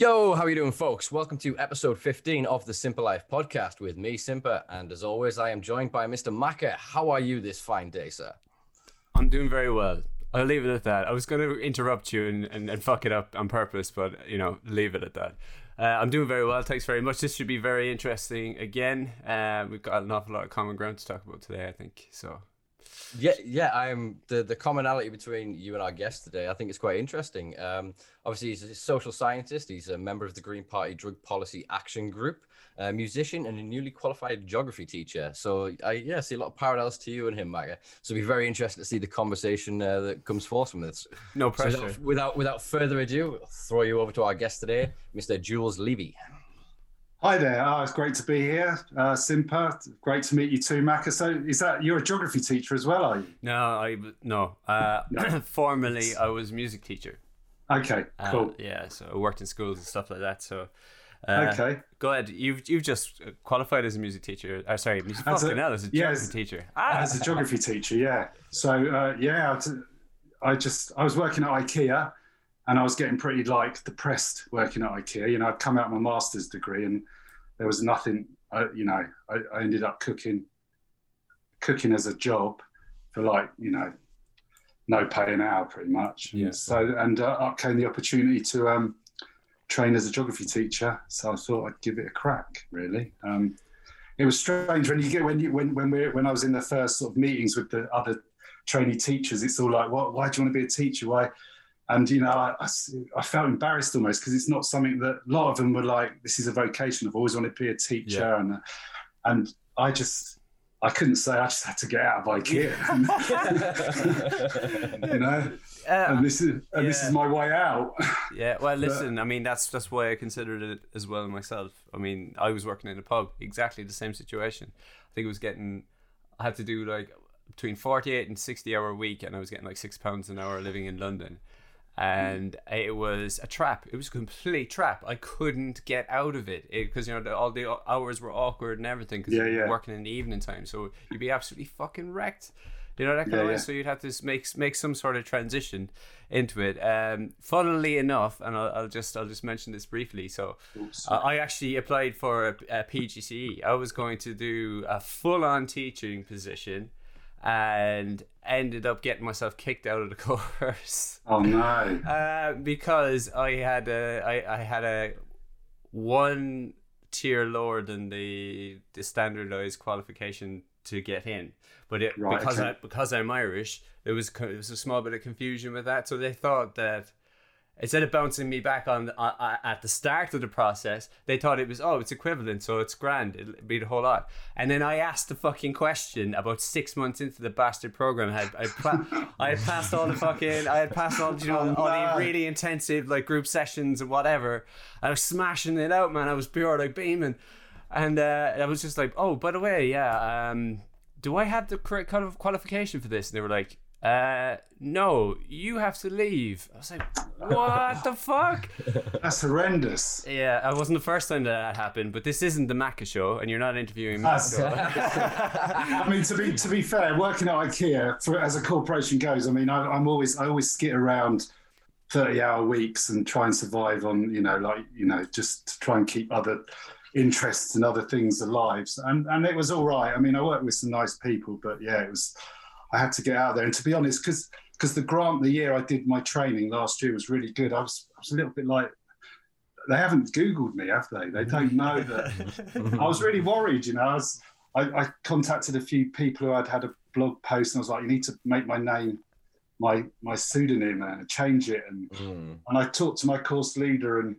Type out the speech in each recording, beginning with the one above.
Yo, how are you doing, folks? Welcome to episode 15 of the Simpa Life podcast with me, Simpa. And as always, I am joined by Mr. Macker. How are you this fine day, sir? I'm doing very well. I'll leave it at that. I was going to interrupt you and, and, and fuck it up on purpose, but, you know, leave it at that. Uh, I'm doing very well. Thanks very much. This should be very interesting again. Uh, we've got an awful lot of common ground to talk about today, I think. So yeah, yeah. I'm the the commonality between you and our guest today. I think it's quite interesting. Um, obviously, he's a social scientist. He's a member of the Green Party Drug Policy Action Group, a musician, and a newly qualified geography teacher. So I yeah see a lot of parallels to you and him, Maka. So it'll be very interesting to see the conversation uh, that comes forth from this. No pressure. So without, without without further ado, I'll throw you over to our guest today, Mr. Jules Levy. Hi there. Oh, it's great to be here. Uh, Simpa, great to meet you too, Maka. So, is that you're a geography teacher as well, are you? No, I no. Uh, no. formerly, I was music teacher. Okay, uh, cool. Yeah, so I worked in schools and stuff like that. So, uh, okay, go ahead. You've you've just qualified as a music teacher. Uh, sorry, music as a, as a geography as, teacher. Ah. As a geography teacher, yeah. So, uh, yeah, I just I was working at IKEA and I was getting pretty like depressed working at IKEA. You know, I'd come out of my master's degree and there was nothing. I, you know, I, I, ended up cooking, cooking as a job for like you know, no pay an hour pretty much. Yeah. So and uh, up came the opportunity to um, train as a geography teacher. So I thought I'd give it a crack. Really. Um, it was strange when you get when you when when we when I was in the first sort of meetings with the other trainee teachers. It's all like, what? Why do you want to be a teacher? Why? And you know I, I, I felt embarrassed almost because it's not something that a lot of them were like this is a vocation. I've always wanted to be a teacher yeah. and and i just i couldn't say i just had to get out of ikea. You know? Uh, and this is and yeah. this is my way out. Yeah well listen but, i mean that's that's why i considered it as well myself. I mean i was working in a pub exactly the same situation. I think it was getting i had to do like between 48 and 60 hour a week and i was getting like six pounds an hour living in london and it was a trap. It was a complete trap. I couldn't get out of it because you know all the hours were awkward and everything because yeah, yeah. working in the evening time. So you'd be absolutely fucking wrecked. You know that kind yeah, of way. Yeah. So you'd have to make make some sort of transition into it. Um, funnily enough, and I'll, I'll just I'll just mention this briefly. So uh, I actually applied for a, a PGCE. I was going to do a full on teaching position and ended up getting myself kicked out of the course. Oh no! Uh, because I had a I, I had a one tier lower than the the standardized qualification to get in, but it, right, because okay. I, because I'm Irish, there was there was a small bit of confusion with that. So they thought that instead of bouncing me back on uh, at the start of the process, they thought it was oh it's equivalent, so it's grand, it'll be the whole lot. And then I asked the fucking question about six months into the bastard program. I had I, pla- I had passed all the fucking I had passed all you know oh, all the really intensive like group sessions and whatever. I was smashing it out, man. I was pure like beaming, and uh, I was just like, oh, by the way, yeah. Um, do I have the correct kind of qualification for this? And they were like, uh, no, you have to leave. I was like, what the fuck? That's horrendous. Yeah, it wasn't the first time that, that happened, but this isn't the Maka show, and you're not interviewing me. I mean, to be to be fair, working at IKEA for, as a corporation goes, I mean, I, I'm always I always skit around. 30 hour weeks and try and survive on you know like you know just to try and keep other interests and other things alive and and it was all right i mean i worked with some nice people but yeah it was I had to get out there. And to be honest, because because the grant the year I did my training last year was really good. I was I was a little bit like they haven't Googled me, have they? They don't know that. I was really worried, you know. I was I, I, contacted a few people who had had a blog post, and I was like, you need to make my name my my pseudonym and change it. And mm. and I talked to my course leader, and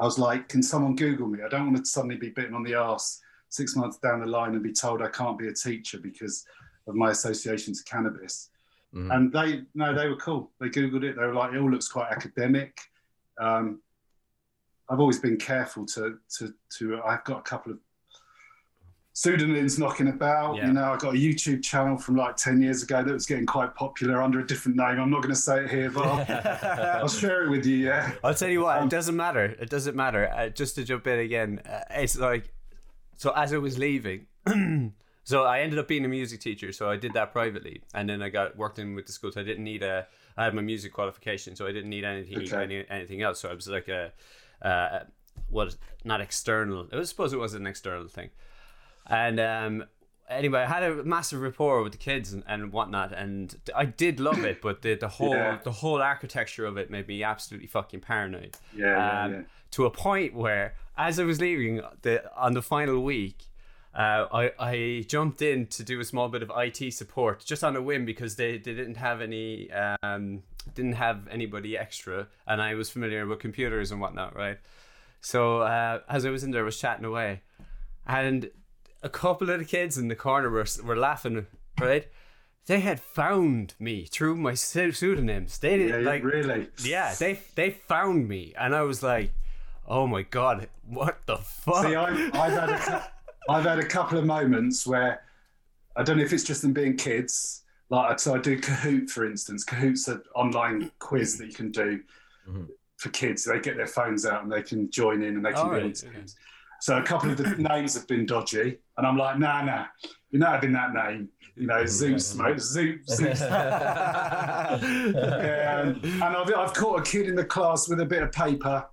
I was like, can someone Google me? I don't want to suddenly be bitten on the ass six months down the line and be told I can't be a teacher because of my association to cannabis. Mm-hmm. And they no, they were cool. They googled it. They were like, it all looks quite academic. Um, I've always been careful to to to. I've got a couple of pseudonyms knocking about. Yeah. You know, I got a YouTube channel from like 10 years ago that was getting quite popular under a different name. I'm not going to say it here, but I'll, I'll, share it with you. Yeah. I'll tell you what, um, it doesn't matter. It doesn't matter. Uh, just to jump in again, uh, it's like, so as I was leaving, So I ended up being a music teacher. So I did that privately, and then I got worked in with the school. So I didn't need a. I had my music qualification, so I didn't need anything okay. any, anything else. So I was like a uh, what not external. I suppose it was an external thing, and um, anyway, I had a massive rapport with the kids and, and whatnot, and I did love it. But the, the whole Yeah. the whole architecture of it made me absolutely fucking paranoid. Yeah, yeah, Um, yeah. To a point where, as I was leaving the on the final week, uh, I I jumped in to do a small bit of IT support just on a whim because they, they didn't have any um didn't have anybody extra, and I was familiar with computers and whatnot, right? So uh, as I was in there, I was chatting away, and a couple of the kids in the corner were were laughing, right? They had found me through my pseudonyms. They didn't yeah, like really. yeah, they they found me, and I was like, "Oh my god, what the fuck?" See, I, I've had a, I've had a couple of moments where I don't know if it's just them being kids. Like, so I do Kahoot, for instance. Kahoot's an online quiz that you can do Mhm. for kids. They get their phones out and they can join in and they can be right. Teams. So a couple of the names have been dodgy, and I'm like, nah, nah, you're not having that name. You know, Zoom smoke, Zoom, Zoom Yeah, and, and I've, I've caught a kid in the class with a bit of paper,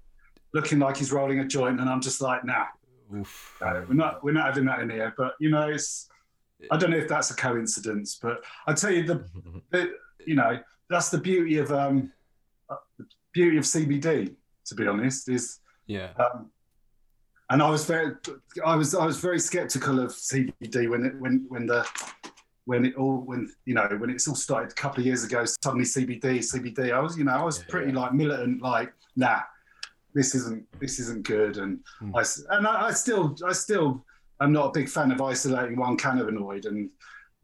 looking like he's rolling a joint, and I'm just like, nah, Oof. no, we're not we're not having that in here. But you know, it's I don't know if that's a coincidence, but I tell you the, the you know that's the beauty of um uh, the beauty of CBD. To be honest, is Yeah. um, and I was very I was I was very skeptical of CBD when it when when the when it all when you know when it's all started a couple of years ago suddenly CBD CBD I was you know I was pretty yeah. like militant like nah this isn't this isn't good. And Hmm. I and I, I still I still am not a big fan of isolating one cannabinoid and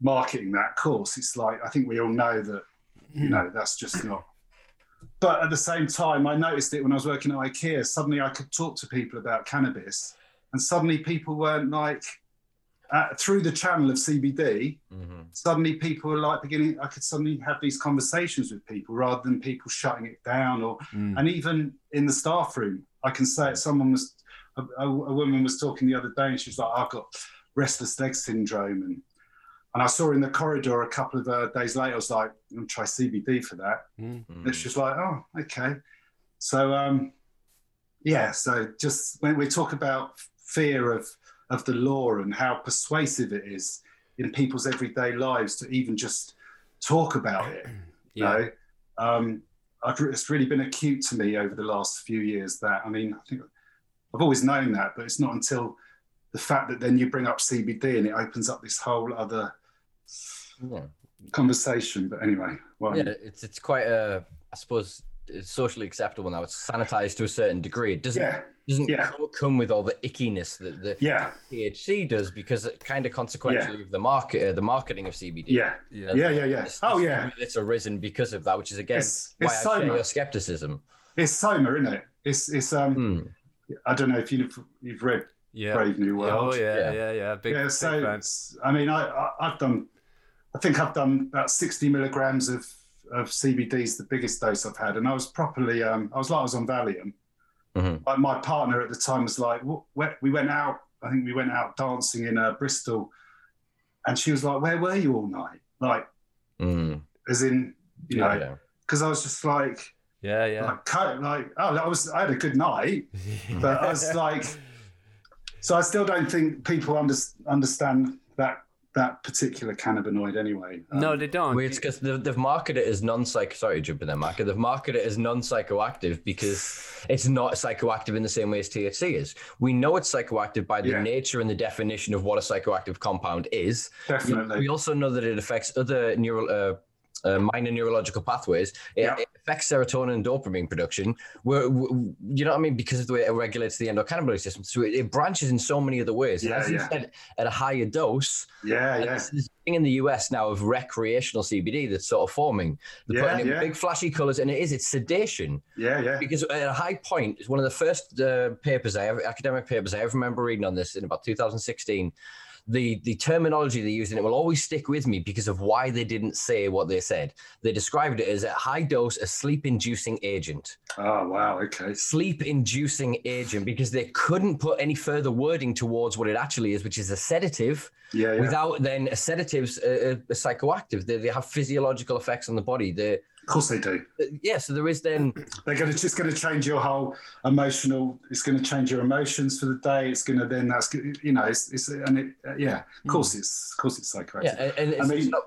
marketing that course. It's like I think we all know that you know that's just not but at the same time i noticed it when i was working at ikea suddenly i could talk to people about cannabis and suddenly people weren't like uh, through the channel of cbd Mhm. suddenly people were like beginning i could suddenly have these conversations with people rather than people shutting it down or Mm. and even in the staff room i can say it someone was a, a, a woman was talking the other day and she was like i've got restless leg syndrome and and i saw her in the corridor a couple of uh, days later i was like i'm going to try cbd for that Mm. Mhm. it's just like, oh, okay. So um, yeah. So just when we talk about fear of of the law and how persuasive it is in people's everyday lives to even just talk about it, you Yeah. know, um, I've, it's really been acute to me over the last few years. That I mean, I think I've always known that, but it's not until the fact that then you bring up CBD and it opens up this whole other Yeah. conversation. But anyway, well, yeah, it's it's quite a I suppose it's socially acceptable now. It's sanitized to a certain degree. It doesn't yeah, doesn't yeah. come- come with all the ickiness that the yeah, THC does because it kind of consequentially of the market uh, the marketing of CBD. yeah. Yeah. Yeah, yeah, yeah. It's, Oh, it's- yeah. It's arisen because of that, which is again It's, why it's I share your skepticism. It's Soma, isn't it? It's it's um. Hmm. I don't know if you've you've read Yeah. Brave New World. Oh yeah, Yeah. yeah, yeah. Big, yeah. So fan. I mean, I, I I've done. I think I've done about sixty milligrams of of CBD's the biggest dose I've had, and I was properly. Um, I was like I was on Valium. Mhm. Like my partner at the time was like, where, we went out. I think we went out dancing in uh, Bristol, and she was like, "Where were you all night?" Like, Mm. as in, you Yeah, know, yeah. because I was just like, Yeah, yeah. like, cut- like, oh, I was, I had a good night, but I was like, so I still don't think people under, understand that that particular cannabinoid anyway. Um, no, they don't. Well, it's because they've, they've marketed it as non-psych. Sorry, jumping there, market. They've marketed it as non-psychoactive because it's not psychoactive in the same way as THC is. We know it's psychoactive by the Yeah. nature and the definition of what a psychoactive compound is. definitely. We also know that it affects other neural, uh, uh, minor neurological pathways. It, Yeah. it affects serotonin and dopamine production. Where, you know what I mean? Because of the way it regulates the endocannabinoid system. So it, it branches in so many other ways. And Yeah, as you yeah. said, at a higher dose, yeah, yeah, this thing in the US now of recreational CBD that's sort of forming. They're Yeah, putting in yeah. big flashy colors, and it is it's sedation yeah, yeah. because at a high point, it's one of the first uh, papers I ever academic papers I ever remember reading on this in about 2016. The the terminology they used in it will always stick with me because of why they didn't say what they said. They described it as a high dose, a sleep inducing agent Oh wow, okay. sleep inducing agent because they couldn't put any further wording towards what it actually is, which is a sedative. Yeah, yeah. Without then a sedative's a, a, a psychoactive, they, they have physiological effects on the body. They course they do. Uh, yeah, so there is then they're going to just going to change your whole emotional. It's going to change your emotions for the day. It's going to then that's you know it's, it's and it uh, yeah of course mm. it's of course it's psychoactive. Yeah, and, and I mean, not,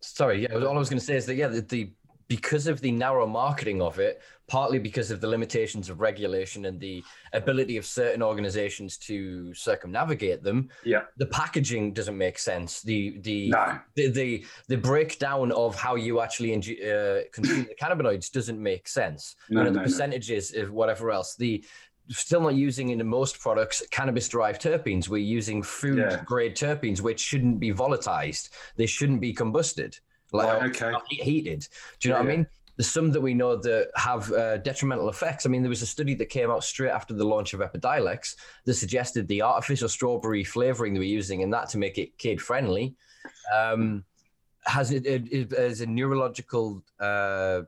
sorry, yeah, all I was going to say is that yeah, the, the because of the narrow marketing of it, partly because of the limitations of regulation and the ability of certain organizations to circumnavigate them, yeah, the packaging doesn't make sense. The the no. the, the, the breakdown of how you actually uh, consume the cannabinoids doesn't make sense. No, you know, no, the percentages of whatever else. The still not using in most products cannabis derived terpenes. We're using food yeah. grade terpenes, which shouldn't be volatilized. They shouldn't be combusted like right, okay. heated. Do you know yeah, what I mean? There's some that we know that have uh, detrimental effects. I mean, there was a study that came out straight after the launch of Epidiolex that suggested the artificial strawberry flavoring they were using in that to make it kid friendly um, has it, it, it as a neurological uh,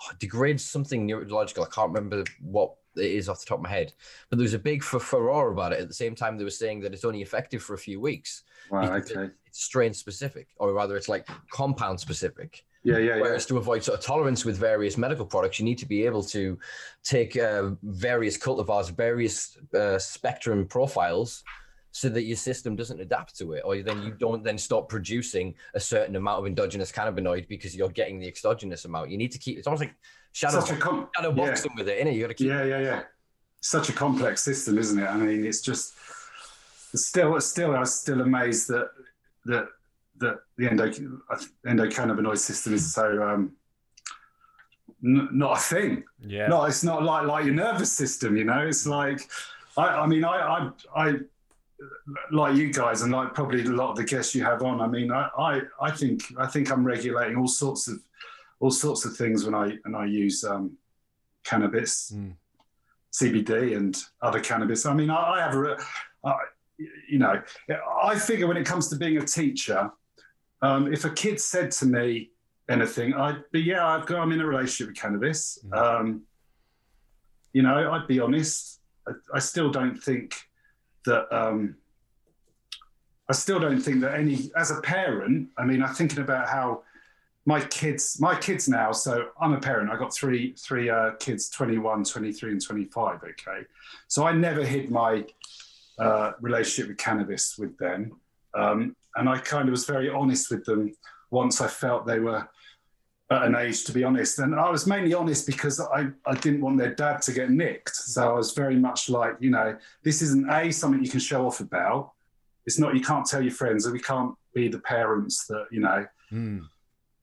degrades something neurological. I can't remember what it is off the top of my head, but there was a big furor about it. At the same time, they were saying that it's only effective for a few weeks. Wow, okay it's strain specific, or rather, it's like compound specific. Yeah, yeah. Whereas yeah. to avoid sort of tolerance with various medical products, you need to be able to take uh, various cultivars, various uh, spectrum profiles, so that your system doesn't adapt to it, or then you don't then stop producing a certain amount of endogenous cannabinoid because you're getting the exogenous amount. You need to keep. It's almost like shadow, com- shadow boxing yeah. with it, innit? You got to keep. Yeah, yeah, yeah. Such a complex system, isn't it? I mean, it's just still, still, I was still amazed that that that the endo, endocannabinoid system is so um, n- not a thing. Yeah. No, it's not like like your nervous system. You know, it's like I, I mean, I, I, I like you guys and like probably a lot of the guests you have on. I mean, I, I, I think I think I'm regulating all sorts of all sorts of things when I and I use um, cannabis, mm. CBD, and other cannabis. I mean, I, I have a. I, you know, I figure when it comes to being a teacher, um, if a kid said to me anything, I'd be, yeah, I've got, I'm in a relationship with cannabis. Mm-hmm. Um, you know, I'd be honest. I, I still don't think that, um, I still don't think that any, as a parent, I mean, I'm thinking about how my kids, my kids now, so I'm a parent. I got three, three uh, kids, 21, 23, and 25. Okay. So I never hid my, uh, relationship with cannabis with them. Um, and I kind of was very honest with them once I felt they were at an age to be honest. And I was mainly honest because I, I didn't want their dad to get nicked. So I was very much like, you know, this isn't A, something you can show off about. It's not, you can't tell your friends, and we can't be the parents that, you know, mm.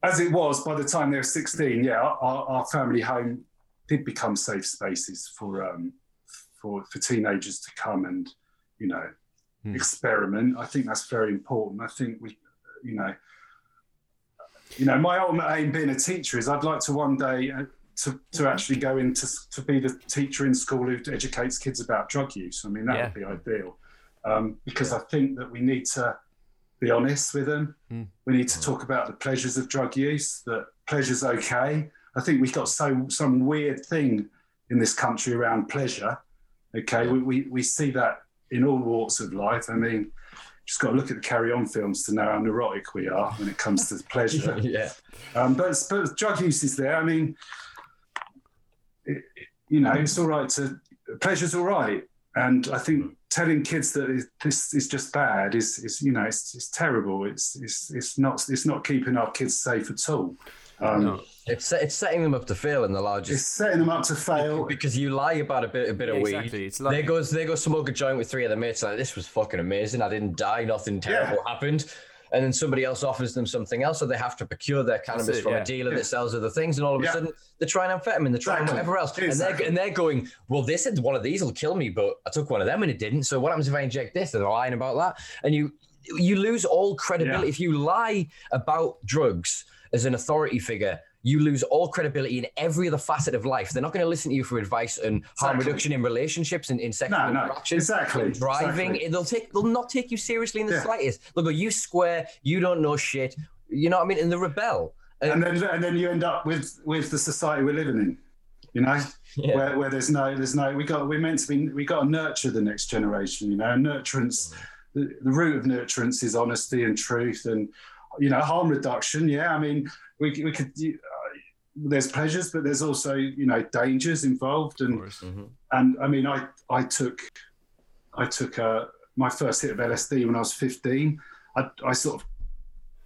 as it was by the time they were 16, yeah, our, our family home did become safe spaces for, um, for, for teenagers to come and, you know, hmm. experiment. I think that's very important. I think we, you know, you know, my ultimate aim being a teacher is I'd like to one day uh, to, to actually go into to be the teacher in school who educates kids about drug use. I mean, that yeah. would be ideal um, because yeah. I think that we need to be honest with them. Mm. We need to talk about the pleasures of drug use. That pleasure's okay. I think we've got so some weird thing in this country around pleasure. Okay, we, we, we see that in all walks of life. I mean, just got to look at the Carry On films to know how neurotic we are when it comes to pleasure. yeah. Um, but, but drug use is there. I mean, it, you know, it's all right to pleasure's all right, and I think telling kids that this is just bad is, is you know, it's, it's terrible. It's, it's it's not it's not keeping our kids safe at all. Um, no. It's it's setting them up to fail in the largest. It's setting them up to fail because you lie about a bit a bit of exactly. weed. It's like, there goes there goes smoke a joint with three of the mates. Like this was fucking amazing. I didn't die. Nothing terrible yeah. happened. And then somebody else offers them something else, so they have to procure their cannabis it, from yeah. a dealer that sells other things, and all of a sudden they're trying amphetamine, they're trying exactly. whatever else, exactly. and they're and they're going, well, this is one of these will kill me, but I took one of them and it didn't. So what happens if I inject this? And they're lying about that, and you you lose all credibility if you lie about drugs as an authority figure you lose all credibility in every other facet of life. They're not going to listen to you for advice and harm reduction in relationships and in sexual no, interactions. exactly. Driving, exactly. they'll take, they'll not take you seriously in the yeah. slightest. They'll go, "You square, you don't know shit." You know what I mean? And the rebel. And, and then, and then you end up with with the society we're living in. You know, yeah. where, where there's no, there's no, we got, we're meant to be, we got to nurture the next generation. You know, nurturance. The, the root of nurturance is honesty and truth and you know harm reduction. Yeah, I mean, we we could there's pleasures, but there's also you know dangers involved, and Mm-hmm. and I mean I I took I took uh, my first hit of LSD when I was 15. I, I sort of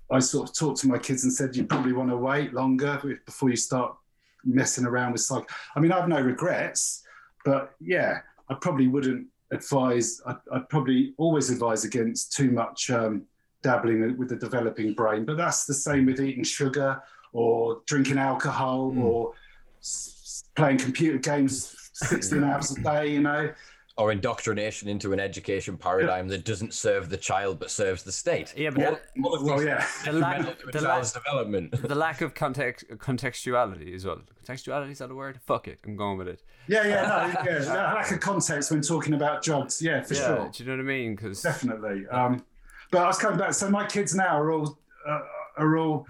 I sort of talked to my kids and said you probably want to wait longer before you start messing around with psych. I mean I have no regrets, but yeah, I probably wouldn't advise. I'd, I'd probably always advise against too much um, dabbling with the developing brain. But that's the same with eating sugar or drinking alcohol Mm. or s- playing computer games 16 hours a day. You know. Or indoctrination into an education paradigm that doesn't serve the child but serves the state. Yeah, but All- that- all Well, yeah. the lack, to a the, lack, development. the lack of context contextuality as well. Contextuality is that a word? Fuck it, I'm going with it. Yeah, yeah, no, yeah. no, lack of context when talking about drugs. Yeah, for yeah, sure, do you know what I mean? Because definitely. Um, but I was coming back. So my kids now are all uh, are all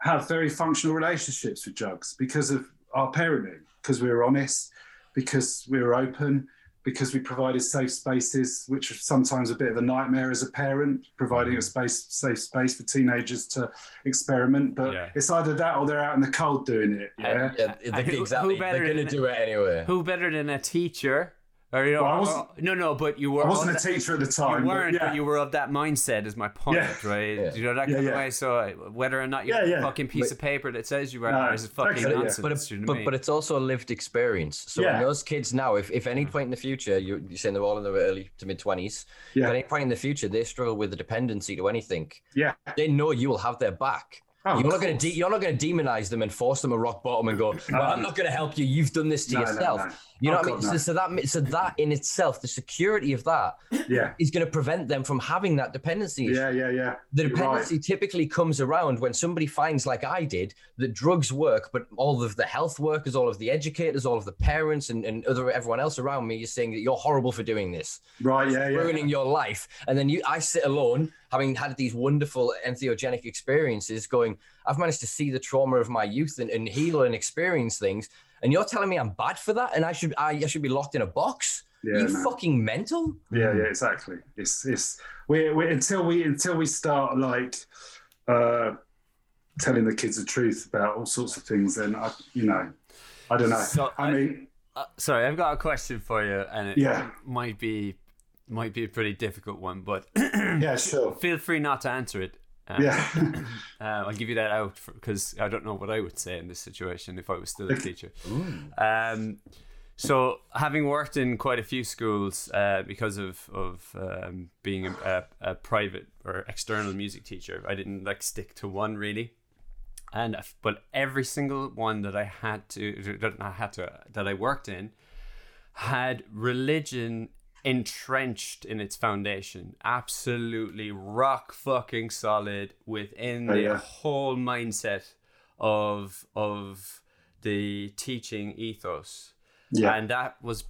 have very functional relationships with drugs because of our parenting, because we were honest, because we were open, because we provided safe spaces, which was sometimes a bit of a nightmare as a parent, providing a space, safe space for teenagers to experiment. But Yeah. it's either that or they're out in the cold doing it. Yeah. yeah, who- exactly. who better They're going to do it anyway. who better than a teacher? Or you know, Well, I wasn't- no, no, but you were. I wasn't a that- teacher at the time. You weren't, but, yeah. you were of that mindset. Is my point, Yeah. right? Yeah. You know that kind yeah. of way? So uh, whether or not you're Yeah, a fucking piece But- of paper that says you are No, is fucking okay, yeah. nonsense. But, it, you know but, I mean? but it's also a lived experience. So Yeah. those kids now, if, if any point in the future, you, you're saying they're all in their early to mid 20s, Yeah. at any point in the future they struggle with a dependency to anything, yeah. they know you will have their back. Oh, you're not going to de- you're not going to demonize them and force them a rock bottom and go, well, I'm not going to help you. You've done this to No, no, yourself. no. You oh, know Oh, what I mean? No. So, so that so that in itself, the security of that Yeah. is going to prevent them from having that dependency. Yeah, yeah, yeah. The You're right. dependency typically comes around when somebody finds, like I did, that drugs work, but all of the health workers, all of the educators, all of the parents, and, and other everyone else around me is saying that you're horrible for doing this, Right, yeah, yeah. ruining your life. And then you, I sit alone, having had these wonderful entheogenic experiences, going, I've managed to see the trauma of my youth and, and heal and experience things. And you're telling me I'm bad for that, and I should I, I should be locked in a box? Yeah, Are you no. fucking mental? Yeah, yeah, exactly. It's it's we we until we until we start like uh telling the kids the truth about all sorts of things, then I you know, I don't know. So, I I- mean Uh, sorry, I've got a question for you, and it Yeah. might be might be a pretty difficult one, but yeah, sure. feel free not to answer it. Um, Yeah. uh, I'll give you that out because I don't know what I would say in this situation if I was still a teacher. Um, so, having worked in quite a few schools uh, because of of um, being a, a, a private or external music teacher, I didn't like stick to one really. And but every single one that I had to that I had to that I worked in had religion entrenched in its foundation, absolutely rock fucking solid within Oh, the yeah. whole mindset of of the teaching ethos. Yeah. And that was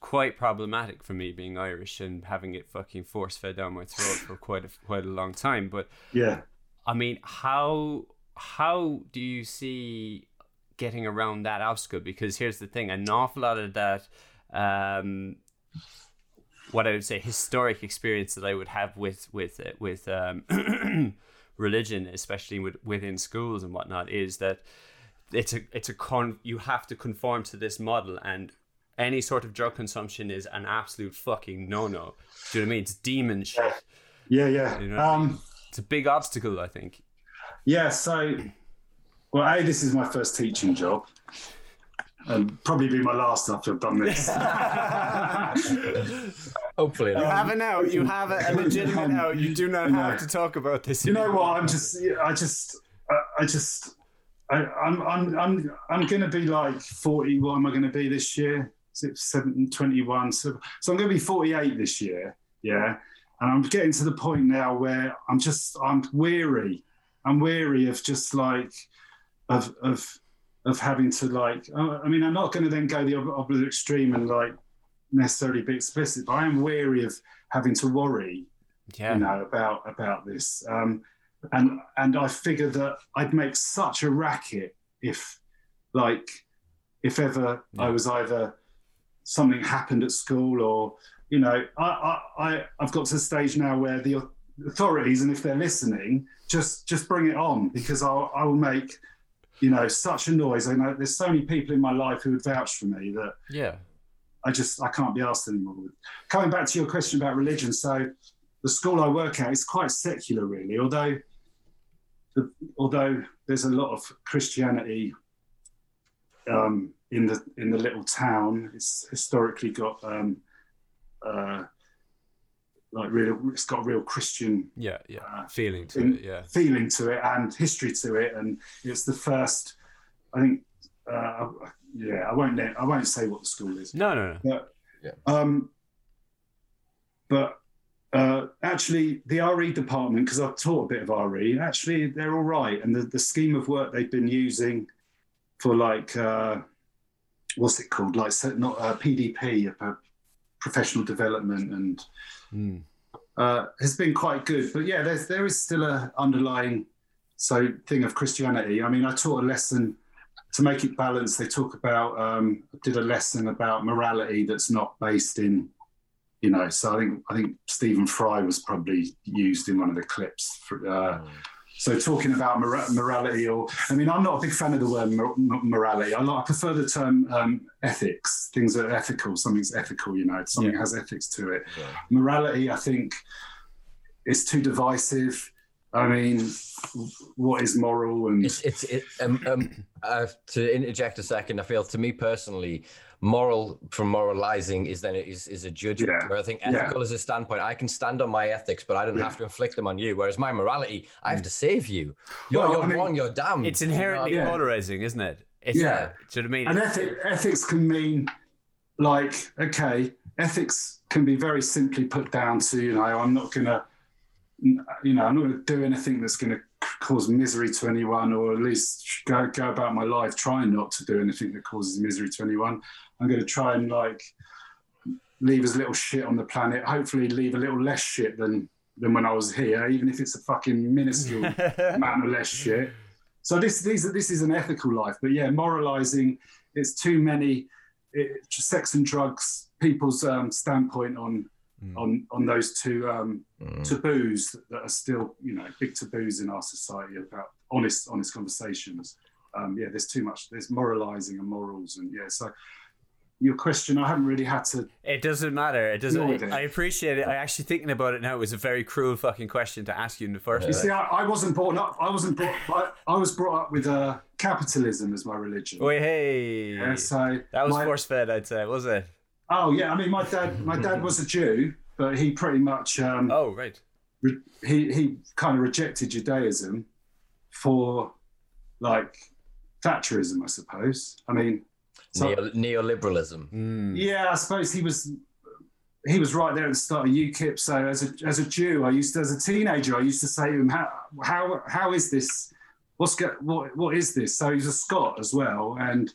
quite problematic for me being Irish and having it fucking force fed down my throat for quite a quite a long time. But yeah. I mean, how how do you see getting around that obstacle? Because here's the thing: an awful lot of that, um, what I would say, historic experience that I would have with with uh, with um, religion, especially with, within schools and whatnot, is that it's a it's a con. You have to conform to this model and. Any sort of drug consumption is an absolute fucking no no. Do you know what I mean? It's demon shit. Yeah, yeah. You know I um It's a big obstacle, I think. yeah, so well, A, this is my first teaching job. And probably be my last after I've done this. Hopefully You have an out. You have a, a um, legitimate out. You do not have to talk about this. you know what? I'm just, I just, I, I just, I, I'm, I'm, I'm, I'm going to be like 40. What am I going to be this year? Is it 7, 21? So, so I'm going to be 48 this year. Yeah. And I'm getting to the point now where I'm just, I'm weary. I'm weary of just like, of, of, of having to like, I mean, I'm not going to then go the op- opposite extreme and like necessarily be explicit, but I am weary of having to worry Yeah. you know about about this um and and i figure that i'd make such a racket if like if ever i was either something happened at school or you know I, I i've got to the stage now where the authorities and if they're listening just just bring it on because i'll i will make you know, such a noise. I know there's so many people in my life who would vouch for me that yeah, I just I can't be asked anymore. Coming back to your question about religion, so the school I work at is quite secular, really. Although, the, although there's a lot of Christianity um, in the in the little town, it's historically got um, uh, like real. It's got real Christian yeah, yeah, uh, feeling to in, it, yeah, feeling to it, and history to it, and it's the first. I think. Uh, yeah, I won't. I won't say what the school is. No, no, no. But, yeah. Um, but uh, actually, the RE department, because I've taught a bit of RE, actually they're all right, and the, the scheme of work they've been using for like uh, what's it called, like not uh, PDP, uh, professional development, and mm. uh, has been quite good. But yeah, there's there is still a underlying so thing of Christianity. I mean, I taught a lesson to make it balanced. They talk about um, did a lesson about morality that's not based in you know, so I think I think Stephen Fry was probably used in one of the clips. For, uh, mm. So talking about mor- morality, or I mean, I'm not a big fan of the word mor- morality. I, like, I prefer the term um, ethics. Things are ethical. Something's ethical. You know, something yeah. has ethics to it. Yeah. Morality, I think, is too divisive. I mean, what is moral? And it's it's it, um, um, uh, to interject a second. I feel to me personally, moral from moralizing is then is, is a judgment yeah. where I think ethical yeah. is a standpoint. I can stand on my ethics, but I don't yeah. have to inflict them on you. Whereas my morality, I have to save you. You're, well, you're I mean, wrong, you're damned. It's inherently you know? polarizing, isn't it? It's, yeah. Uh, do you know what I mean? And ethic, ethics can mean like, okay, ethics can be very simply put down to, you know, I'm not going to, you know, I'm not going to do anything that's going to cause misery to anyone, or at least go, go about my life trying not to do anything that causes misery to anyone. I'm going to try and like leave as little shit on the planet. Hopefully, leave a little less shit than than when I was here, even if it's a fucking minuscule amount of less shit. So this these this is an ethical life, but yeah, moralizing. It's too many. It, sex and drugs. People's um, standpoint on mm. on on those two um, mm. taboos that are still you know big taboos in our society about honest honest conversations. Um, yeah, there's too much. There's moralizing and morals, and yeah, so your question, I haven't really had to. It doesn't matter. It doesn't. I, I appreciate it. I actually thinking about it now. It was a very cruel fucking question to ask you in the first. You see, I, I, wasn't brought up. I wasn't brought. I, I was brought up with uh, capitalism as my religion. Oh hey. Yeah, so that was force fed. I'd say, was it? Oh yeah. I mean, my dad. My dad was a Jew, but he pretty much. Um, oh right. Re- he he kind of rejected Judaism for like Thatcherism, I suppose. I mean, so, Neo- neoliberalism. Mm. Yeah, I suppose he was he was right there at the start of UKIP. So as a as a Jew, I used to, as a teenager, I used to say to him, "How how how is this? What's go, what what is this?" So he's a Scot as well, and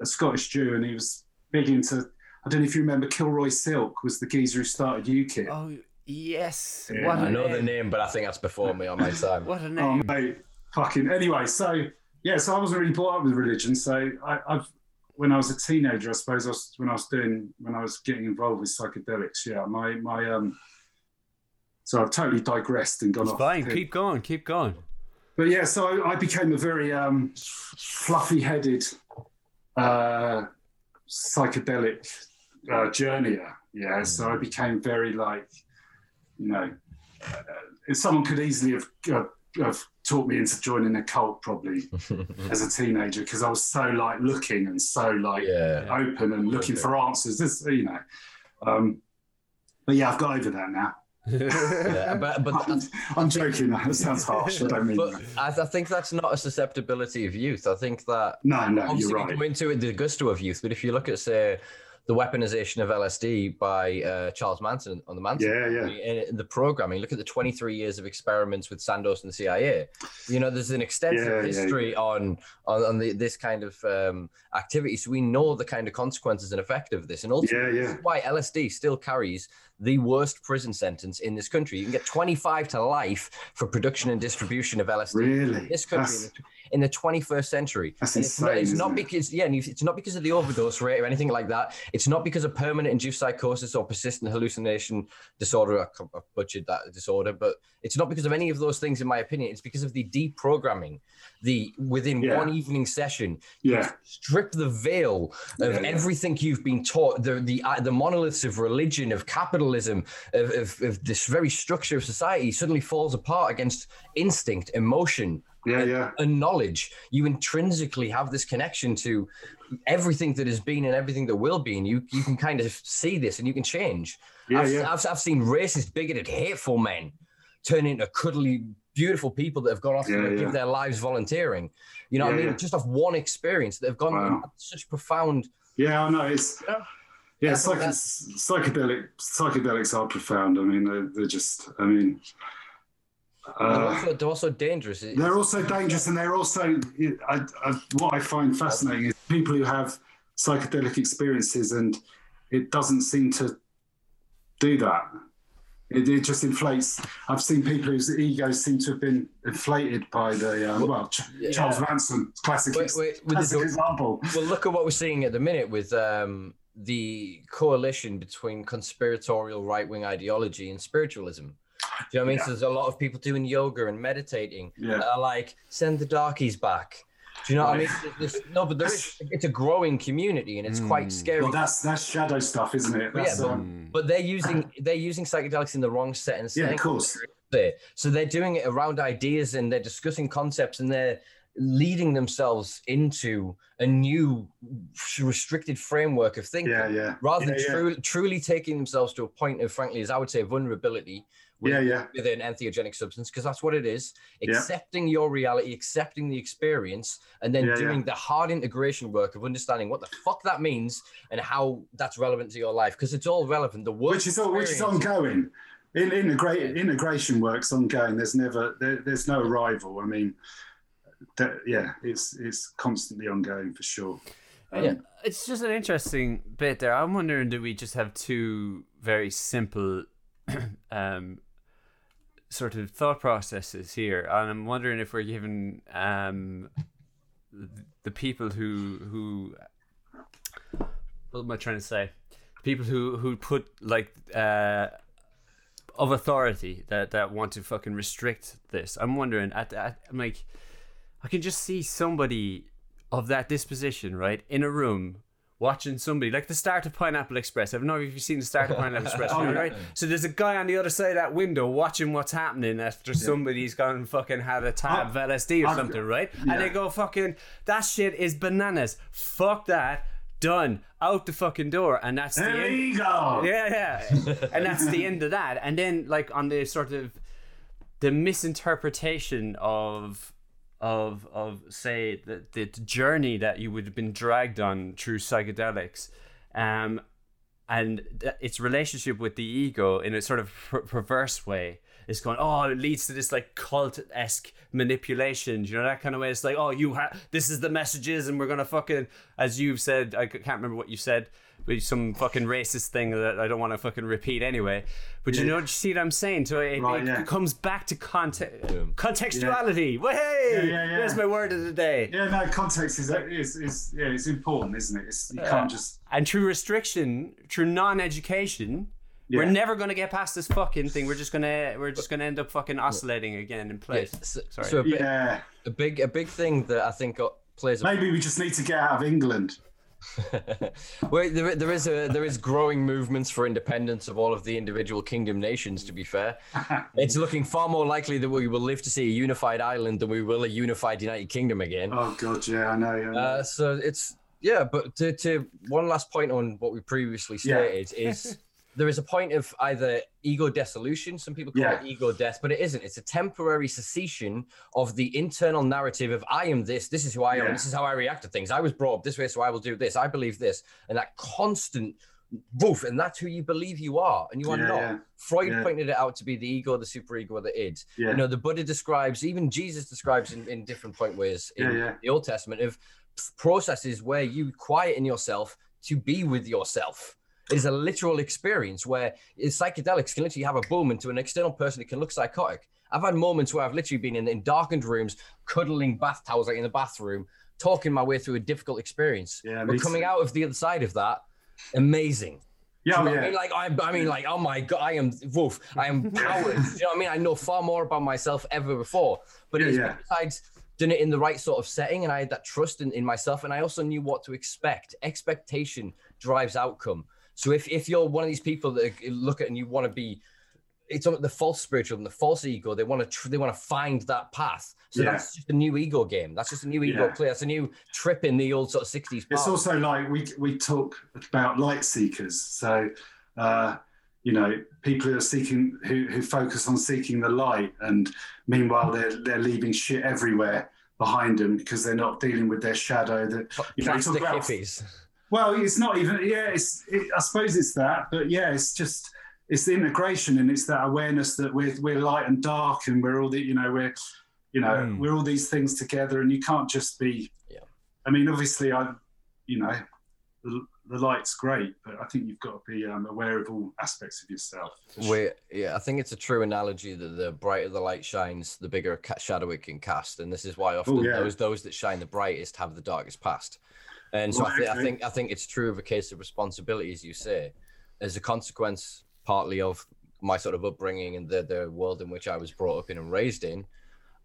a Scottish Jew, and he was big into. I don't know if you remember Kilroy Silk was the geezer who started UKIP. Oh yes, yeah. I know name. the name, but I think that's before me on my time. what a oh, name! Oh mate, fucking anyway. So yeah, so I wasn't really brought up with religion, so I, I've when I was a teenager, I suppose I was, when I was doing when I was getting involved with psychedelics. Yeah, my my um. So I've totally digressed and gone it's off. Fine, keep going, keep going. But yeah, so I, I became a very um, fluffy-headed uh, psychedelic uh, journeyer. Yeah, so I became very like, you know, uh, someone could easily have, uh, have taught me into joining a cult probably as a teenager because I was so like looking and so like yeah. open and looking for answers. This, you know, um, but yeah, I've got over that now. yeah, but but I'm, I'm, joking. That sounds harsh. I don't mean. But I, I, think that's not a susceptibility of youth. I think that no, no, obviously you're right. we go into it the gusto of youth, but if you look at say the weaponization of LSD by uh, Charles Manson on the Manson. Yeah, yeah. In, in, the programming, look at the 23 years of experiments with Sandoz and the CIA. You know, there's an extensive yeah, history yeah. on on, on the, this kind of um, activity, so we know the kind of consequences and effect of this. And ultimately, yeah, yeah. why LSD still carries the worst prison sentence in this country. You can get 25 to life for production and distribution of LSD really? in this country in the 21st century. That's insane. It's not, it's not it? because yeah, it's not because of the overdose rate or anything like that. It's not because of permanent induced psychosis or persistent hallucination disorder. I, I butchered that disorder, but it's not because of any of those things, in my opinion. It's because of the deprogramming. The within Yeah. one evening session, Yeah. strip the veil of Yeah, yeah. everything you've been taught the the uh, the monoliths of religion of capitalism of, of, of this very structure of society suddenly falls apart against instinct emotion Yeah, and, yeah. and knowledge you intrinsically have this connection to everything that has been and everything that will be and you you can kind of see this and you can change Yeah, I've, yeah. I've, I've seen racist bigoted hateful men turn into cuddly beautiful people that have gone off Yeah, to yeah. give their lives volunteering you know what i mean yeah. just off one experience that have gone Wow. such profound Yeah, I know. It's Yeah. Yeah, psych- psychedelic psychedelics are profound. I mean, they're, they're just. I mean, they're, uh, also, they're also dangerous It's- they're also dangerous, and they're also. I, I, what I find fascinating is people who have psychedelic experiences, and it doesn't seem to do that. It, it just inflates. I've seen people whose egos seem to have been inflated by the um, well, Ch- Yeah. Charles Manson, classic, Wait, wait, with the classic example. well look at what we're seeing at the minute with um, the coalition between conspiratorial right-wing ideology and spiritualism do you know what I mean? Yeah. So there's a lot of people doing yoga and meditating Yeah. that are like, send the darkies back. Do you know what I mean? There's- there's- no, but there is, it's a growing community and it's quite Mm. scary. Well, that's that's shadow stuff, isn't it? Yeah, but- um, but they're using they're using psychedelics in the wrong set and yeah, of course. there. So they're doing it around ideas and they're discussing concepts and they're leading themselves into a new restricted framework of thinking Yeah, yeah. rather than Yeah, yeah. tru- truly taking themselves to a point of, frankly, as I would say, vulnerability with, Yeah, yeah. with an entheogenic substance, because that's what it is. Accepting your reality, accepting the experience, and then doing the hard integration work of understanding what the fuck that means and how that's relevant to your life, because it's all relevant. The work Which is all, which is ongoing. In, integration works ongoing. There's never there, there's no arrival. I mean, that, yeah, it's it's constantly ongoing for sure. Um, Yeah. It's just an interesting bit there. I'm wondering, do we just have two very simple, um, sort of thought processes here? And I'm wondering if we're given um, the people who who what am I trying to say? People who who put like uh, of authority that that want to fucking restrict this. I'm wondering at, at I'm like I can just see somebody of that disposition, right, in a room watching somebody like the start of Pineapple Express. I don't know if you've seen the start of Pineapple Express, Oh, yeah. right? So there's a guy on the other side of that window watching what's happening after somebody's gone and fucking had a tab of LSD or I've- something, right? yeah. And they go fucking that shit is bananas. Fuck that. Done. Out the fucking door. And that's the There end. you go. Yeah, yeah. and that's the end of that. And then like on the sort of the misinterpretation of of of say the, the journey that you would have been dragged on through psychedelics. Um and th- its relationship with the ego in a sort of per- perverse way is going oh it leads to this like cult-esque manipulation you know that kind of way. It's like oh you ha- this is the messages and we're gonna fucking as you've said i can't remember what you said some fucking racist thing that i don't want to fucking repeat anyway but you Yeah. know you see what i'm saying so it, Right, it yeah. comes back to context contextuality Well, hey Yeah, yeah, yeah. there's my word of the day Yeah, no, context is is, is yeah, it's important, isn't it? It's, you can't just and through restriction through non-education we're never gonna get past this fucking thing. We're just gonna we're just gonna end up fucking oscillating again in place. Yeah, so, Sorry. so a, bit, yeah. a big a big thing that I think uh, plays a Maybe we just need to get out of England. well, there, there is a there is growing movements for independence of all of the individual kingdom nations. To be fair, it's looking far more likely that we will live to see a unified Ireland than we will a unified United Kingdom again. Oh god, yeah, I know. yeah. Uh, so it's yeah, but to, to one last point on what we previously Yeah. stated is there is a point of either ego dissolution. Some people call Yeah. it ego death, but it isn't. It's a temporary cessation of the internal narrative of I am this. This is who I am. Yeah. This is how I react to things. I was brought up this way, so I will do this. I believe this, and that constant woof, and that's who you believe you are, and you are Yeah, not. Freud pointed it out to be the ego, the superego, or the id. You know, the Buddha describes, even Jesus describes in, in different point ways in the Old Testament of processes where you quieten yourself to be with yourself. It is a literal experience where psychedelics can literally have a boom into an external person. It can look psychotic. I've had moments where I've literally been in, in darkened rooms, cuddling bath towels like in the bathroom, talking my way through a difficult experiance. Yeah, but coming out of the other side of that, amazing. Yeah, you know yeah. I mean, like I, I mean, like oh my god, I am wolf. I am powered. you know what I mean? I know far more about myself ever before. But Yeah, it's yeah. besides doing it in the right sort of setting, and I had that trust in, in myself, and I also knew what to expect. Expectation drives outcome. So if if you're one of these people that look at and you want to be it's on the false spiritual and the false ego. They want to tr- they want to find that path. So Yeah. that's just a new ego game. That's just a new ego Yeah. play. That's a new trip in the old sort of sixties. It's also like we we talk about light seekers. So, uh, you know, people who are seeking who who focus on seeking the light, and meanwhile they're they're leaving shit everywhere behind them because they're not dealing with their shadow. That you know, you talk about hippies. Well, it's not even. Yeah, it's. It, I suppose it's that, but yeah, it's just it's the integration and it's that awareness that we're we're light and dark and we're all the you know we're you know Mm. we're all these things together and you can't just be. Yeah. I mean, obviously, I, you know, the, the light's great, but I think you've got to be um, aware of all aspects of yourself. We yeah, I think it's a true analogy that the brighter the light shines, the bigger ca- shadow it can cast, and this is why often Oh, yeah. those those that shine the brightest have the darkest past. And so I, Right, thi- I think I think it's true of a case of responsibility, as you say, as a consequence partly of my sort of upbringing and the the world in which I was brought up in and raised in.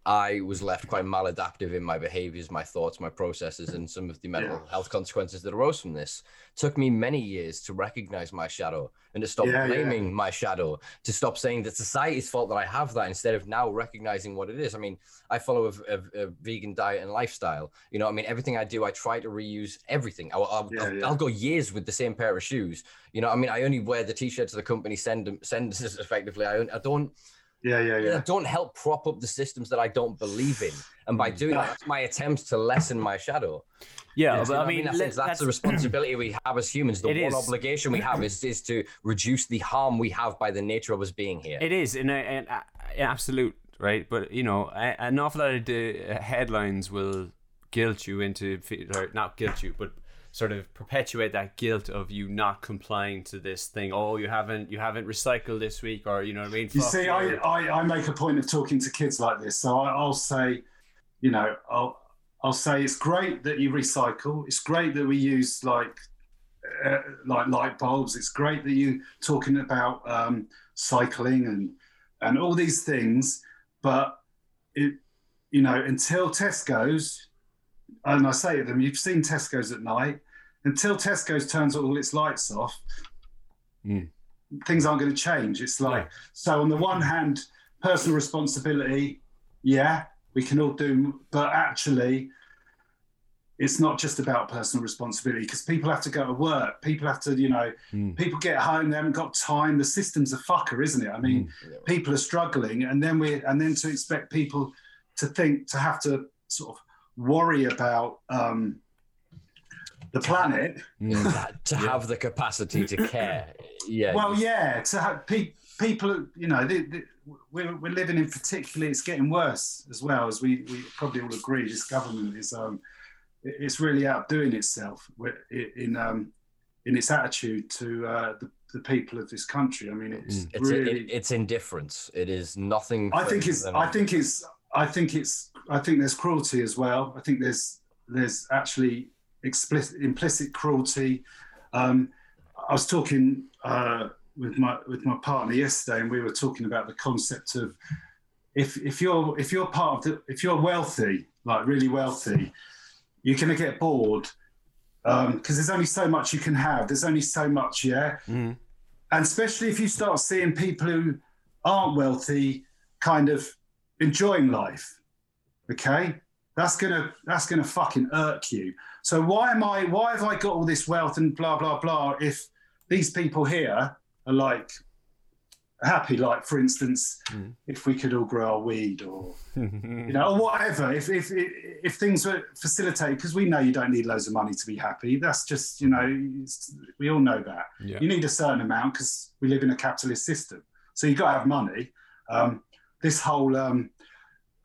I was left quite maladaptive in my behaviors, my thoughts, my processes, and some of the mental Yeah. health consequences that arose from this. took me many years to recognize my shadow and to stop Yeah, yeah. blaming my shadow, to stop saying that society's fault that I have that instead of now recognizing what it is. I mean, I follow a, a- a vegan diet and lifestyle. You know, I mean, everything I do, I try to reuse everything. I'll, I'll, Yeah, I'll, yeah. I'll go years with the same pair of shoes. You know, I mean, I only wear the t-shirts the company send them send us effectively. I, I don't Yeah, yeah, I yeah. don't help prop up the systems that I don't believe in. And by doing that, that's my attempts to lessen my shadow. Yeah, Yeah, but You know I mean, I let- think that's the responsibility we have as humans. The one is. obligation we have is, is to reduce the harm we have by the nature of us being here. It is in an absolute right, but you know, a- an awful lot of the uh, headlines will guilt you into fe- or not guilt you, but sort of perpetuate that guilt of you not complying to this thing. Oh, you haven't you haven't recycled this week, or you know what I mean. You Fuck see, I. I, I make a point of talking to kids like this. So I, I'll say, you know, I'll, I'll say it's great that you recycle. It's great that we use like uh, like light bulbs. It's great that you're talking about um, cycling and and all these things. But it, you know, until Tesco's, and I say to them, you've seen Tesco's at night. Until Tesco's turns all its lights off, Mm. things aren't going to change. It's like Yeah. so. On the one hand, personal responsibility, yeah, we can all do, but actually, it's not just about personal responsibility because people have to go to work. People have to, you know, Mm. people get home, they haven't got time. The system's a fucker, isn't it? I mean, Mm. people are struggling, and then we, and then to expect people to think to have to sort of worry about um, the planet. Mm. to have the capacity to care. Yeah. Well, yeah, to have pe- people, you know, they, they, we're, we're living in particularly, it's getting worse as well, as we, we probably all agree. This government is, um, it's really outdoing itself wi- in, um, in its attitude to uh, the, the people of this country. I mean, it's Mm. it's, really. it, it's indifference. It is nothing. I think further it's. I think it's. I think it's. I think there's cruelty as well. I think there's. There's actually explicit, implicit cruelty. Um, I was talking uh, with my with my partner yesterday, and we were talking about the concept of if if you're if you're part of the if you're wealthy, like really wealthy, you're going to get bored because there's only so much you can have. There's only so much, yeah Mm. and especially if you start seeing people who aren't wealthy kind of enjoying life okay that's gonna that's gonna fucking irk you so why am i why have i got all this wealth and blah blah blah if these people here are like happy like for instance Mm. if we could all grow our weed or you know, or whatever. If if if things were facilitated, because we know you don't need loads of money to be happy. That's just you know, we all know that. yeah. You need a certain amount because we live in a capitalist system. So you got to have money. Um, this whole um,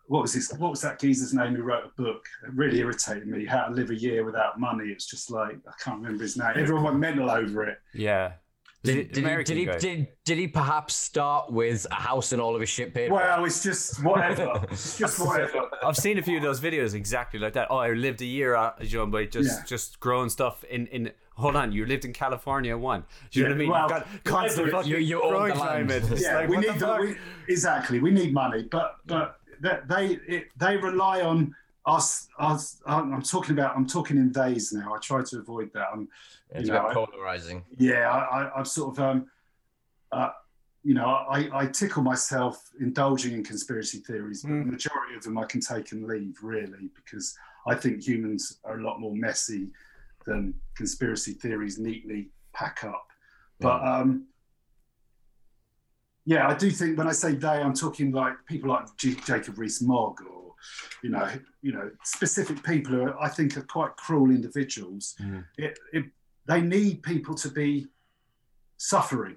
what was this? What was that geezer's name who wrote a book? It really irritated me. How to live a year without money. It's just like I can't remember his name. Everyone went mental over it. yeah. Did, did, he, did, he, did, did, he perhaps start with a house and all of his shit paid Well, it's just whatever. it's just whatever. I've seen a few of those videos exactly like that. Oh, I lived a year, uh, John, by just yeah. just growing stuff in in. Hold on, you lived in California one. Do you yeah, know what I mean? Well, You've got constant fucking you, you growing climate. Yeah, like, we need the, we, exactly. We need money, but but they it, they rely on us, us. I'm talking about. I'm talking in days now. I try to avoid that. I'm it's you know, polarizing. Yeah, I, am sort of, um, uh, you know, I, I tickle myself indulging in conspiracy theories, but mm. the majority of them I can take and leave, really, because I think humans are a lot more messy than conspiracy theories neatly pack up. But mm. um, yeah, I do think when I say they, I'm talking like people like G- Jacob Rees-Mogg or you know, you know, specific people who are, I think are quite cruel individuals. Mm. It, it they need people to be suffering.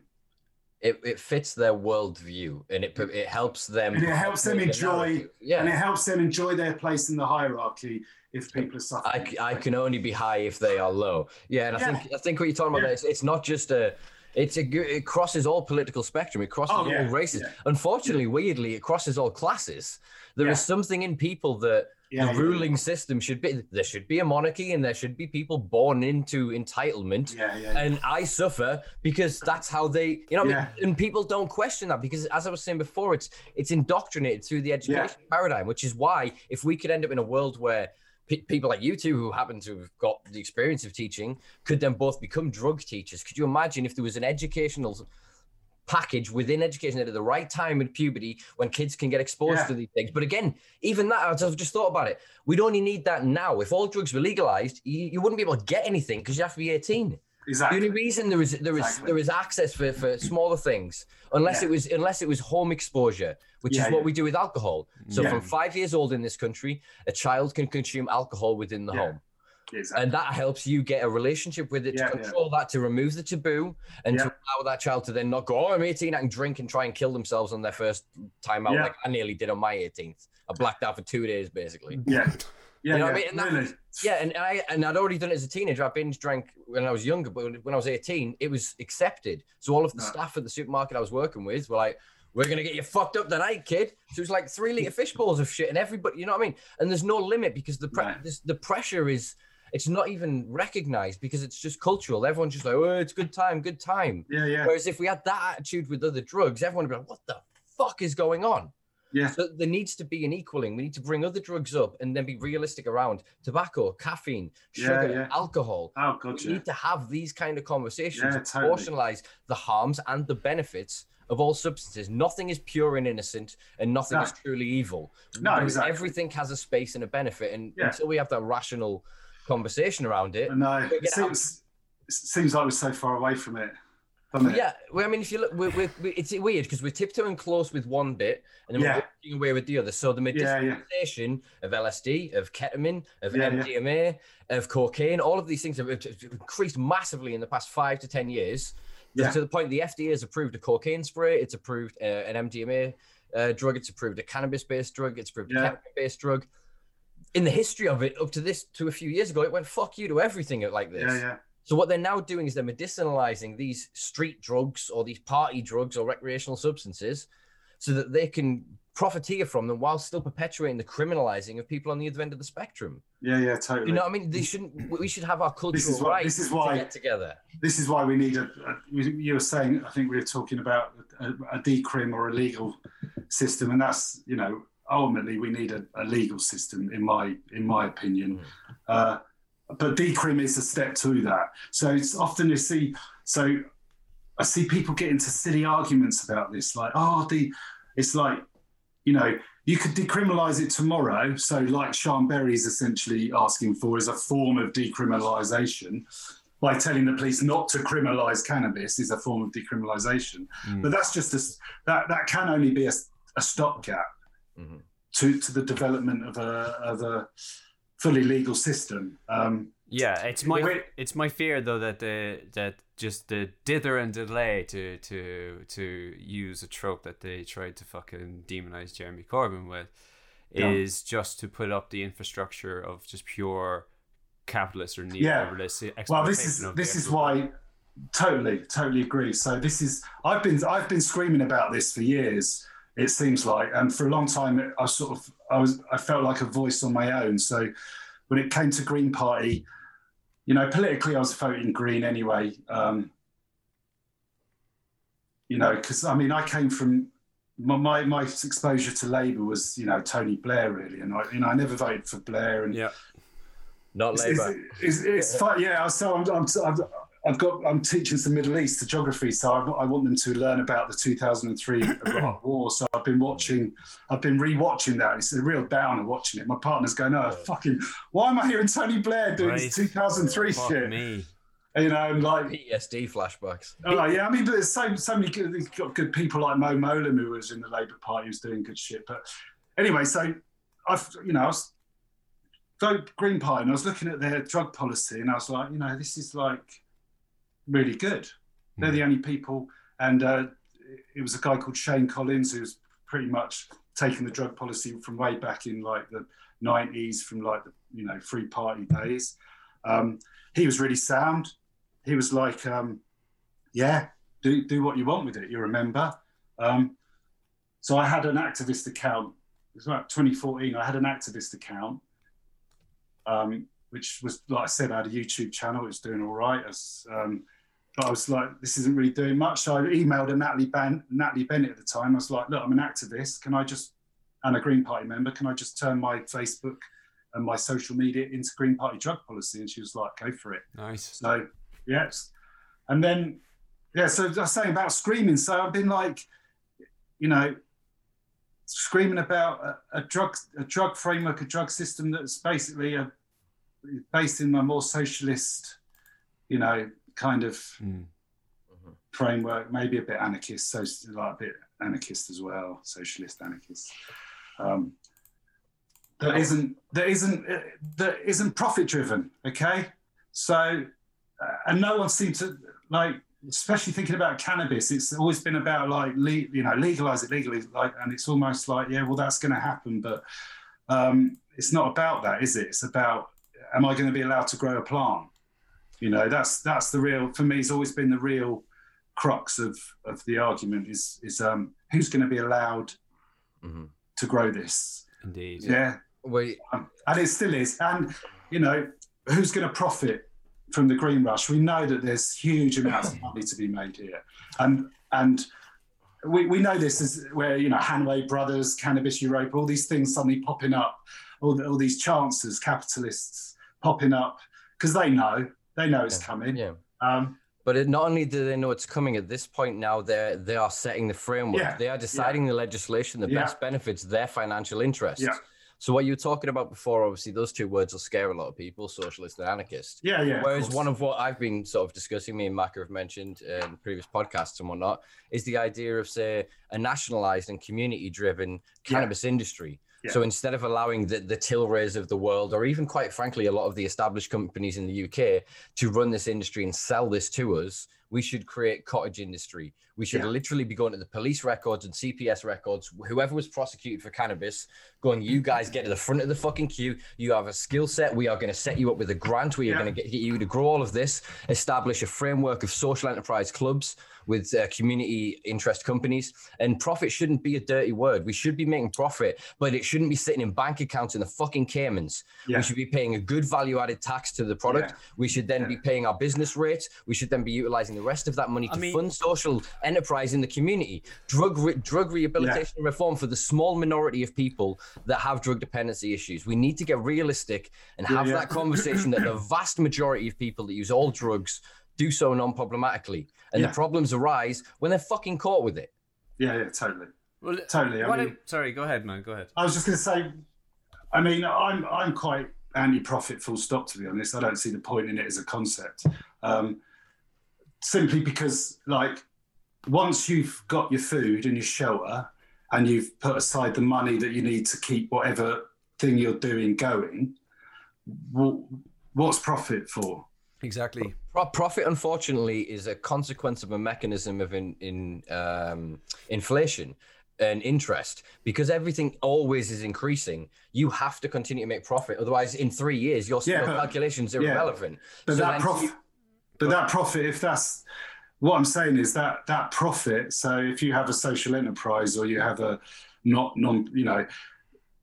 It, it fits their worldview and it it helps them and it helps them enjoy yeah and it helps them enjoy their place in the hierarchy if people are suffering. I, I can only be high if they are low. Yeah, and I yeah. think I think what you're talking about yeah. it's, it's not just a it's a it crosses all political spectrum. It crosses oh, yeah. all races. Unfortunately, weirdly, it crosses all classes. There is something in people that yeah, the ruling yeah. system should be there should be a monarchy and there should be people born into entitlement yeah, yeah, and i suffer because that's how they you know I mean? and people don't question that because as i was saying before it's it's indoctrinated through the education paradigm which is why if we could end up in a world where people like you two who happen to have got the experience of teaching could then both become drug teachers could you imagine if there was an educational package within education at the right time in puberty when kids can get exposed yeah. to these things. But again, even that, I've just thought about it. We'd only need that now. If all drugs were legalized, you, you wouldn't be able to get anything because you have to be 18. Exactly. The only reason there is there is exactly. there is access for, for smaller things, unless yeah. it was unless it was home exposure, which yeah, is what we do with alcohol. So from five years old in this country, a child can consume alcohol within the home. Exactly. And that helps you get a relationship with it yeah, to control yeah. that, to remove the taboo, and yeah. to allow that child to then not go, oh, I'm 18, I can drink and try and kill themselves on their first time out, like I nearly did on my 18th. I blacked out for two days, basically. Yeah. Yeah, you know what I mean? And that, really? Yeah, and I and I'd already done it as a teenager. I binge drank when I was younger, but when I was 18, it was accepted. So all of the no. staff at the supermarket I was working with were like, we're gonna get you fucked up tonight, kid. So it's like three liter fish balls of shit, and everybody, you know what I mean? And there's no limit because the pre- this, the pressure is it's not even recognized because it's just cultural. Everyone's just like, oh, it's good time, good time. Yeah, yeah. Whereas if we had that attitude with other drugs, everyone would be like, what the fuck is going on? Yeah. So there needs to be an equaling. We need to bring other drugs up and then be realistic around tobacco, caffeine, sugar, yeah, yeah. alcohol. Oh, gotcha. We need to have these kind of conversations yeah, totally. proportionalize the harms and the benefits of all substances. Nothing is pure and innocent, and nothing no. is truly evil. No, exactly. Everything has a space and a benefit, and until we have that rational conversation around it. No, it seems, it seems like we're so far away from it. Yeah, well, I mean, if you look, we're, we're, we're, it's weird because we're tiptoeing close with one bit and then yeah. we're walking away with the other. So the medicinization yeah, yeah. of LSD, of ketamine, of MDMA, of cocaine, all of these things have increased massively in the past five to ten years. To the point the FDA has approved a cocaine spray, it's approved uh, an MDMA uh, drug, it's approved a cannabis-based drug, it's approved a ketamine-based drug in the history of it up to this to a few years ago, it went fuck you to everything like this. So what they're now doing is they're medicinalizing these street drugs or these party drugs or recreational substances so that they can profiteer from them while still perpetuating the criminalizing of people on the other end of the spectrum. Yeah, yeah, totally. You know what I mean? They shouldn't. We should have our cultural this is why, this is why, to get together. This is why we need a, a. You were saying, I think we were talking about a, a decrim or a legal system, and that's you know ultimately we need a, a, legal system, in my in my opinion. Mm. Uh, but decrim is a step to that. So it's often you see. So I see people get into silly arguments about this, like, oh, the it's like, you know, you could decriminalize it tomorrow. So like Sean Berry is essentially asking for is a form of decriminalization by telling the police not to criminalize cannabis is a form of decriminalization. Mm. But that's just a, that that can only be a, a stopgap mm-hmm. to to the development of a of a fully legal system. Um, yeah, it's my it's my fear though that the that just the dither and delay to to to use a trope that they tried to fucking demonize Jeremy Corbyn with yeah. is just to put up the infrastructure of just pure capitalist or neoliberalist yeah. Well, this is this is why Totally, totally agree. So this is I've been I've been screaming about this for years. It seems like, and for a long time, I sort of I was I felt like a voice on my own. So when it came to Green Party, you know, politically I was voting Green anyway. Um, you know, because I mean I came from my, my, my exposure to Labour was you know Tony Blair really, and I you know I never voted for Blair and yeah. Not it's, Labour. It's, it's, it's fun. Yeah, so I'm, I'm, I'm, I've got I'm teaching some Middle East to geography, so I, I want them to learn about the 2003 Iraq War. So I've been watching, I've been re-watching that. It's a real downer watching it. My partner's going, "Oh, fucking, why am I hearing Tony Blair doing Right. this 2003 Fuck shit?" me. You know, and like, PTSD flashbacks. oh yeah, I mean, but there's so so many good, you've got good people like Mo Mowlam who was in the Labour Party who's doing good shit. But anyway, so I've you know I was go Green Party and I was looking at their drug policy and I was like, you know, this is like really good. They're the only people, and uh, it was a guy called Shane Collins who's pretty much taken the drug policy from way back in like the 90s, from like the you know free party days. Um, he was really sound. He was like, um, yeah, do do what you want with it. You remember? Um, so I had an activist account. It was about 2014. I had an activist account, um, which was like I said, I had a YouTube channel. It was doing all right. As, um, but I was like, this isn't really doing much. So I emailed a Natalie, Ban- Natalie Bennett at the time. I was like, look, I'm an activist. Can I just, and a Green Party member, can I just turn my Facebook and my social media into Green Party drug policy? And she was like, go for it. Nice. So, yes. And then, yeah, so I was saying about screaming. So I've been like, you know, screaming about a, a drug a drug framework, a drug system that's basically a, based in a more socialist, you know, kind of Mm. framework, maybe a bit anarchist, so like a bit anarchist as well, socialist anarchist. Um, that isn't that isn't uh, that isn't profit driven. Okay, so uh, and no one seems to like, especially thinking about cannabis. It's always been about like le- you know legalize it legally, like, and it's almost like yeah, well that's going to happen, but um, it's not about that, is it? It's about am I going to be allowed to grow a plant? You know, that's that's the real for me. It's always been the real crux of of the argument is is um, who's going to be allowed Mhm. to grow this? Indeed. Yeah, Wait, um, and it still is. And you know, who's going to profit from the green rush? We know that there's huge amounts of money to be made here, and and we, we know this is where you know Hanway Brothers, Cannabis Europe, all these things suddenly popping up, all, the, all these chances, capitalists popping up because they know they know it's coming. yeah. Um, But it, not only do they know it's coming at this point now, they they are setting the framework. Yeah, They are deciding the legislation that Yeah. best benefits their financial interests. Yeah. So what you were talking about before, obviously, those two words will scare a lot of people: socialist and anarchist. yeah, yeah. Whereas course. one of what I've been sort of discussing, me and Macca have mentioned in previous podcasts and whatnot, is the idea of say a nationalized and community-driven cannabis industry. So instead of allowing the, the Tilrays of the world, or even quite frankly, a lot of the established companies in the UK to run this industry and sell this to us, we should create cottage industry. We should Yeah. literally be going to the police records and CPS records, whoever was prosecuted for cannabis, going, you guys get to the front of the fucking queue. You have a skill set. We are going to set you up with a grant. We are Yeah. going to get, you to grow all of this, establish a framework of social enterprise clubs with uh, community interest companies. And profit shouldn't be a dirty word. We should be making profit, but it shouldn't be sitting in bank accounts in the fucking Caymans. Yeah. We should be paying a good value added tax to the product. We should then be paying our business rates. We should then be utilizing the rest of that money I to mean- fund social enterprise in the community, drug re- drug rehabilitation and reform for the small minority of people that have drug dependency issues. We need to get realistic and have yeah. that conversation that the vast majority of people that use all drugs do so non-problematically, and Yeah. the problems arise when they're fucking caught with it. yeah, yeah, totally, Well, totally. I mean, I- sorry, go ahead, man. Go ahead. I was just going to say, I mean, I'm I'm quite anti-profit, full stop. To be honest, I don't see the point in it as a concept. Um, simply because, like, once you've got your food and your shelter, and you've put aside the money that you need to keep whatever thing you're doing going, what's profit for? Exactly. Pro- Profit, unfortunately, is a consequence of a mechanism of in, in um, inflation and interest. Because everything always is increasing, you have to continue to make profit. Otherwise, in three years, your, Yeah, your but- calculations are yeah. irrelevant. But So that profit. you- but that profit, if that's what I'm saying, is that that profit. So if you have a social enterprise or you have a not non, you know,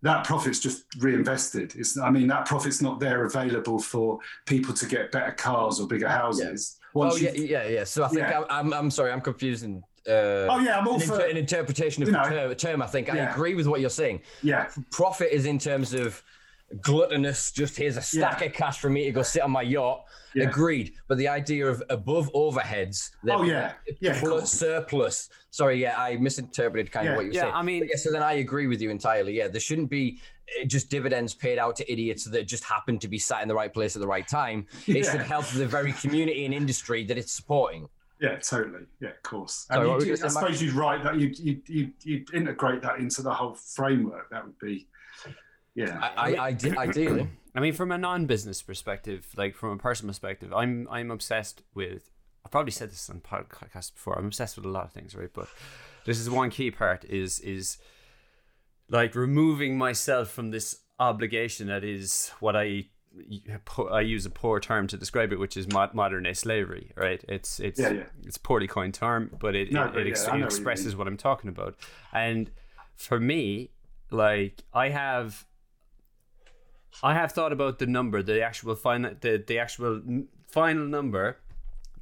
that profit's just reinvested. It's, I mean, that profit's not there available for people to get better cars or bigger houses. Yeah. oh yeah, yeah, yeah. So I think yeah. I'm, I'm sorry, I'm confusing uh, oh yeah, I'm all an, for an interpretation of the term, term, I think yeah. I agree with what you're saying. Yeah, profit is in terms of gluttonous. Just here's a stack yeah. of cash for me to go sit on my yacht. Yeah. Agreed. But the idea of above overheads, oh yeah, yeah, plus surplus. Sorry, yeah, I misinterpreted kind of what you yeah, saying. I mean, yeah, so then I agree with you entirely. Yeah, there shouldn't be eh, just dividends paid out to idiots that just happen to be sat in the right place at the right time. It should help the very community and industry that it's supporting. Yeah, totally. Yeah, of course. And Sorry, you, I suppose you'd write that you you you you'd integrate that into the whole framework. That would be, yeah. I, I, I ideally. I mean, from a non-business perspective, like from a personal perspective, I'm I'm obsessed with. I've probably said this on podcast before. I'm obsessed with a lot of things, right? But this is one key part: is is like removing myself from this obligation that is what I I use a poor term to describe it, which is modern day slavery, right? It's it's yeah, yeah. it's poorly coined term, but it no, it, it, ex- it expresses what, what I'm talking about. And for me, like I have, I have thought about the number, the actual final, the the actual final number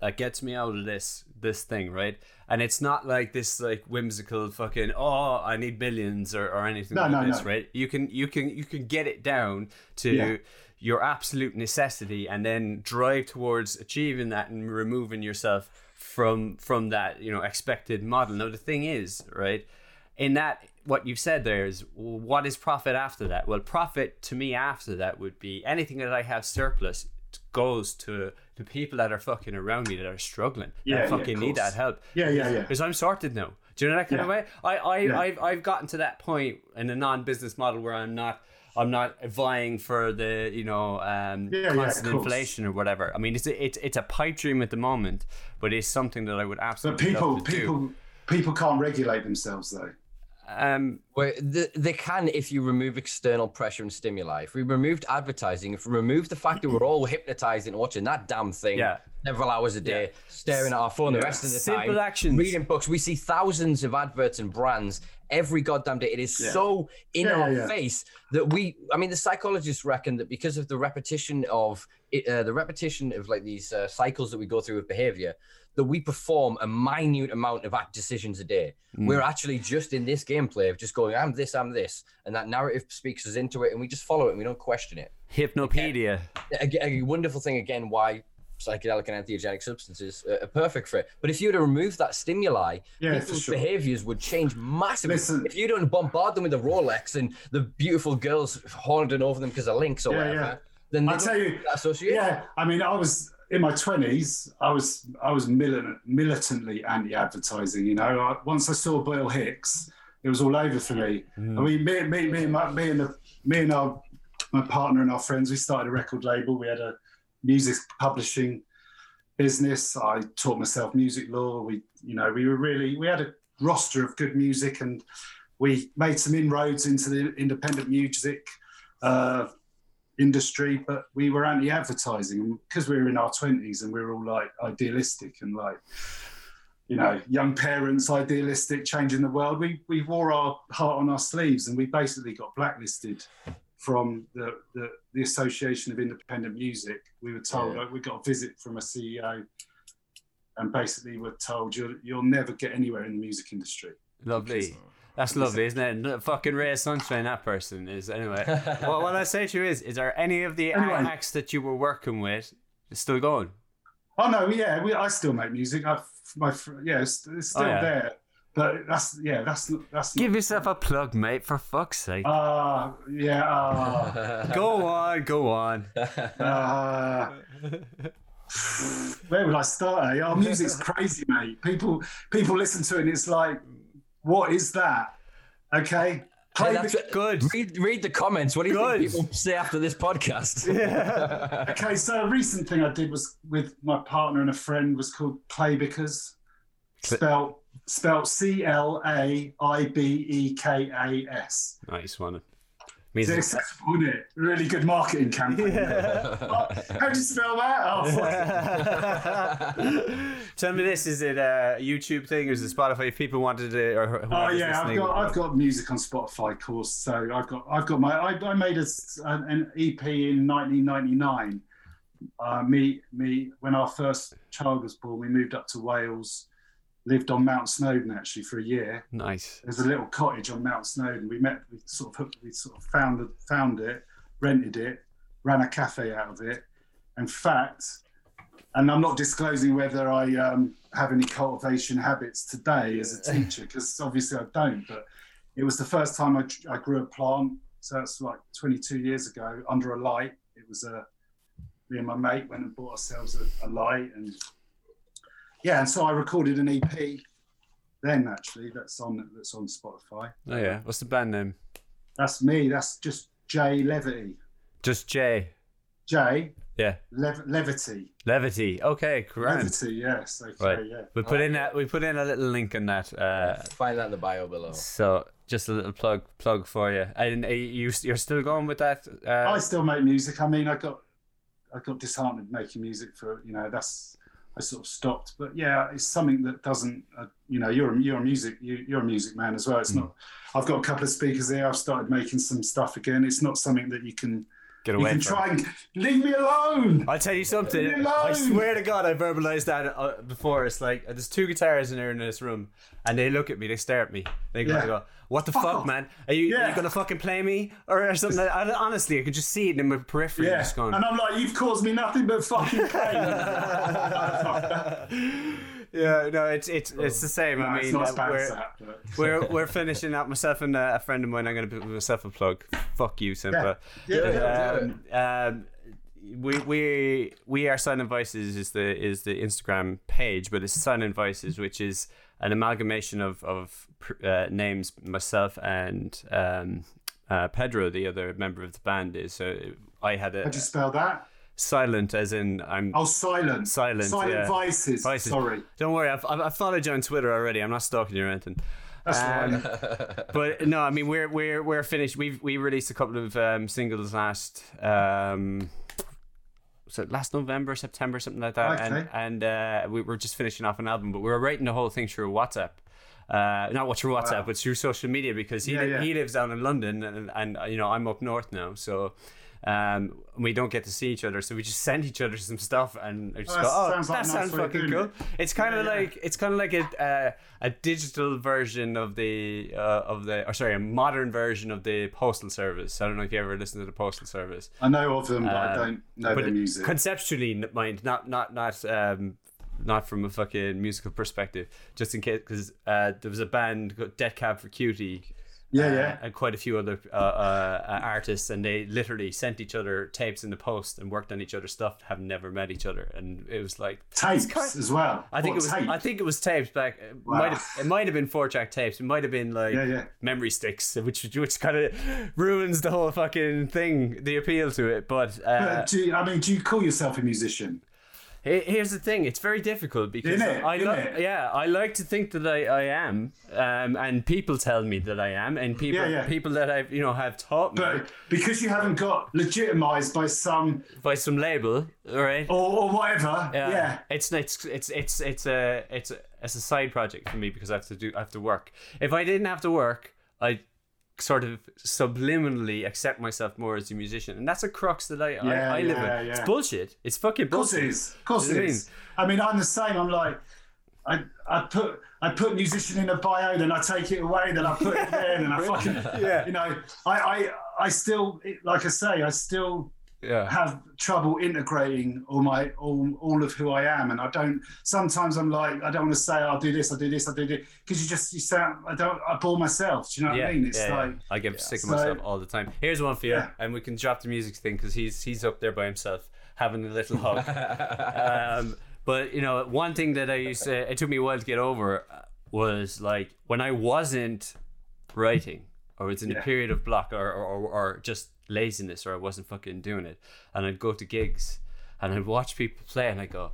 that gets me out of this this thing, right? And it's not like this like whimsical fucking oh I need millions or, or anything no, like no, this, no. right? You can you can you can get it down to yeah your absolute necessity and then drive towards achieving that and removing yourself from from that you know expected model now the thing is right in that what you've said there is what is profit after that well profit to me after that would be anything that i have surplus goes to the people that are fucking around me that are struggling yeah, fucking yeah, need that help yeah yeah yeah because i'm sorted now do you know that kind yeah. of way i i yeah. I've, I've gotten to that point in a non-business model where i'm not I'm not vying for the you know um, yeah, constant yeah, inflation or whatever. I mean, it's a, it's it's a pipe dream at the moment, but it's something that I would absolutely. But people people do. people can't regulate themselves though. Um, well, they, they can if you remove external pressure and stimuli. If we removed advertising, if we remove the fact that we're all hypnotized into watching that damn thing yeah. several hours a day, yeah. staring at our phone yeah. the rest of the Simple time, actions. reading books, we see thousands of adverts and brands every goddamn day. It is yeah. so in yeah, our yeah. face that we. I mean, the psychologists reckon that because of the repetition of uh, the repetition of like these uh, cycles that we go through with behavior, that we perform a minute amount of act decisions a day. Mm. We're actually just in this gameplay of just going, "I'm this, I'm this," and that narrative speaks us into it, and we just follow it, and we don't question it. Hypnopedia. Again, a, a wonderful thing again. Why psychedelic and entheogenic substances are perfect for it. But if you were to remove that stimuli, yeah, people's sure. behaviors would change massively. Listen, if you don't bombard them with a Rolex and the beautiful girls horning over them because of links or yeah, whatever, yeah. then I tell you, yeah. I mean, I was in my twenties. I was I was militant, militantly anti-advertising. You know, I, once I saw Bill Hicks, it was all over for me. Mm. I mean, me, me, me, and my, me and the, me and our my partner and our friends, we started a record label. We had a music publishing business. I taught myself music law. We, you know, we were really we had a roster of good music, and we made some inroads into the independent music uh, industry. But we were anti-advertising because we were in our twenties and we were all like idealistic and like. You know, young parents, idealistic, changing the world. We we wore our heart on our sleeves, and we basically got blacklisted from the, the, the Association of Independent Music. We were told yeah. we got a visit from a CEO, and basically we're told you'll you'll never get anywhere in the music industry. Lovely. That's lovely, isn't it? Fucking Ray Sunshine, that person is. Anyway, well, what I say to you is, is there any of the anyway. acts that you were working with still going? Oh no, yeah, we, I still make music. I've my yeah, it's, it's still oh, yeah. there. But that's yeah, that's that's. Give not, yourself a plug, mate, for fuck's sake. Ah, uh, yeah. Uh, go on, go on. Uh, where would I start? Eh? Our music's crazy, mate. People people listen to it, and it's like, what is that? Okay. Play hey, the, good. Read, read the comments. What do you good. think people say after this podcast? Yeah. okay, so a recent thing I did was with my partner and a friend was called Play Because, spelled spelled C L A I B E K A S. Nice one. It's accessible, isn't it? Really good marketing campaign. How do you spell that? Oh, Tell me this: is it a YouTube thing, or is it Spotify? If people wanted it, or oh yeah, I've got I've got music on Spotify of course. So I've got I've got my I, I made a, an EP in 1999. Uh, me me when our first child was born, we moved up to Wales lived on Mount Snowdon actually for a year. Nice. There's a little cottage on Mount Snowdon. We met, we sort of we sort of found found it, rented it, ran a cafe out of it. In fact, and I'm not disclosing whether I um, have any cultivation habits today as a teacher because obviously I don't. But it was the first time I, I grew a plant. So that's like 22 years ago under a light. It was a me and my mate went and bought ourselves a, a light and yeah, and so I recorded an EP then actually that's on that's on Spotify. Oh yeah, what's the band name? That's me. That's just Jay Levity. Just Jay. Jay. Yeah. Lev- Levity. Levity. Okay, correct. Levity. Yes. Okay. Right. Yeah. We put in that. We put in a little link in that. Uh, Find that in the bio below. So just a little plug plug for you. And you you're still going with that? Uh, I still make music. I mean, I got I got disheartened making music for you know that's I sort of stopped. But yeah, it's something that doesn't, uh, you know, you're a, you're a music you, you're a music man as well. It's mm. not. I've got a couple of speakers there. I've started making some stuff again. It's not something that you can Get away. You can try and leave me alone. I'll tell you something. I swear to God, I verbalized that uh, before. It's like there's two guitars in there in this room, and they look at me, they stare at me, they go, yeah. go "What the fuck, fuck man? Are you, yeah. are you gonna fucking play me or, or something?" I, honestly, I could just see it in my periphery. Yeah. Just going, and I'm like, "You've caused me nothing but fucking pain." yeah, no, it's it's it's the same. No, I mean, uh, we're, we're we're finishing up. Myself and uh, a friend of mine. I'm going to put myself a plug. Fuck you, Simpa. Yeah, yeah, um, um, we we we are Silent Voices is the is the Instagram page, but it's Silent Voices, which is an amalgamation of of uh, names. Myself and um, uh, Pedro, the other member of the band, is. So I had a. How'd you spell that? Silent, as in I'm. Oh, silent. Silent. Silent yeah. Vices. Vices. Sorry. Don't worry, I've, I've followed you on Twitter already. I'm not stalking you or anything. That's um, but no, I mean we're we're we're finished. We've we released a couple of um, singles last. Um, so last November, September, something like that, okay. and and uh, we were just finishing off an album, but we were writing the whole thing through WhatsApp. Uh, not through WhatsApp, wow. but through social media because he yeah, yeah. he lives down in London and, and you know I'm up north now, so um, we don't get to see each other, so we just send each other some stuff and I just oh, go, "Oh, sounds that sounds fucking cool." It's kind of yeah, like it's kind of like a uh, a digital version of the uh, of the or sorry, a modern version of the postal service. I don't know if you ever listened to the postal service. I know of them, but I um, don't know their music. Conceptually, mind, not not not um, not from a fucking musical perspective. Just in case, because uh, there was a band, called Death Cab for Cutie, yeah, uh, yeah, and quite a few other uh, uh, artists, and they literally sent each other tapes in the post and worked on each other's stuff, have never met each other, and it was like tapes kind of, as well. I think what, it was. Tape? I think it was tapes back. It wow. might have. It might have been four track tapes. It might have been like yeah, yeah. memory sticks, which which kind of ruins the whole fucking thing, the appeal to it. But, uh, but you, I mean, do you call yourself a musician? Here's the thing: it's very difficult because it? I lo- yeah, I like to think that I, I am, um, and people tell me that I am, and people yeah, yeah. people that I've you know have taught me. But because you haven't got legitimized by some by some label, right, or, or whatever, yeah. yeah, it's it's it's it's it's a it's a, it's a side project for me because I have to do I have to work. If I didn't have to work, I sort of subliminally accept myself more as a musician, and that's a crux that I yeah, I, I live yeah, in. Yeah. It's bullshit. It's fucking bullshit. Of course it is. Of course it is. I mean, I'm the same. I'm like, I I put I put musician in a bio, then I take it away, then I put it there, and I fucking yeah. You know, I I I still like I say, I still yeah. have trouble integrating all my all, all of who I am, and I don't. Sometimes I'm like, I don't want to say I'll do this, I'll do this, I'll do this, because you just you sound. I don't. I bore myself. Do you know what yeah, I mean? It's yeah, like yeah. I get sick of so, myself all the time. Here's one for you, and we can drop the music thing because he's he's up there by himself having a little hug. um, but you know, one thing that I used to, it took me a while to get over was like when I wasn't writing or was in a period of block or, or, or just laziness or I wasn't fucking doing it. And I'd go to gigs and I'd watch people play and I go,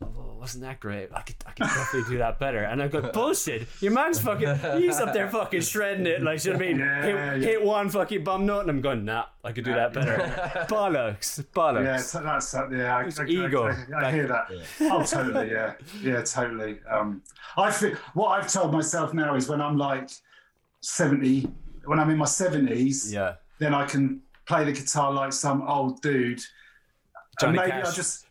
oh, wasn't that great? I could, I could definitely do that better. And I go, bullshit. Your man's fucking, he's up there fucking shredding it. Like, you know what I mean? Yeah, hit, yeah. hit one fucking bum note, and I'm going, nah, I could do that better. bollocks, bollocks. Yeah, so that's uh, yeah. I, I, ego. I, I, I hear that. Oh, totally. Yeah, yeah, totally. Um, I feel what I've told myself now is when I'm like seventy, when I'm in my seventies, yeah. then I can play the guitar like some old dude. Johnny and maybe Cash. I just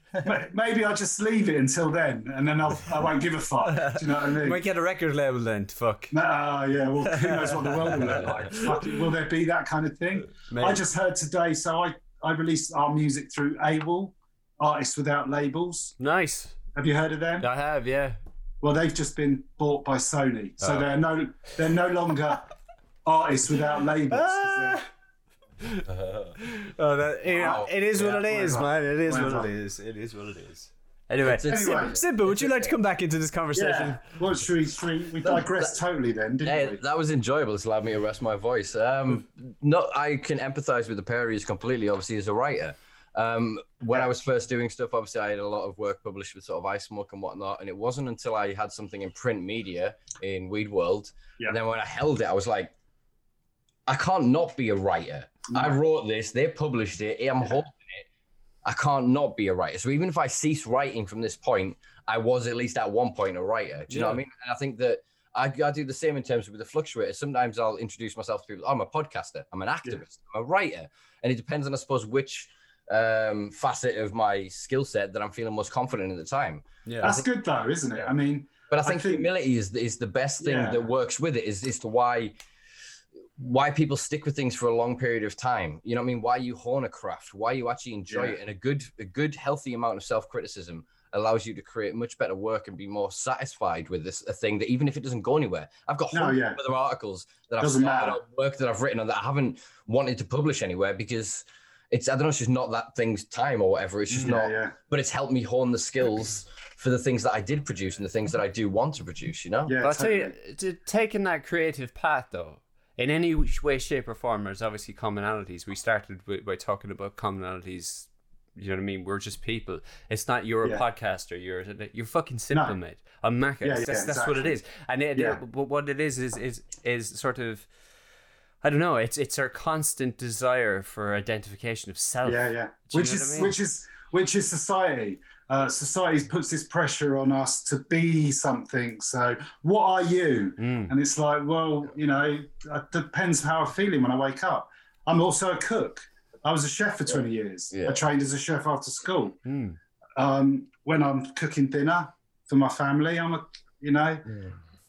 maybe I just leave it until then, and then I'll, I won't give a fuck. Do you know what I mean? Might get a record label then. Fuck. No, uh, yeah, well, who knows what the world will look like? Fuck will there be that kind of thing? Maybe. I just heard today, so I, I released our music through AWOL, Artists Without Labels. Nice. Have you heard of them? I have, yeah. Well, they've just been bought by Sony, so Oh. they're no they're no longer artists without labels. they're- Oh, that, you know, Wow. it is what it is, Yeah, man. It is what Whatever. it is. It is what it is. Anyway, It's- it's- Anyway. Simpa, would you like to come back into this conversation? Yeah. Well, should we, should we, we digressed totally then, didn't Hey, we? that was enjoyable. It's allowed me to rest my voice. Um, no, I can empathize with the Perrys completely. Obviously, as a writer, um, when I was first doing stuff, obviously I had a lot of work published with sort of ice smoke and whatnot, and it wasn't until I had something in print media in Weed World, Yeah. and then when I held it, I was like, I can't not be a writer. I wrote this, they published it, I'm holding it. I can't not be a writer. So even if I cease writing from this point, I was at least at one point a writer. Do you know what I mean? And I think that I, I do the same in terms of with the fluctuator. Sometimes I'll introduce myself to people. I'm a podcaster. I'm an activist. I'm a writer, and it depends on, I suppose, which um, facet of my skill set that I'm feeling most confident in at the time. Yeah. That's good though, isn't it? I mean, But I I think, think- humility is is the best thing Yeah. that works with it. Is is to why why people stick with things for a long period of time. You know what I mean? Why you hone a craft? Why you actually enjoy Yeah. it? And a good a good healthy amount of self criticism allows you to create much better work and be more satisfied with this a thing that even if it doesn't go anywhere. I've got No, hundreds yeah. of other articles that I've Doesn't started matter. work that I've written on that I haven't wanted to publish anywhere because it's I don't know, it's just not that thing's time or whatever. It's just yeah, not yeah, but it's helped me hone the skills for the things that I did produce and the things that I do want to produce, you know? yeah. But I'll tell you, totally. to, taking that creative path though, in any way, shape, or form, there's obviously commonalities. We started with, by talking about commonalities. You know what I mean? We're just people. It's not you're a Yeah. podcaster. You're you're fucking Simpa, No. mate. I'm Macca. Yeah, that's, yeah, that's what it is. And it, Yeah. but what it is is is is sort of. I don't know. It's it's our constant desire for identification of self. yeah, yeah. Which is I mean? which is which is society. Uh, society puts this pressure on us to be something. So, what are you? Mm. And it's like, well, you know, it depends how I'm feeling when I wake up. I'm also a cook. I was a chef for 20 years. Yeah. I trained as a chef after school. Mm. Um, when I'm cooking dinner for my family, I'm a, you know,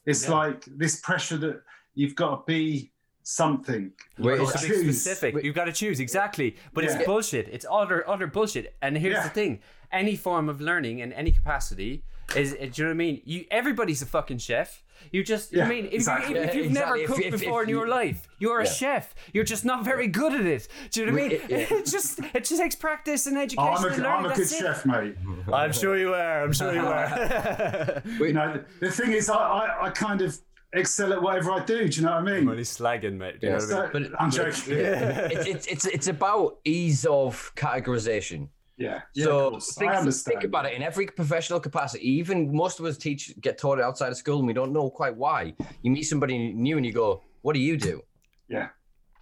it's Yeah. like this pressure that you've got to be something. Wait, You've got to to be choose. specific. Wait. You've got to choose exactly. But Yeah. it's bullshit. It's utter utter bullshit. And here's Yeah. the thing: any form of learning in any capacity is. Uh, do you know what I mean? You everybody's a fucking chef. You just. Yeah, I mean, if, exactly. you, if, if you've Yeah, never exactly. If- cooked if- if before in your you- life, you're a chef. You're just not very good at it. Do you know what I mean? Yeah. It just it just takes practice and Oh, education I'm a, and I'm a good it. chef, mate. I'm sure you are. I'm sure you are. You know, the thing is, I, I, I kind of excel at whatever I do. Do you know what I mean? I'm only slagging, mate. Do you know what I mean? But- I'm but- joking. it's, it's, it's, it's about ease of categorization. Yeah, yeah, so think, think about it in every professional capacity. Even most of us teach get taught outside of school, and we don't know quite why. You meet somebody new, and you go, "What do you do?" Yeah.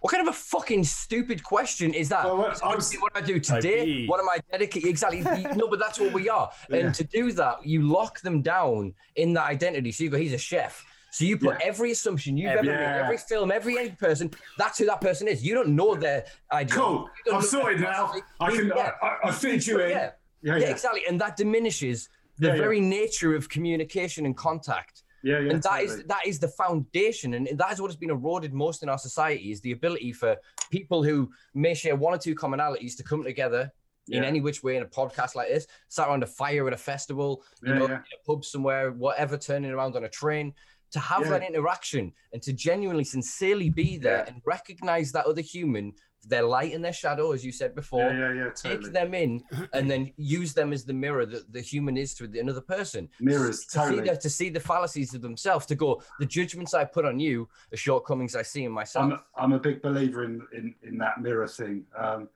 What kind of a fucking stupid question is that? Well, what- I what was- do I do today? be. What am I dedicated? Exactly. No, but that's what we are. Yeah. And to do that, you lock them down in that identity. So you go, he's a chef. So you put Yeah. every assumption you've Every- ever made, Yeah. every film, every person, that's who that person is. You don't know their idea. Cool. I'm sorted now. I can. Yeah. I, I, fit you in. Yeah. Yeah, Yeah, yeah, exactly. And that diminishes the Yeah, yeah. very nature of communication and contact. yeah, yeah. and that is totally. that is the foundation, and that is what has been eroded most in our society is the ability for people who may share one or two commonalities to come together in any which way in a podcast like this, sat around a fire at a festival, you Yeah, know, yeah. in a pub somewhere, whatever, turning around on a train, to have Yeah. that interaction and to genuinely, sincerely be there Yeah. and recognize that other human, their light and their shadow, as you said before Yeah, yeah, yeah, take them in and then use them as the mirror that the human is to another person. Mirrors, to see, totally. the, to see the fallacies of themselves, to go, the judgments I put on you, the shortcomings I see in myself. I'm, I'm a big believer in, in, in that mirror thing um,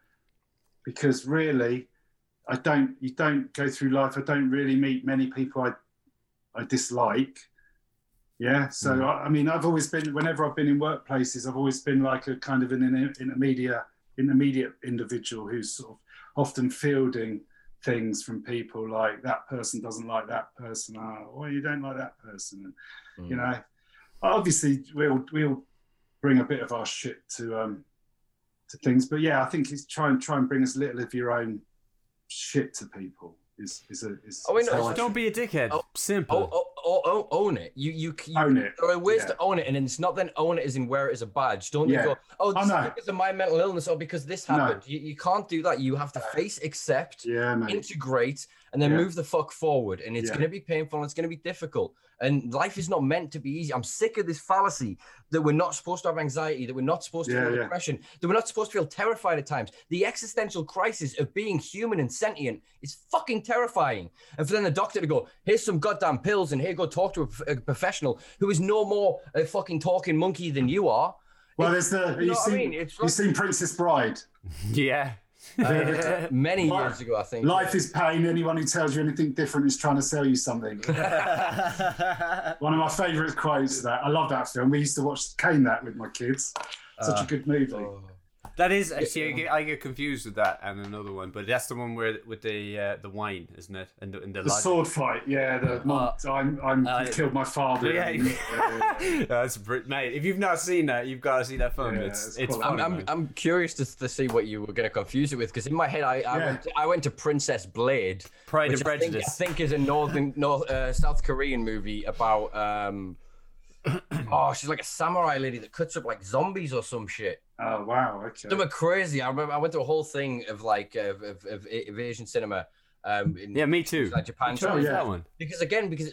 because really, I don't you don't go through life. I don't really meet many people I I dislike. Yeah, so mm. I, I, mean, I've always been whenever I've been in workplaces, I've always been like a kind of an intermediate intermediate individual who's sort of often fielding things from people like that person doesn't like that person, oh, you don't like that person, and mm. you know, obviously we'll we'll bring a bit of our shit to um to things, but yeah, I think it's try and try and bring as little of your own shit to people is is a is. Oh, wait, no, don't be a dickhead. Oh, Simpa. Oh, oh, oh, own it. You you, you own it. There are ways yeah. to own it, and it's not then own it as in wear it as a badge. Don't yeah. you go? Oh, oh this oh, no. because of my mental illness or because this happened. No. You, you can't do that. You have to face, accept, yeah, integrate, and then yeah. move the fuck forward. And it's yeah. going to be painful and it's going to be difficult. And life is not meant to be easy. I'm sick of this fallacy that we're not supposed to have anxiety, that we're not supposed to yeah, feel depression, that we're not supposed to feel terrified at times. The existential crisis of being human and sentient is fucking terrifying. And for then the doctor to go, here's some goddamn pills and here go talk to a, a professional who is no more a fucking talking monkey than you are. Well, there's the, you, you seen, I mean? you've seen Princess Bride. yeah. Uh, many life, years ago, I think. Life is pain. Anyone who tells you anything different is trying to sell you something. One of my favourite quotes. That I love that film. We used to watch Kane that with my kids. Such uh, a good movie. Oh. That is actually I get, I get, confused with that and another one, but that's the one where with the uh, the wine, isn't it? And the, the, the sword fight, yeah. The uh, I'm I'm uh, killed my father. Yeah, yeah, yeah. that's mate. If you've not seen that, you've got to see that film. it's it's. it's funny, I'm, I'm, I'm curious to, to see what you were going to confuse it with because in my head I I, went to, I went to Princess Blade, Pride and Prejudice. I think, I think is a northern North uh, South Korean movie about um oh, she's like a samurai lady that cuts up like zombies or some shit. Oh wow, okay. They were crazy. I remember I went to a whole thing of like of, of, of, of Asian cinema. Um, in, yeah, me too. Like Japan, too, yeah. that one. Because again, because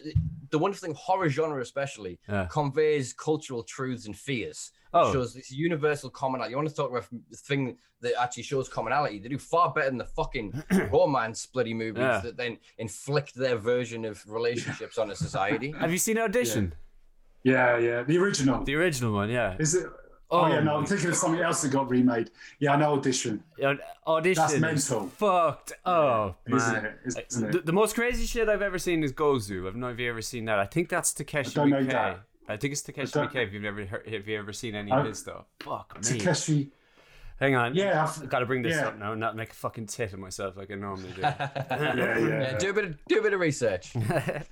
the wonderful thing, horror genre especially, yeah. conveys cultural truths and fears. Oh. shows this universal commonality. You want to talk about the thing that actually shows commonality? They do far better than the fucking romance bloody movies yeah. that then inflict their version of relationships on a society. Have you seen Audition? Yeah. Yeah, yeah, the original. The original one, yeah. Is it? Oh, oh yeah, oh. no, I'm thinking of something else that got remade. Yeah, I know Audition. Audition. That's mental. Fucked. Oh yeah, man, isn't it? Isn't it? The, the, most crazy shit I've ever seen is Gozu. I've not have you ever seen that. I think that's Takeshi I don't Know that. I think it's Takeshi Miike. If you've never heard, have you ever seen any of oh. his stuff? Fuck me. Takeshi. Hang on. Yeah, I've got to bring this yeah. up now, not make a fucking tit of myself like I normally do. yeah, yeah, yeah. Do a bit of do a bit of research. yeah,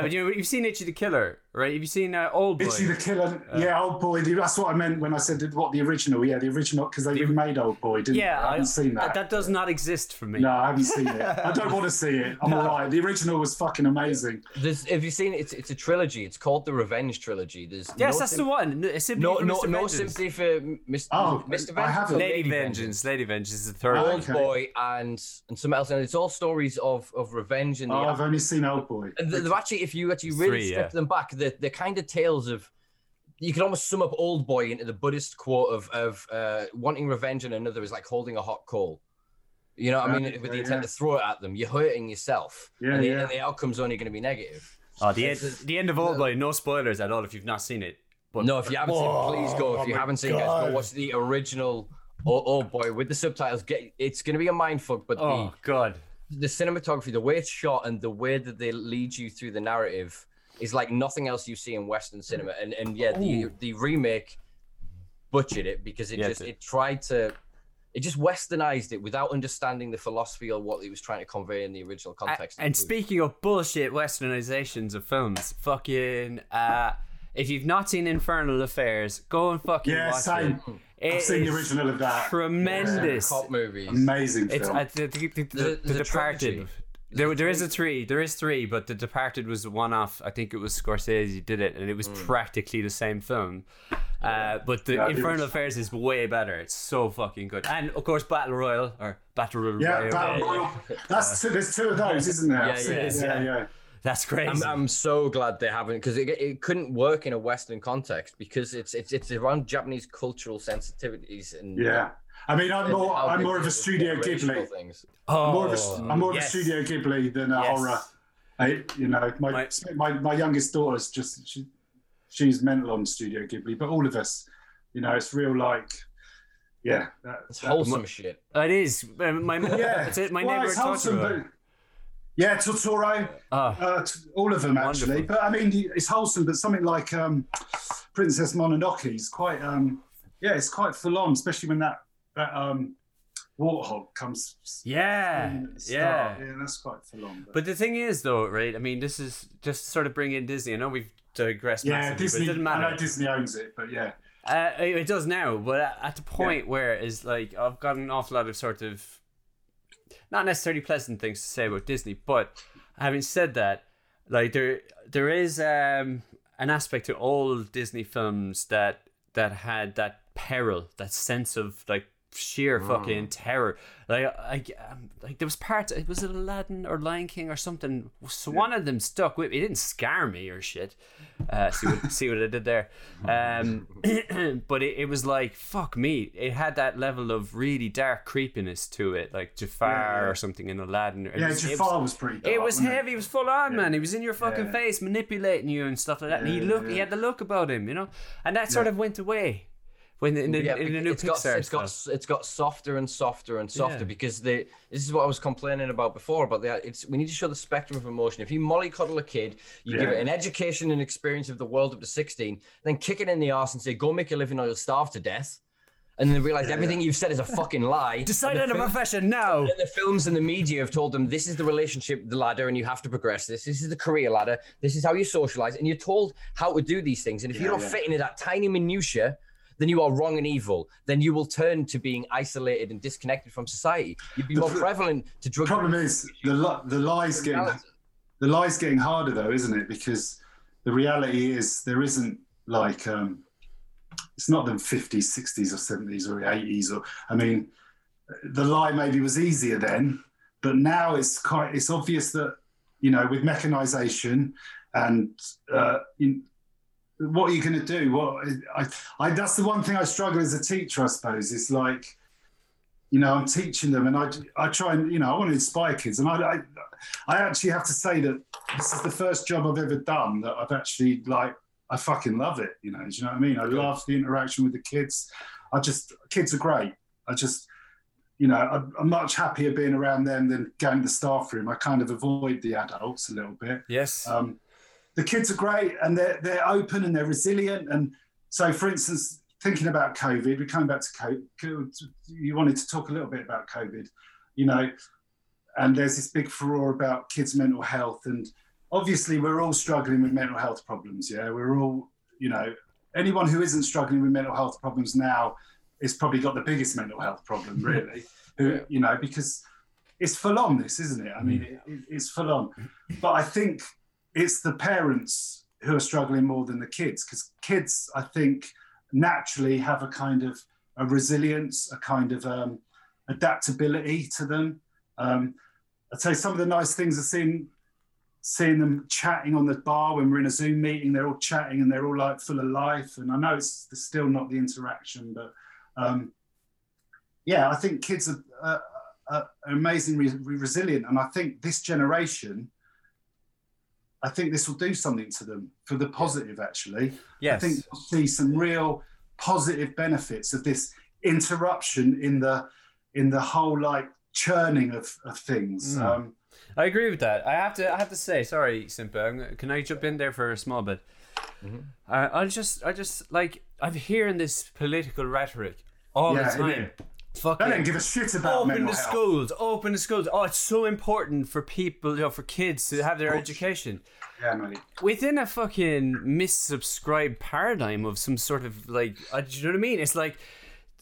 but you know, you've seen Ichi the Killer, right? Have you seen uh, Old Boy? Ichi the Killer, uh, yeah, Old Boy. That's what I meant when I said what the original. Yeah, the original because they the, remade Old Boy, didn't yeah, I haven't seen that. That does not exist for me. No, I haven't seen it. I don't want to see it. I'm no. alright. The original was fucking amazing. There's, have you seen it? It's, it's a trilogy. It's called the Revenge Trilogy. There's yes, no that's sim- the one. No, no, no sympathy for Mr. Oh, Mr. I haven't. Lady, Lady Vengeance. Vengeance. Lady Vengeance is the third. Old okay. Boy and and something else, and it's all stories of of revenge and. Oh, I've only seen Old Boy. And they've actually, if you actually really Three, strip yeah. them back, the the kind of tales of you can almost sum up Old Boy into the Buddhist quote of of uh, wanting revenge, and another is like holding a hot coal. You know, what I mean, with the intent yeah. to throw it at them, you're hurting yourself, yeah, and, the, yeah. and the outcome's only going to be negative. Oh, the end, the end of Old Boy. No spoilers at all if you've not seen it. But no, if you haven't whoa, seen, it, please go. If oh you haven't seen, it, go watch the original. Oh, oh boy, with the subtitles, get it's going to be a mind fuck But oh the, god, the cinematography, the way it's shot, and the way that they lead you through the narrative is like nothing else you see in Western cinema. And and yeah, the the remake butchered it because it yeah, just it tried to it just westernized it without understanding the philosophy or what it was trying to convey in the original context. and speaking of bullshit westernizations of films, fucking uh if you've not seen Infernal Affairs, go and fucking yeah, watch same. it. I've seen the original of that. Tremendous. Yeah. Cop movies. Amazing film. It's uh, the, the, the, the, the Departed. There, there is a three. There is three, but The Departed was one off. I think it was Scorsese did it, and it was mm. practically the same film. Uh, but the yeah, Infernal was... Affairs is way better. It's so fucking good. And of course, Battle Royale or Battle Royale. Yeah, Battle Royale. That's two, there's two of those, isn't there? Yeah, yeah, yeah. yeah. That's crazy. I'm, I'm, so glad they haven't because it, it couldn't work in a Western context because it's it's it's around Japanese cultural sensitivities and yeah. I mean, I'm more I'm more of a Studio Ghibli. Things. Oh, I'm more of a, I'm more yes. of a Studio Ghibli than a yes. horror. I, you know, my, my my my youngest daughter's just she, she's mental on Studio Ghibli, but all of us, you know, it's real like yeah, it's wholesome shit. It is. My yeah, it's it. My well, neighbor wholesome, but, yeah, Totoro, oh. uh, all of them actually. But I mean, it's wholesome. But something like um, Princess Mononoke is quite, um, yeah, it's quite full on, especially when that that um, warthog comes. Yeah, yeah, yeah, that's quite full long. But. but. the thing is, though, right? I mean, this is just sort of bring in Disney. I know we've digressed. Yeah, Disney. it doesn't matter. I know Disney owns it, but yeah. Uh, it does now, but at the point yeah. where is like I've got an awful lot of sort of not necessarily pleasant things to say about Disney, but having said that, like there there is um, an aspect to all Disney films that that had that peril, that sense of like sheer mm. fucking terror. Like, I, um, like there was parts. It was it Aladdin or Lion King or something. So yeah. one of them stuck with me. It didn't scare me or shit. Uh, see what see what I did there. Um, but it, it was like fuck me. It had that level of really dark creepiness to it, like Jafar yeah, yeah. or something in Aladdin. It yeah, was, Jafar was, was, pretty. Dark, it was heavy. It? it was full on, man. He was in your fucking face, manipulating you and stuff like that. and he look, he had the look about him, you know, and that sort of went away when in, in, yeah, in a new it's Pixar got, it's got it's got softer and softer and softer yeah. because the this is what I was complaining about before about the it's we need to show the spectrum of emotion. If you mollycoddle a kid, you yeah. give it an education and experience of the world up to sixteen, then kick it in the ass and say go make a living or you'll starve to death. And then realize everything you've said is a fucking lie. Decide on a profession now. And the films and the media have told them this is the relationship the ladder, and you have to progress this. This is the career ladder. This is how you socialize, and you're told how to do these things. And if yeah, you're not yeah. fitting in that tiny minutia then you are wrong and evil. Then you will turn to being isolated and disconnected from society. You'd be more the, prevalent to drug. The problem is the the lies getting the lies getting harder though, isn't it? Because the reality is there isn't like um, it's not the 50s, 60s, or 70s or 80s. Or I mean, the lie maybe was easier then, but now it's quite it's obvious that you know with mechanization and uh, in, what are you going to do? What I, I, that's the one thing I struggle as a teacher, I suppose. It's like, you know, I'm teaching them, and I, I try and, you know, I want to inspire kids, and I, I, I actually have to say that this is the first job I've ever done that I've actually like, I fucking love it. You know, do you know what I mean? I love the interaction with the kids. I just, kids are great. I just, you know, I'm, I'm, much happier being around them than going to the staff room. I kind of avoid the adults a little bit. Yes. Um, the kids are great and they're they're open and they're resilient. And so, for instance, thinking about COVID, we're coming back to COVID. You wanted to talk a little bit about COVID, you know, and there's this big furore about kids' mental health, and obviously we're all struggling with mental health problems. Yeah, we're all, you know, anyone who isn't struggling with mental health problems now is probably got the biggest mental health problem, mm-hmm. really. who, you know, because it's full on. This, isn't it? I mean, mm-hmm. it, it's full on. But I think it's the parents who are struggling more than the kids because kids, I think, naturally have a kind of a resilience, a kind of um, adaptability to them. Um, I'd say some of the nice things I've seen, seeing them chatting on the bar when we're in a Zoom meeting, they're all chatting and they're all like full of life. And I know it's still not the interaction, but um, yeah, I think kids are, uh, are amazingly resilient. And I think this generation I think this will do something to them for the positive, actually. Yes. I think we'll see some real positive benefits of this interruption in the in the whole like churning of, of things. Mm. Um, I agree with that. I have to I have to say, sorry, Simpa, can I jump in there for a small bit? Mm-hmm. Uh, I just I just like I'm hearing this political rhetoric all yeah, the time. Fucking I don't give a shit about open the health. schools, open the schools. Oh, it's so important for people, you know, for kids to have their education. Yeah, mate. Within a fucking missubscribed paradigm of some sort of like, uh, do you know what I mean? It's like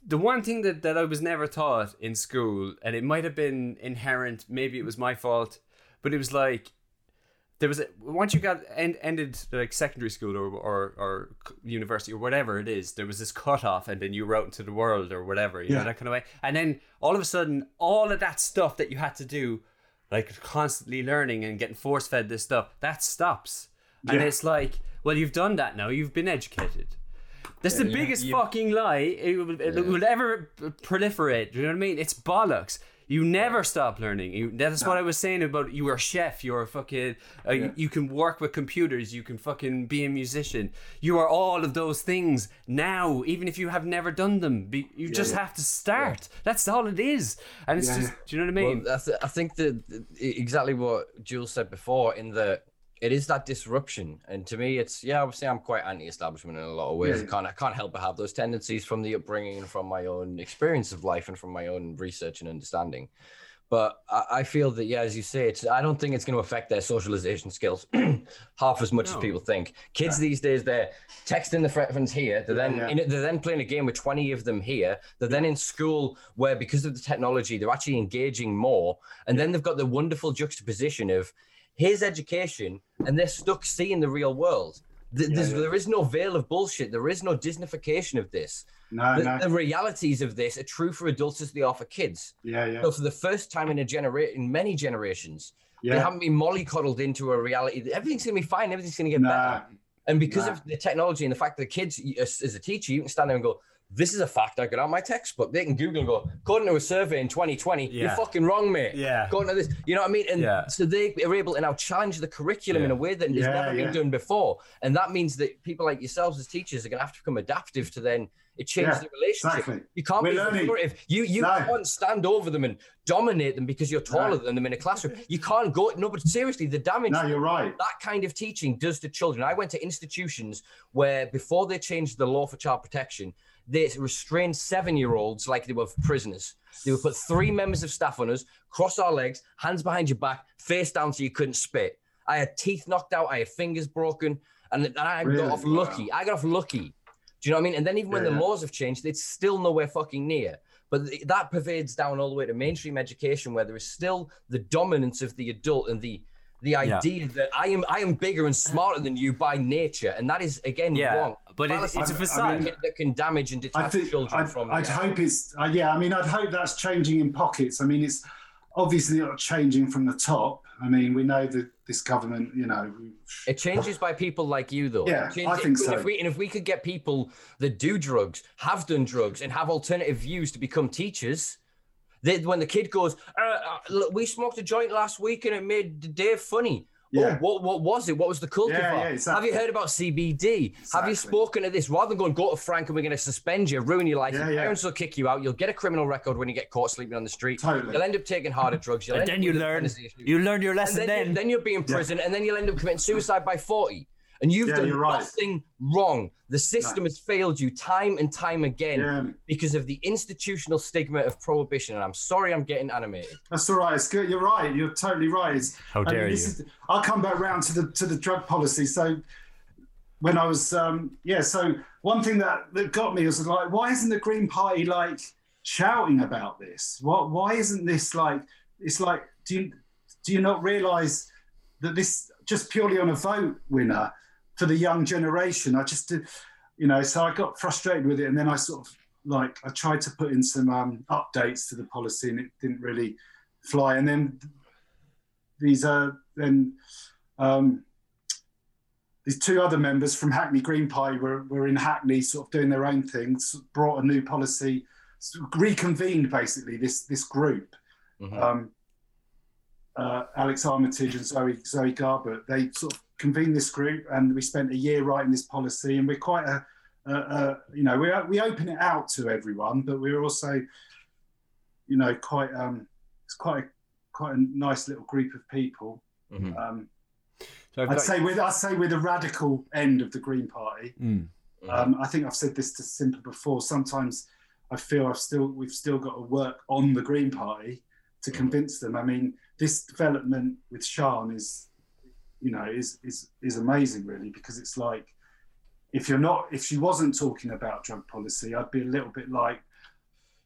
the one thing that, that I was never taught in school, and it might have been inherent, maybe it was my fault, but it was like there was a, once you got end, ended like secondary school or, or or university or whatever it is, there was this cutoff, and then you were out into the world or whatever, you yeah. know that kind of way. And then all of a sudden, all of that stuff that you had to do, like constantly learning and getting force fed this stuff, that stops. And yeah. it's like, well, you've done that now. You've been educated. That's yeah, the biggest fucking lie it will, it will ever proliferate. Do you know what I mean? It's bollocks You never stop learning. You, that's no. what I was saying about you are a chef. You're a fucking. Uh, yeah. you, can work with computers. You can fucking be a musician. You are all of those things now, even if you have never done them. Be, you yeah, just yeah. have to start. That's all it is. And it's just. Do you know what I mean? Well, I, th- I think that exactly what Jules said before. In the it is that disruption. And to me, it's yeah, obviously I'm quite anti-establishment in a lot of ways. Yeah. I can't I can't help but have those tendencies from the upbringing and from my own experience of life and from my own research and understanding. But I, I feel that yeah, as you say, it's I don't think it's going to affect their socialization skills half as much no. as people think. Kids yeah. these days, they're texting the friends here. They're then yeah, in, they're then playing a game with twenty of them here. They're then in school where because of the technology, they're actually engaging more. And then they've got the wonderful juxtaposition of his education and they're stuck seeing the real world. yeah, yeah. There is no veil of bullshit. There is no Disneyfication of this. No, the, no. the realities of this are true for adults as they are for kids. Yeah, yeah. So for the first time in a generation, in many generations, yeah. they haven't been mollycoddled into a reality. Everything's gonna be fine. Everything's gonna get nah. better. And because nah. of the technology and the fact that the kids, as, as a teacher, you can stand there and go, this is a fact I got out my textbook. They can Google and go, according to a survey in 2020, yeah. you're fucking wrong, mate. Yeah. According to this, you know what I mean? And yeah. so they are able to now challenge the curriculum yeah. in a way that has never been done before. And that means that people like yourselves as teachers are going to have to become adaptive to then it changes the relationship. Exactly. You can't We're be learning. You you no. can't stand over them and dominate them because you're taller no. than them in a classroom. You can't go. No, but seriously, the damage. No, you're right. That kind of teaching does to children. I went to institutions where before they changed the law for child protection they restrained seven year olds like they were prisoners. They would put three members of staff on us, cross our legs, hands behind your back, face down so you couldn't spit. I had teeth knocked out, I had fingers broken, and, and I really? got off lucky. Wow. I got off lucky. Do you know what I mean? And then even when the laws have changed, it's still nowhere fucking near. But that pervades down all the way to mainstream education, where there is still the dominance of the adult and the the idea yeah. that I am I am bigger and smarter than you by nature, and that is again yeah. wrong. But it, it's a facade I mean, that can damage and detach think, children I'd, from. I'd hope it's uh, yeah. I mean, I'd hope that's changing in pockets. I mean, it's obviously not changing from the top. I mean, we know that this government, you know, it changes by people like you, though. Yeah, I think so. If we, and if we could get people that do drugs, have done drugs, and have alternative views to become teachers, they, when the kid goes, uh, uh, "We smoked a joint last week and it made the day funny." Yeah. Oh, what, what was it? What was the culture yeah, yeah, exactly. Have you heard about CBD? Exactly. Have you spoken to this? Rather than going, go to Frank and we're going to suspend you, ruin your life, yeah, your parents will kick you out. You'll get a criminal record when you get caught sleeping on the street. Totally. You'll end up taking harder drugs. You'll and then you learn. You learn your lesson and then. Then. then you'll be in prison and then you'll end up committing suicide by 40 and you've yeah, done right. nothing wrong. The system no. has failed you time and time again yeah. because of the institutional stigma of prohibition. And I'm sorry, I'm getting animated. That's all right. It's good. You're right. You're totally right. How dare I mean, you? Is, I'll come back round to the to the drug policy. So when I was, um, yeah. So one thing that that got me was like, why isn't the Green Party like shouting about this? What? Why isn't this like? It's like, do you do you not realise that this just purely on a vote winner? For the young generation. I just did, you know, so I got frustrated with it, and then I sort of like I tried to put in some um, updates to the policy, and it didn't really fly. And then these are uh, then um, these two other members from Hackney Green Pie were, were in Hackney, sort of doing their own things, brought a new policy, reconvened basically this this group. Mm-hmm. Um, uh, Alex Armitage and Zoe Zoe Garbett, they sort of convened this group and we spent a year writing this policy and we're quite a, a, a you know we we open it out to everyone but we're also you know quite um it's quite a, quite a nice little group of people mm-hmm. um so I'd say with I'd say with the radical end of the Green Party mm. um, I think I've said this to Simpa before sometimes I feel I've still we've still got to work on the Green Party to mm. convince them I mean this development with Sian is you know is is is amazing really because it's like if you're not if she wasn't talking about drug policy i'd be a little bit like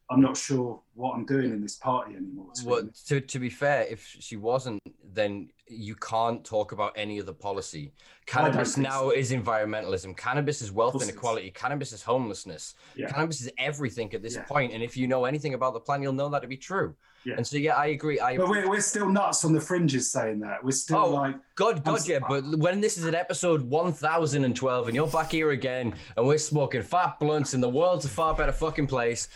i'm not sure what i'm doing in this party anymore to well to, to be fair if she wasn't then you can't talk about any other policy cannabis now so. is environmentalism cannabis is wealth inequality cannabis is homelessness yeah. cannabis is everything at this yeah. point and if you know anything about the plan you'll know that to be true yeah. And so, yeah, I agree. I but we're, we're still nuts on the fringes saying that. We're still oh, like, God, God, I'm yeah. But when this is at episode 1012 and you're back here again and we're smoking fat blunts and the world's a far better fucking place,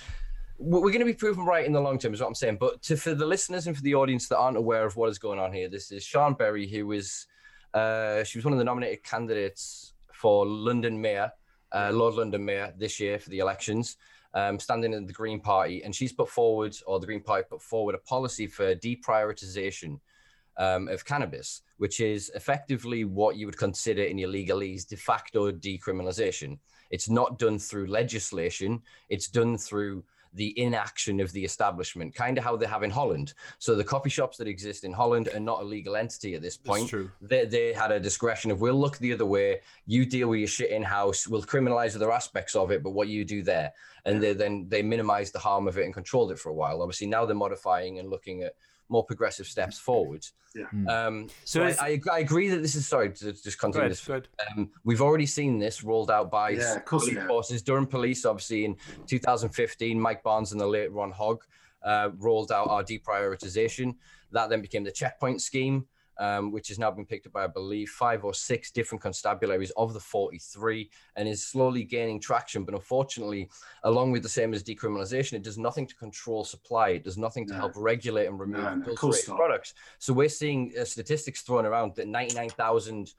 we're going to be proven right in the long term, is what I'm saying. But to, for the listeners and for the audience that aren't aware of what is going on here, this is Siân Berry, who is uh, she was one of the nominated candidates for London Mayor, uh, Lord London Mayor this year for the elections, um, standing in the Green Party, and she's put forward, or the Green Party put forward, a policy for deprioritization um, of cannabis, which is effectively what you would consider in your legalese de facto decriminalization. It's not done through legislation; it's done through the inaction of the establishment, kind of how they have in Holland. So the coffee shops that exist in Holland are not a legal entity at this point. That's true. They, they had a discretion of we'll look the other way, you deal with your shit in house, we'll criminalize other aspects of it, but what you do there. And they, then they minimized the harm of it and controlled it for a while. Obviously, now they're modifying and looking at more progressive steps forward. Yeah. Um, so So I, I, I agree that this is sorry to just continue Good, this. good. Um, we've already seen this rolled out by Yeah, of course we police forces. Durham Police, obviously, in 2015, Mike Barton and the late Ron Hogg uh, rolled out our deprioritization. That then became the checkpoint scheme, um, which has now been picked up by, I believe, five or six different constabularies of the 43 and is slowly gaining traction. But unfortunately, along with the same as decriminalization, it does nothing to control supply. It does nothing to No. help regulate and remove No, no, of course adulterated not. products. So we're seeing uh, statistics thrown around that 99,000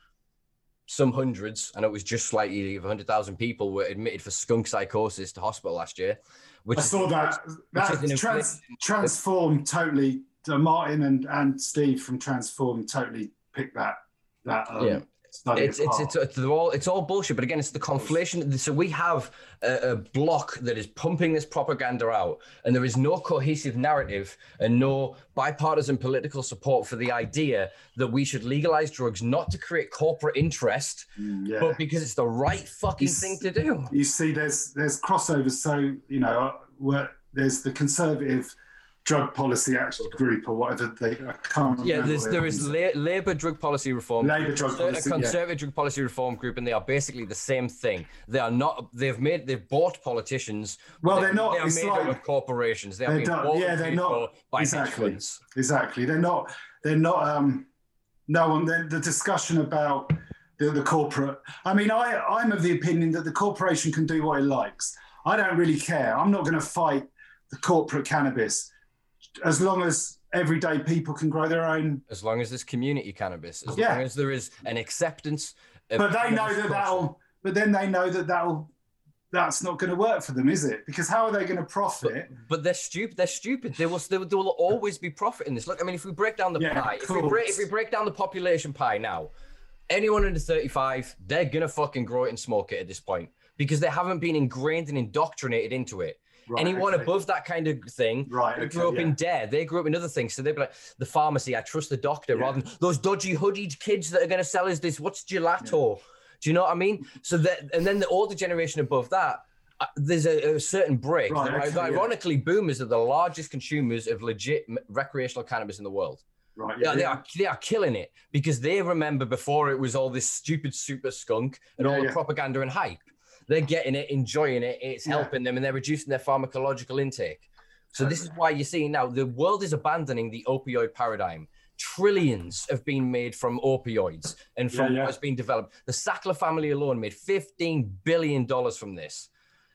some hundreds, and it was just slightly of 100,000 people were admitted for skunk psychosis to hospital last year. Which I is- saw that. which That is trans, transformed totally. Uh, Martin and, and Steve from Transform totally picked that that um, Yeah. it's, it's it's it's all it's all bullshit. But again, it's the conflation. So we have a, a block that is pumping this propaganda out, and there is no cohesive narrative and no bipartisan political support for the idea that we should legalize drugs not to create corporate interest, Mm, yeah. but because it's the right fucking It's- thing to do. you see there's there's crossovers so you know there's the conservative drug policy action group or whatever they I can't Yeah, there's, there is La- Labour drug policy reform. Labour drug a policy, yeah. conservative drug policy reform group, and they are basically the same thing. They are not. They've made. They've bought politicians. Well, They- they're not- They are it's made up like- of corporations. They are being not- yeah, they're not- by exactly. exactly they're not they're not um no one the, the discussion about the, the corporate i mean i i'm of the opinion that the corporation can do what it likes i don't really care i'm not going to fight the corporate cannabis as long as everyday people can grow their own As long as there's community cannabis, as Yeah. long as there is an acceptance. Of but they know that culture. that'll but then they know that that'll that's not going to work for them is it because how are they going to profit But they're stupid. They're stupid. They will. They will, there will always be profit in this. Look, I mean, if we break down the Yeah, pie, if we break, if we break down the population pie now, anyone under thirty-five, they're gonna fucking grow it and smoke it at this point because they haven't been ingrained and indoctrinated into it. Right, Anyone okay. above that kind of thing, Right, they okay, grew up in yeah. dare. They grew up in other things. So they'd be like, the pharmacy, I trust the doctor, Yeah. rather than those dodgy hoodied kids that are going to sell us this. What's gelato? Do you know what I mean? So that, and then the older generation above that, uh, there's a, a certain break. Right, okay, yeah. Ironically, boomers are the largest consumers of legit recreational cannabis in the world. right Yeah, they are they are killing it because they remember before it was all this stupid super skunk and Yeah, all the yeah. propaganda and hype. They're getting it, enjoying it, it's Yeah. helping them, and they're reducing their pharmacological intake. So this is why you're seeing now the world is abandoning the opioid paradigm. Trillions have been made from opioids and from Yeah, yeah. what's been developed. The Sackler family alone made 15 billion dollars from this.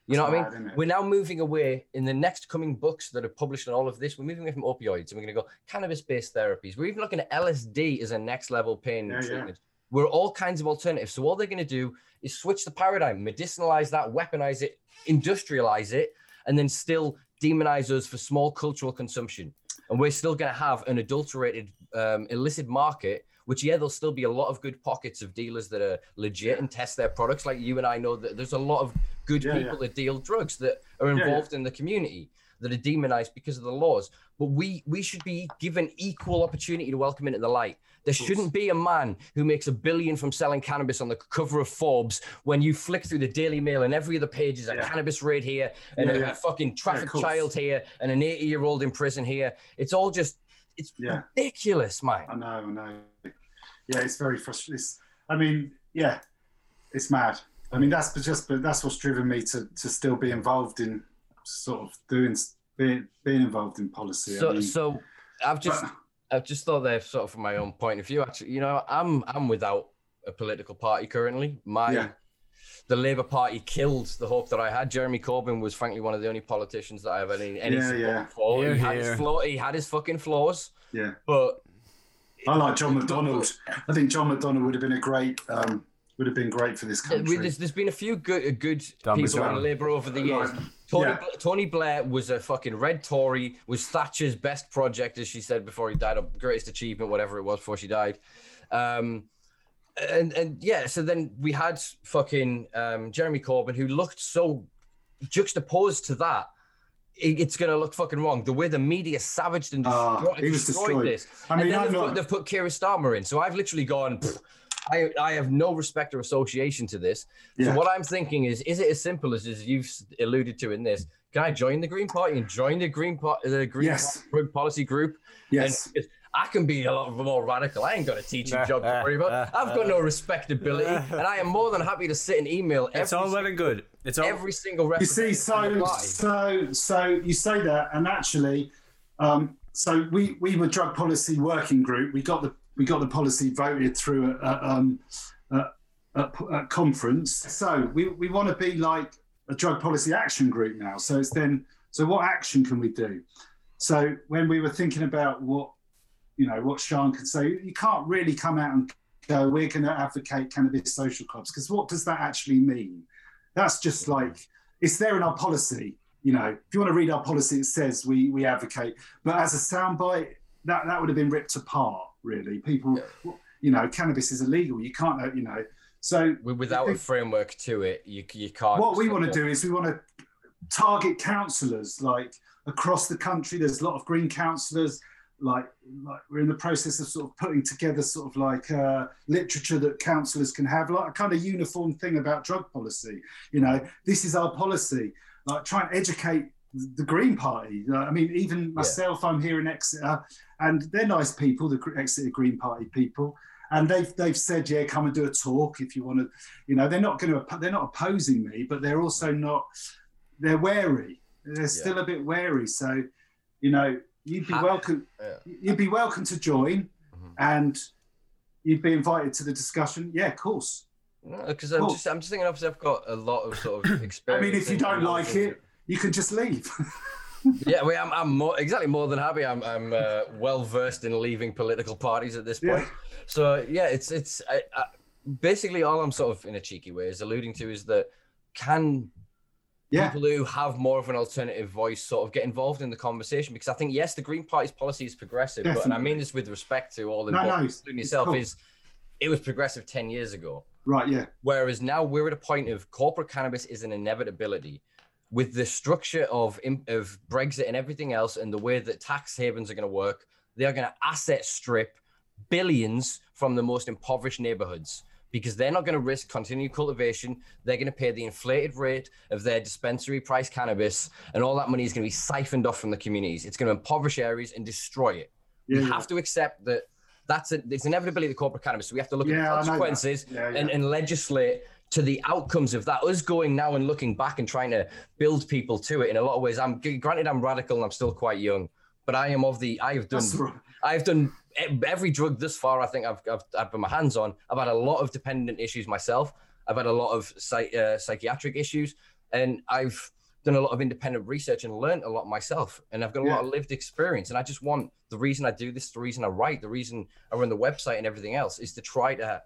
You know It's what I mean? We're now moving away in the next coming books that are published on all of this. We're moving away from opioids and we're going to go cannabis based therapies. We're even looking at LSD as a next level pain yeah. treatment. We're all kinds of alternatives. So all they're going to do is switch the paradigm, medicinalize that, weaponize it, industrialize it, and then still demonize us for small cultural consumption. And we're still going to have an adulterated, um, illicit market. Which yeah, there'll still be a lot of good pockets of dealers that are legit and test their products. Like you and I know that there's a lot of good Yeah, people that deal drugs that are yeah. involved in the community that are demonized because of the laws. But we we should be given equal opportunity to welcome into the light. There shouldn't be a man who makes a billion from selling cannabis on the cover of Forbes when you flick through the Daily Mail and every other page is a Yeah. cannabis raid here and Yeah, a, yeah. fucking traffic child here and an 80 year old in prison here. It's all just it's ridiculous, man. I know, I know. Yeah, it's very frustrating. I mean, yeah, it's mad. I mean, that's just, but that's what's driven me to to still be involved in sort of doing being being involved in policy. I So mean, so I've just but- I've just thought there sort of from my own point of view. Actually, you know, I'm I'm without a political party currently. My Yeah. the Labour Party killed the hope that I had. Jeremy Corbyn was frankly one of the only politicians that I have any any Yeah, support yeah. for. Hear, he had his flaw, he had his fucking flaws, Yeah. but I like John McDonnell. I think John McDonnell would have been a great um, would have been great for this country. There's, there's been a few good good Don people McDonnell. in Labour over the years. Right. Tony, Yeah. Tony Blair was a fucking red Tory, was Thatcher's best project, as she said before he died, or greatest achievement, whatever it was before she died. Um, and and yeah, so then we had fucking um, Jeremy Corbyn, who looked so juxtaposed to that. it- It's gonna look fucking wrong. The way the media savaged and Ah, destroyed, he was destroyed destroyed. this. I mean, and then they've, not- put, they've put Keir Starmer in. So I've literally gone. "Pfft, I, I have no respect or association to this. So what I'm thinking is, is it as simple as, as you've alluded to in this? Can I join the Green Party and join the Green Party, the Green Yes. Party Policy Group? yes. And I can be a lot more radical. I ain't got a teaching job to worry about. I've got no respectability, and I am more than happy to sit and email It's every, all well and good. It's all every single You see, so so so you say that, and actually, um, so we we were drug policy working group. We got the we got the policy voted through at, um, at, at, at conference. So we we want to be like a drug policy action group now. So it's then so what action can we do? So when we were thinking about what you know what Siân could say, you can't really come out and go, we're going to advocate cannabis social clubs because what does that actually mean? That's just like it's there in our policy. You know, if you want to read our policy, it says we we advocate. But as a soundbite, that that would have been ripped apart. Really, people, you know, cannabis is illegal. You can't, uh, you know. So Wi- Without a framework to it, you you can't. what we want to do is we want to target councillors like across the country. There's a lot of green councillors. Like, like we're in the process of sort of putting together sort of like uh, literature that councillors can have, like a kind of uniform thing about drug policy. You know, this is our policy. Like, try and educate the Green Party. I mean, even myself, I'm here in Exeter, and they're nice people, the Exeter Green Party people. And they've they've said, yeah, come and do a talk if you want to. You know, they're not going to. They're not opposing me, but they're also not. They're wary. They're still a bit wary. So, you know, you'd be welcome. Yeah. You'd be welcome to join, Mhm. and you'd be invited to the discussion. Yeah, of course. Because I'm just I'm just thinking. Obviously, I've got a lot of sort of experience. I mean, if you don't like it, you can just leave. yeah, well, I'm, I'm more, exactly more than happy. I'm, I'm uh, well versed in leaving political parties at this point. Yeah. So yeah, it's it's I, I, basically all I'm sort of in a cheeky way is alluding to is that can yeah, people who have more of an alternative voice sort of get involved in the conversation because I think yes, the Green Party's policy is progressive, but and I mean this with respect to all No, no, it's- including yourself, cool. is it was progressive ten years ago. right. Yeah, Whereas now we're at a point of corporate cannabis is an inevitability with the structure of of Brexit and everything else, and the way that tax havens are going to work. They are going to asset strip billions from the most impoverished neighborhoods because they're not going to risk continued cultivation. They're going to pay the inflated rate of their dispensary price cannabis, and all that money is going to be siphoned off from the communities. It's going to impoverish areas and destroy it. yeah. we yeah. have to accept that that's a, it's inevitability of corporate cannabis. So we have to look Yeah, at consequences. And, and legislate to the outcomes of that. Us going now and looking back and trying to build people to it in a lot of ways. I'm granted I'm radical and I'm still quite young, but I am of the I have done right. I've done every drug thus far. I think I've, I've I've put my hands on. I've had a lot of dependent issues myself. I've had a lot of psych, uh, psychiatric issues, and I've done a lot of independent research and learned a lot myself. And I've got a lot of lived experience. And I just want the reason I do this, the reason I write, the reason I run the website and everything else is to try to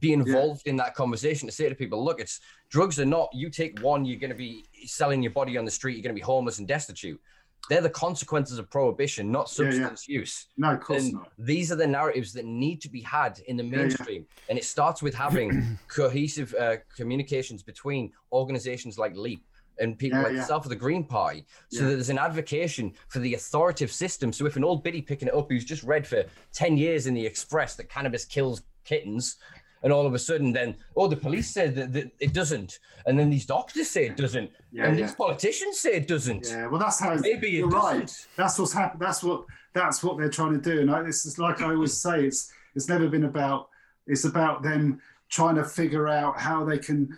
be involved in that conversation to say to people, look, it's drugs are not you take one, you're going to be selling your body on the street, you're going to be homeless and destitute. They're the consequences of prohibition, not Yeah, yeah. substance use. No, of course And not. these are the narratives that need to be had in the yeah. mainstream. And it starts with having cohesive uh, communications between organizations like LEAP and people Yeah, like yeah. yourself of the Green Party, so Yeah. that there's an advocation for the authoritative system. So if an old biddy picking it up who's just read for 10 years in the Express that cannabis kills kittens, and all of a sudden then, oh, the police said that, that it doesn't, and then these doctors say it doesn't, Yeah, and yeah. these politicians say it doesn't. Yeah, well, that's how. Maybe you're right. That's what's happened. That's what. That's what they're trying to do. And I, it's just like I always say. It's it's never been about. It's about them trying to figure out how they can,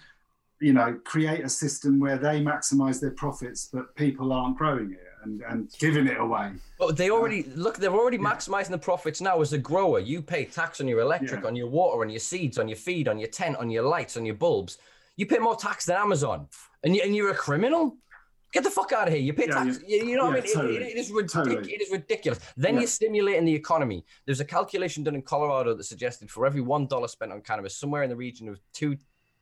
you know, create a system where they maximize their profits, but people aren't growing it and and giving it away. But they already look. They're already maximizing the profits now. As a grower, you pay tax on your electric, Yeah. on your water, on your seeds, on your feed, on your tent, on your lights, on your bulbs. You pay more tax than Amazon, and you and you're a criminal. Get the fuck out of here! You pay yeah, tax. You, you know what I mean? Totally. It, it, is ridiculous. Totally. It is ridiculous. Then you're stimulating the economy. There's a calculation done in Colorado that suggested for every one dollar spent on cannabis, somewhere in the region of two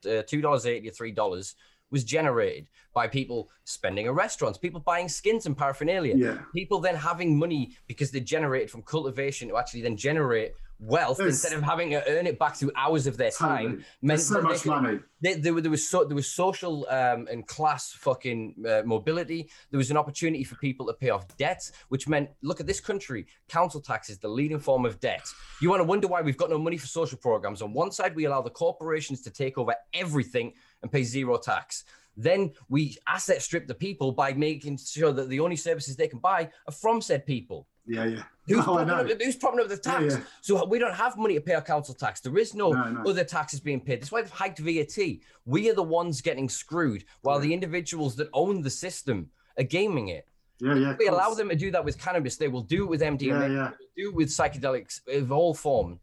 uh, two dollars eighty or three dollars was generated by people spending in restaurants, people buying skins and paraphernalia, yeah. people then having money because they generated from cultivation to actually then generate wealth instead of having to earn it back through hours of their time. Meant so much could, money. They, there, there, was so there was social um, and class fucking uh, mobility. There was an opportunity for people to pay off debts, which meant look at this country. Council tax is the leading form of debt. You want to wonder why we've got no money for social programs. On one side, we allow the corporations to take over everything and pay zero tax. Then we asset strip the people by making sure that the only services they can buy are from said people. Yeah, yeah. Who's, oh, propping, up, who's propping up the tax? Yeah, yeah. So we don't have money to pay our council tax. There is no, no, no, other taxes being paid. That's why they've hiked VAT. We are the ones getting screwed, while yeah. the individuals that own the system are gaming it. Yeah, yeah. If we allow them to do that with cannabis, they will do it with MDMA. Yeah, yeah. do it with psychedelics of all form.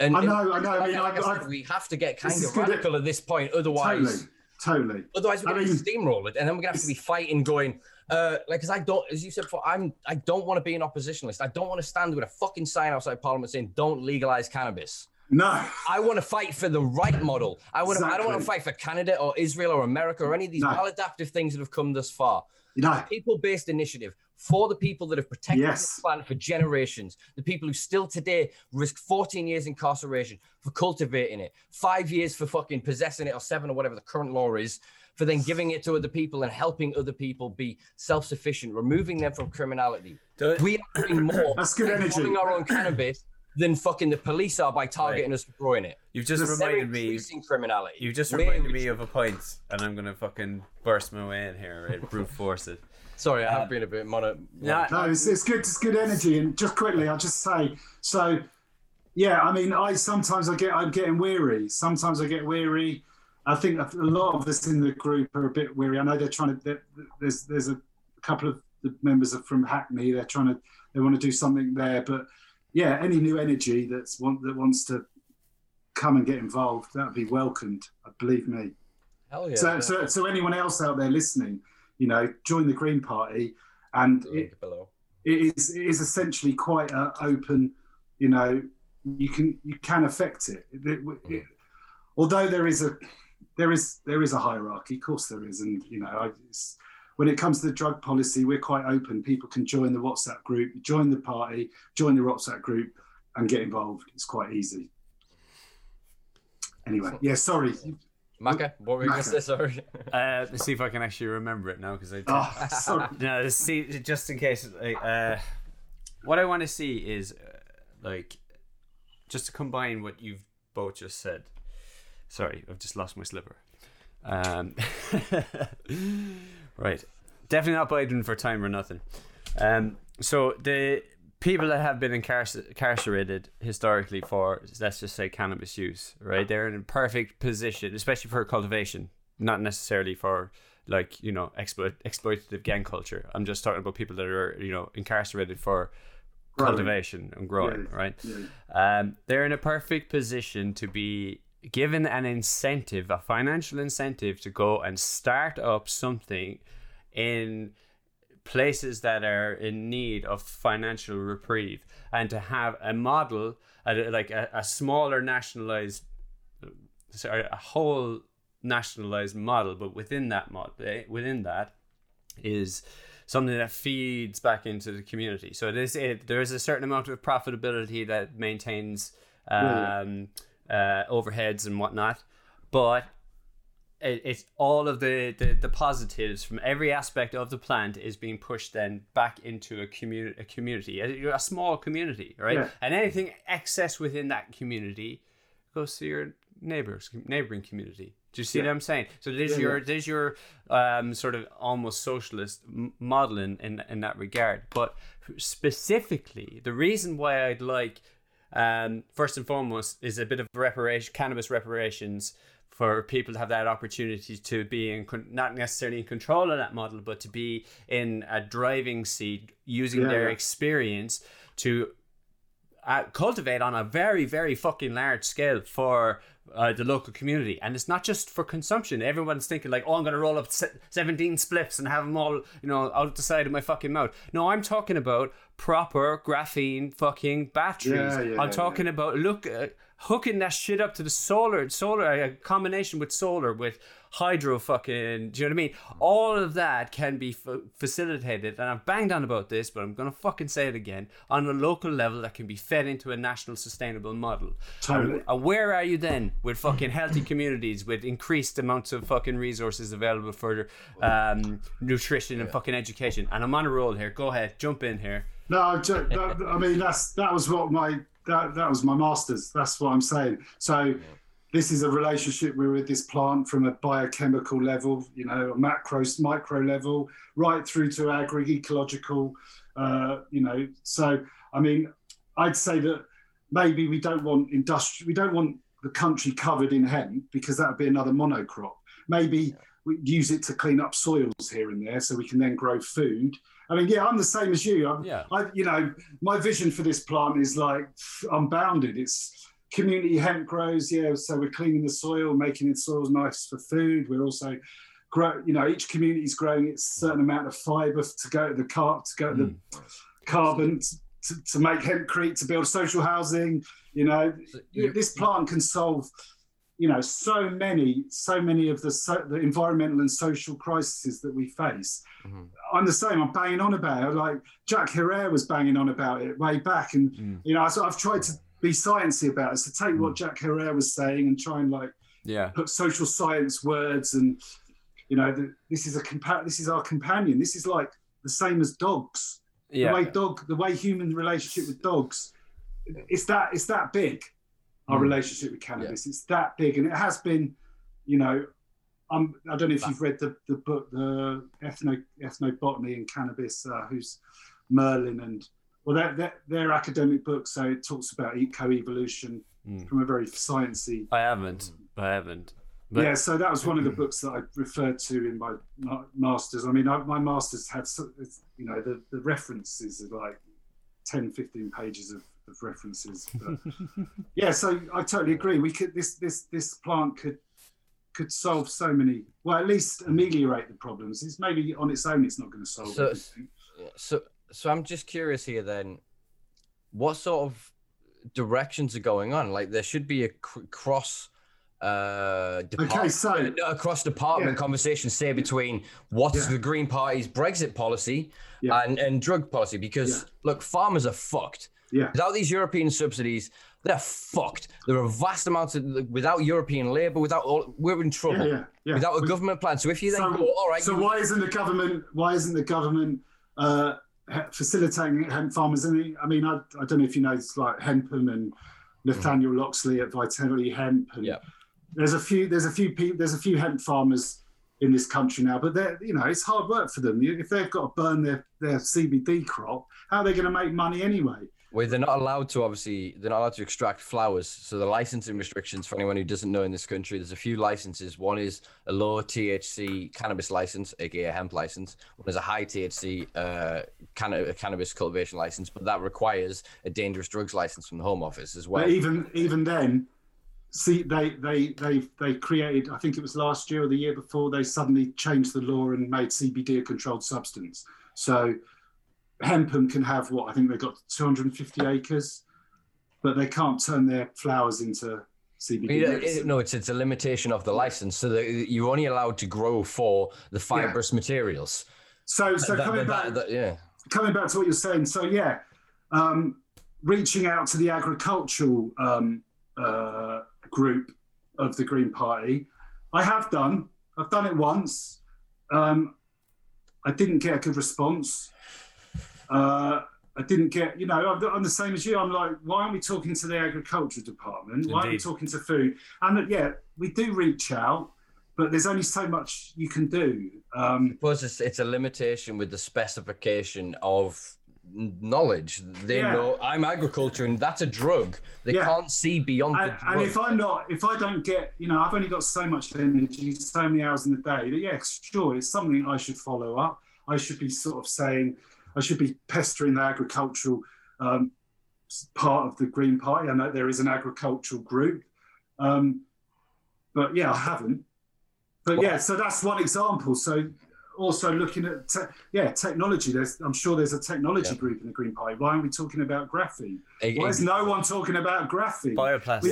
And I know, I know. I mean, like I, I, we have to get kind of radical at this point, otherwise, totally, totally. Otherwise, we're going to steamroll it, and then we're going to have to be fighting, going, uh, like, because I don't, as you said before, I'm, I don't want to be an oppositionalist. I don't want to stand with a fucking sign outside Parliament saying, "Don't legalize cannabis." No, I want to fight for the right model. I want exactly. to, I don't want to fight for Canada or Israel or America or any of these no. maladaptive things that have come thus far. No. People-based initiative for the people that have protected yes. this planet for generations, the people who still today risk 14 years incarceration for cultivating it, five years for fucking possessing it, or seven or whatever the current law is, for then giving it to other people and helping other people be self-sufficient, removing them from criminality. We are doing more. That's good energy. our own cannabis than fucking the police are by targeting right. us for growing it. You've just They're reminded me. criminality. You've just reminded me of a point, and I'm gonna fucking burst my way in here, right? Brute force it. Sorry, I have uh, been a bit mono. Yeah, no, it's, it's good. It's good energy. And just quickly, I'll just say so. Yeah, I mean, I sometimes I get I'm getting weary. Sometimes I get weary. I think a lot of us in the group are a bit weary. I know they're trying to. There's there's a couple of the members are from Hackney. They're trying to they want to do something there. But yeah, any new energy that's want that wants to come and get involved, that would be welcomed. Believe me. Hell yeah. So, so, so anyone else out there listening, you know, join the Green Party, and it, it is it is essentially quite an open. You know, you can you can affect it. it, it mm. although there is a there is there is a hierarchy, of course there is, and you know, I, when it comes to the drug policy, we're quite open. People can join the WhatsApp group, join the party, join the WhatsApp group, and get involved. It's quite easy. Anyway, yeah, sorry. Macca, what were you going to say? Sorry. uh, let's see if I can actually remember it now because I. Oh, sorry. no, see, just in case. Uh, what I want to see is, uh, like, just to combine what you've both just said. Sorry, I've just lost my slipper. Um, right, definitely not Biden for time or nothing. Um, so the people that have been incarcerated historically for let's just say cannabis use right they're in a perfect position especially for cultivation not necessarily for like you know exploit exploitative gang culture i'm just talking about people that are you know incarcerated for growing. cultivation and growing yeah, right yeah. Um, they're in a perfect position to be given an incentive a financial incentive to go and start up something in places that are in need of financial reprieve and to have a model like a, a smaller nationalized sorry a whole nationalized model but within that model eh, within that is something that feeds back into the community. So it is it, there is a certain amount of profitability that maintains um, uh, overheads and whatnot but it's all of the, the the positives from every aspect of the plant is being pushed then back into a community a community a, a small community right yeah. and anything excess within that community goes to your neighbors neighboring community do you see yeah. what I'm saying? So there's yeah, your there's your um, sort of almost socialist model in, in in that regard. But specifically, the reason why I'd like um, first and foremost is a bit of reparation, cannabis reparations for people to have that opportunity to be in not necessarily in control of that model, but to be in a driving seat using yeah, their yeah. experience to uh, cultivate on a very, very fucking large scale for uh, the local community. And it's not just for consumption. Everyone's thinking like, oh, I'm going to roll up 17 spliffs and have them all, you know, out the side of my fucking mouth. No, I'm talking about proper graphene fucking batteries. Yeah, I'm talking about, look, uh, hooking that shit up to the solar, solar, a combination with solar, with hydro fucking, do you know what I mean? All of that can be f- facilitated, and I've banged on about this, but I'm going to fucking say it again, on a local level that can be fed into a national sustainable model. Totally. And, and where are you then with fucking healthy communities with increased amounts of fucking resources available for um, nutrition and fucking education? And I'm on a roll here. Go ahead, jump in here. No, I mean that's that was what my that that was my masters. That's what I'm saying. So this is a relationship we're with this plant from a biochemical level, you know, a macro, micro level, right through to agri-ecological, uh, you know. So, I mean, I'd say that maybe we don't want industry, we don't want the country covered in hemp because that would be another monocrop. Maybe we use it to clean up soils here and there so we can then grow food. I mean, yeah, I'm the same as you. I'm, yeah. I, you know, my vision for this plant is like unbounded. It's community hemp grows, yeah. So we're cleaning the soil, making the soils nice for food. We're also grow, you know, each community is growing its certain amount of fibre to go to the car, to go to mm. the carbon to, to make hempcrete to build social housing. You know, this plant can solve. You know, so many, so many of the so, the environmental and social crises that we face. Mm-hmm. I'm the same. I'm banging on about it. Like Jack Herer was banging on about it way back, and mm. you know, so I've tried to be sciencey about it. So take what hmm. Jack Herer was saying and try and like yeah put social science words and you know the, this is a compa- this is our companion. This is like the same as dogs. Yeah. The way dog, the way human relationship with dogs, it's that it's that big. Our mm. relationship with cannabis, yeah. it's that big, and it has been. You know, I'm, I don't know if you've read the the book, the ethno ethnobotany and cannabis, uh, who's Merlin and well, they're, they're, they're, academic books, so it talks about co-evolution mm. from a very sciencey. I haven't. I haven't. But... Yeah, so that was one of the books that I referred to in my masters. I mean, I, my masters had, you know, the, the references are like 10, 15 pages of, of references. But yeah, so I totally agree. We could this this this plant could could solve so many. Well, at least ameliorate the problems. It's maybe on its own, it's not going to solve. So, everything. so so I'm just curious here then, what sort of directions are going on? Like there should be a cross uh okay so across department yeah. conversation say between what's yeah. the green party's brexit policy yeah. and and drug policy because look farmers are fucked yeah without these european subsidies they're fucked there are vast amounts of without european labor without all we're in trouble without a government plan so if you then so, go all right so why isn't the government why isn't the government uh facilitating hemp farmers. And I mean, I, I don't know if you know, it's like Hempen and Nathaniel. Loxley at Vitality Hemp. And yeah. There's a few. There's a few people. There's a few hemp farmers in this country now, but they're you know it's hard work for them. If they've got to burn their their CBD crop, how are they going to make money anyway? Well, they're not allowed to obviously. They're not allowed to extract flowers. So the licensing restrictions for anyone who doesn't know in this country, there's a few licenses. One is a low THC cannabis license, aka a hemp license. One is a high THC uh, canna- cannabis cultivation license, but that requires a dangerous drugs license from the Home Office as well. But even even then, see, they they they they created. I think it was last year or the year before. They suddenly changed the law and made CBD a controlled substance. So Hempen can have what I think they've got 250 acres, but they can't turn their flowers into CBD. no, it's it's a limitation of the license, so that you're only allowed to grow for the fibrous yeah. materials. So, so that, coming that, back, that, yeah, coming back to what you're saying. So, yeah, um, reaching out to the agricultural um, uh, group of the Green Party, I have done. I've done it once. Um, I didn't get a good response. Uh, I didn't get, you know, I'm, I'm, the same as you. I'm like, why aren't we talking to the agriculture department? Why aren't we talking to food? And yeah, we do reach out, but there's only so much you can do. Um, I suppose it's, it's a limitation with the specification of knowledge. They yeah. know I'm agriculture and that's a drug. They yeah. can't see beyond and, the drug. And if I'm not, if I don't get, you know, I've only got so much energy, so many hours in the day. But yeah, sure, it's something I should follow up. I should be sort of saying, I should be pestering the agricultural um, part of the Green Party. I know there is an agricultural group, um, but yeah, I haven't. But yeah, so that's one example. So also looking at te- yeah technology. There's I'm sure there's a technology yeah. group in the Green Party. Why aren't we talking about graphene? Why is no one talking about graphene? Bioplastics.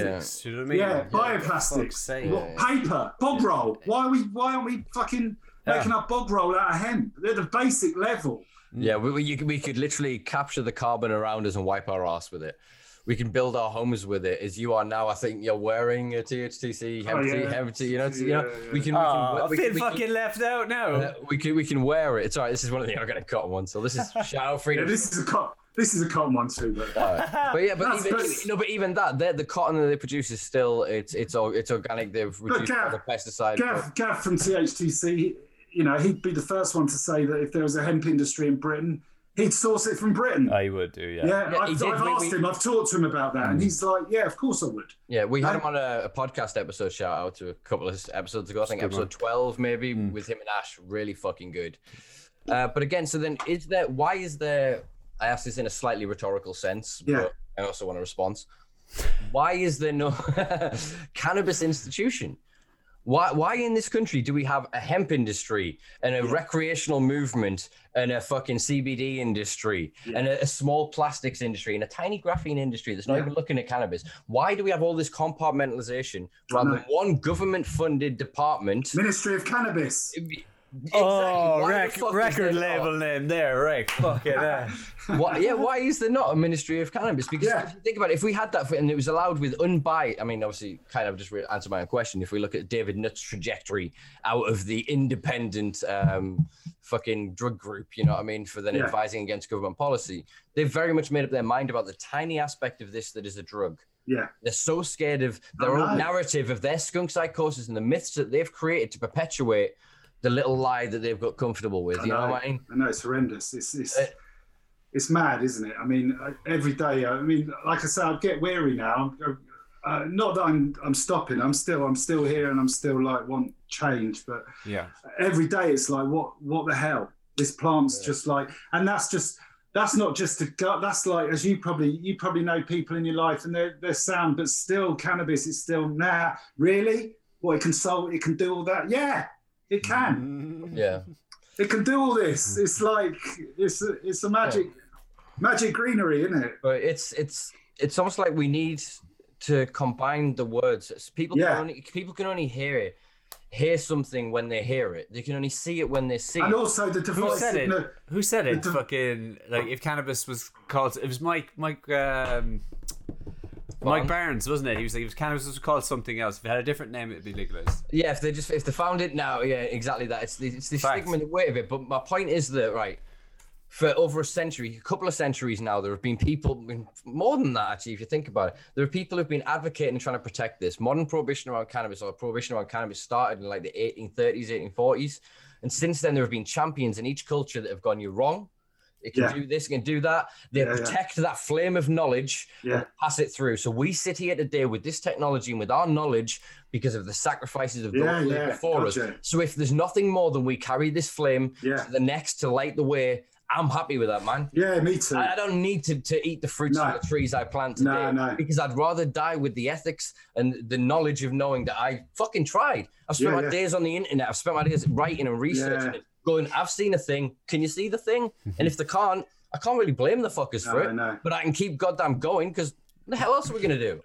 We, you know what I mean? Yeah, yeah. bioplastics. What, paper, bog roll. Why are we? Why aren't we fucking making up bog roll out of hemp? They're the basic level. Yeah, we, we, we could literally capture the carbon around us and wipe our ass with it we can build our homes with it as you are now. I think you're wearing a THTC oh, yeah. empty, you know, yeah, you know, yeah, we can, oh, we can, we, fucking can, left out now. Uh, we can, we can wear it. It's all right. This is one of the, I'm going to cut one. So this is shout free. yeah, this is a cut. This is a cotton one too, but, uh, but yeah, but even, you know, but even that, the cotton that they produce is still it's it's it's organic. They've reduced Gav, the pesticide. Gav, but... Gav from THTC, you know, he'd be the first one to say that if there was a hemp industry in Britain, he'd source it from Britain. I would do, yeah. Yeah, yeah I've, I've asked we, him, I've talked to him about that, and he's like, yeah, of course I would. Yeah, we had him on a, a, podcast episode, shout out to a couple of episodes ago, I think episode 12 maybe, mm. with him and Ash, really fucking good. Uh, but again, so then is there, why is there, I ask this in a slightly rhetorical sense, yeah. but I also want a response. Why is there no cannabis institution? Why, why in this country do we have a hemp industry and a yeah. recreational movement and a fucking CBD industry yeah. and a, a, small plastics industry and a tiny graphene industry that's not yeah. even looking at cannabis? Why do we have all this compartmentalization rather than one government funded department? Ministry of Cannabis. Exactly. Oh, rec- record label not? name there, right? Fuck it. Uh. why, yeah, why is there not a Ministry of Cannabis? Because yeah. if you think about it, if we had that and it was allowed with unbiased, I mean, obviously, kind of just re- answer my own question. If we look at David Nutt's trajectory out of the independent um, fucking drug group, you know what I mean, for then yeah. advising against government policy, they've very much made up their mind about the tiny aspect of this that is a drug. Yeah. They're so scared of their own narrative, of their skunk psychosis and the myths that they've created to perpetuate the little lie that they've got comfortable with. you know, know what I mean? I know it's horrendous. It's it's uh, it's mad, isn't it? I mean, every day. I mean, like I say, I get weary now. Uh, not that I'm I'm stopping. I'm still I'm still here, and I'm still like want change. But yeah, every day it's like what what the hell? This plant's yeah. just like, and that's just that's not just a gut. That's like as you probably you probably know people in your life, and they're they're sound, but still cannabis is still nah. Really? What it can solve? It can do all that? Yeah, it can. Yeah. It can do all this. It's like it's a, it's a magic yeah. magic greenery, isn't it? But it's it's it's almost like we need to combine the words. People yeah. can only people can only hear it hear something when they hear it. They can only see it when they see and it. And also the device. Who said it? Who said it? Fucking like if cannabis was called, it was Mike Mike um, Mike Barnes, wasn't it? He was like, if cannabis was called something else, if it had a different name, it'd be legalized. Yeah, if they just if they found it now, yeah, exactly that. It's the, it's the stigma and the weight of it. But my point is that right, for over a century, a couple of centuries now, there have been people, more than that actually, if you think about it, there are people who've been advocating and trying to protect this. Modern prohibition around cannabis or prohibition around cannabis started in like the 1830s, 1840s. And since then, there have been champions in each culture that have gone, you're wrong. It can yeah. do this, it can do that. They yeah, protect yeah. that flame of knowledge yeah. pass it through. So we sit here today with this technology and with our knowledge because of the sacrifices of those before gotcha. us. So if there's nothing more than we carry this flame to the next to light the way, I'm happy with that, man. Yeah, me too. I, I don't need to, to eat the fruits no. of the trees I plant today no, no. because I'd rather die with the ethics and the knowledge of knowing that I fucking tried. I've spent my days on the internet. I've spent my days writing and researching it going, I've seen a thing. Can you see the thing? and mm-hmm. if they can't, I can't really blame the fuckers no, for it. No. But I can keep goddamn going because the hell else are we going to do?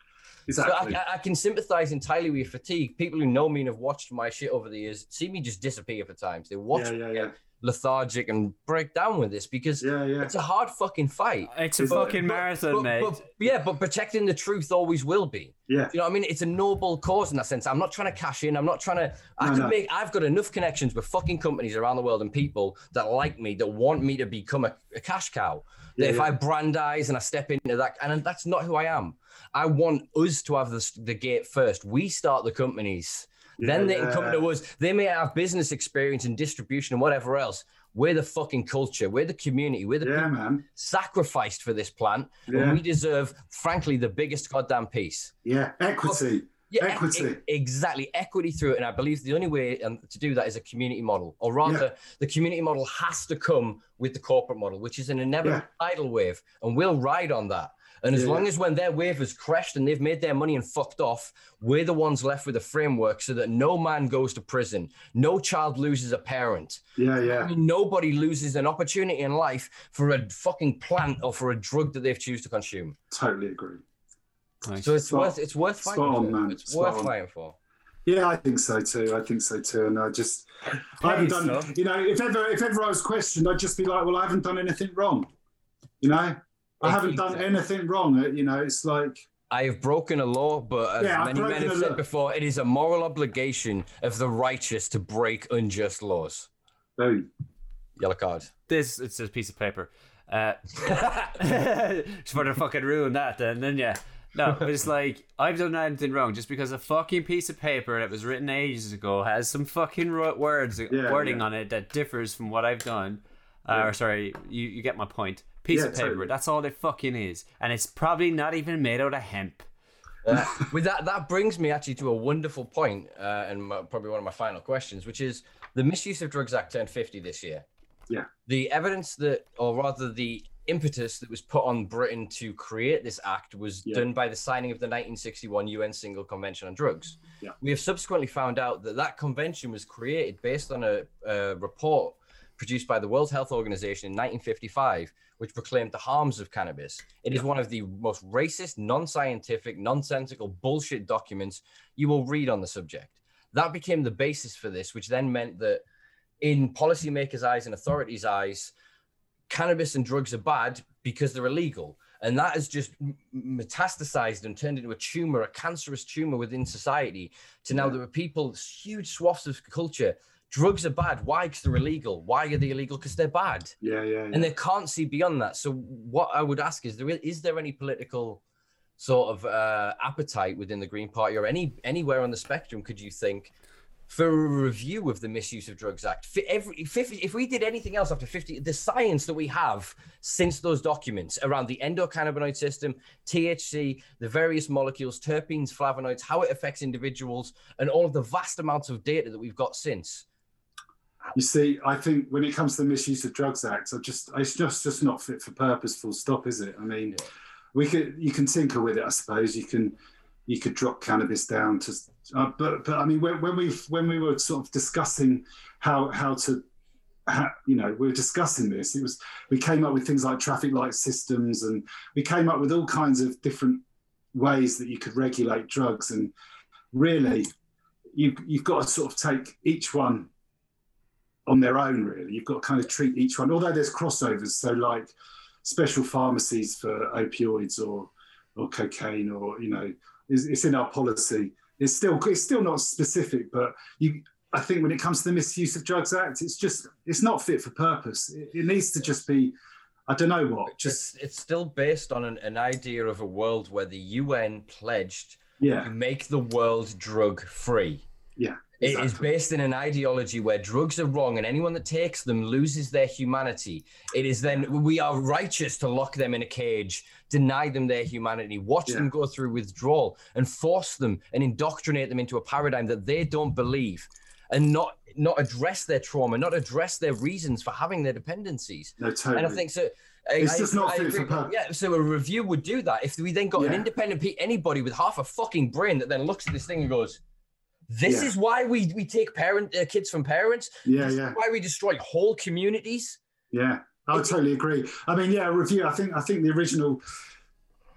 Exactly. So I, I, can sympathize entirely with fatigue. People who know me and have watched my shit over the years see me just disappear for times. They watch yeah, yeah, yeah lethargic and break down with this because yeah, yeah. it's a hard fucking fight. It's a but, fucking but, marathon, but, mate. But, yeah, but protecting the truth always will be. Yeah. You know what I mean? It's a noble cause in that sense. I'm not trying to cash in. I'm not trying to I no, can no. make I've got enough connections with fucking companies around the world and people that like me, that want me to become a, a cash cow. That yeah, if yeah. I brandize and I step into that and that's not who I am. I want us to have the, the gate first. We start the companies. Yeah, then they can come to us. They may have business experience and distribution and whatever else. We're the fucking culture. We're the community. We're the yeah, man. sacrificed for this plant. Yeah. And we deserve, frankly, the biggest goddamn piece. Yeah, equity. Yeah, equity. E- exactly. Equity through it. And I believe the only way um, to do that is a community model, or rather, yeah. the community model has to come with the corporate model, which is an inevitable tidal wave. And we'll ride on that. And as Yeah, long as when their wave has crashed and they've made their money and fucked off, we're the ones left with a framework so that no man goes to prison, no child loses a parent. Yeah, I yeah. mean, nobody loses an opportunity in life for a fucking plant or for a drug that they've choose to consume. Totally agree. Nice. So it's Spot- worth it's worth fighting on, for. man. It's Spot worth on. fighting for. Yeah, I think so too. I think so too. And I just, I haven't done. You know, if ever, if ever I was questioned, I'd just be like, well, I haven't done anything wrong. You know, I haven't done Exactly. anything wrong. Uh, You know, it's like, I have broken a law, but as Yeah, many men have said before, it is a moral obligation of the righteous to break unjust laws. boom. Yellow card. This it's a piece of paper. Uh, just for to fucking ruin that, then then yeah. No, but it's like I've done anything wrong just because a fucking piece of paper that was written ages ago has some fucking words Yeah, wording yeah. on it that differs from what I've done. Uh, Or sorry, you, you get my point. Piece Yeah, of paper. totally. That's all it fucking is, and it's probably not even made out of hemp. Uh, with that, that brings me actually to a wonderful point, uh, and my, probably one of my final questions, which is the Misuse of Drugs Act turned 50 this year. Yeah. The evidence that, or rather the impetus that was put on Britain to create this act was Yeah. done by the signing of the 1961 UN Single Convention on Drugs. Yeah. We have subsequently found out that that convention was created based on a, a report produced by the World Health Organization in 1955, which proclaimed the harms of cannabis. It is one of the most racist, non scientific, nonsensical bullshit documents you will read on the subject. That became the basis for this, which then meant that in policymakers' eyes and authorities' eyes, cannabis and drugs are bad because they're illegal. And that has just metastasized and turned into a tumor, a cancerous tumor within society. To now, Yeah. there are people, huge swaths of culture. Drugs are bad. Why? Because they're illegal. Why are they illegal? Because they're bad Yeah, yeah, yeah. and they can't see beyond that. So what I would ask is there is there any political sort of uh, appetite within the Green Party or any anywhere on the spectrum could you think for a review of the Misuse of Drugs Act? For every 50, if we did anything else after 50, the science that we have since those documents around the endocannabinoid system, THC, the various molecules, terpenes, flavonoids, how it affects individuals, and all of the vast amounts of data that we've got since. You see, I think when it comes to the Misuse of Drugs Act, I just it's just just not fit for purpose. Full stop, is it? I mean, Yeah. we could you can tinker with it, I suppose. You can you could drop cannabis down to, uh, but but I mean, when, when we when we were sort of discussing how how to, you know, we were discussing this. It was we came up with things like traffic light systems, and we came up with all kinds of different ways that you could regulate drugs. And really, you you've got to sort of take each one on their own really. You've got to kind of treat each one although there's crossovers. So like special pharmacies for opioids or or cocaine or you know it's, it's in our policy. It's still it's still not specific but you i think when it comes to the misuse of drugs act it's just it's not fit for purpose. It, it needs to just be i don't know what just Just it's still based on an, an idea of a world where the UN pledged yeah. to make the world drug free. Yeah It is based in an ideology where drugs are wrong and anyone that takes them loses their humanity. It is then we are righteous to lock them in a cage, deny them their humanity, watch Yeah. them go through withdrawal, and force them and indoctrinate them into a paradigm that they don't believe, and not not address their trauma, not address their reasons for having their dependencies. no totally And I think so. I- It's I just not I fit for purpose. Yeah, so a review would do that. If we then got an independent pe- anybody with half a fucking brain that then looks at this thing and goes, "This Yeah. is why we we take parent uh, kids from parents. yeah This yeah why we destroy whole communities." Yeah, I would totally agree. I mean, yeah, review. I think I think the original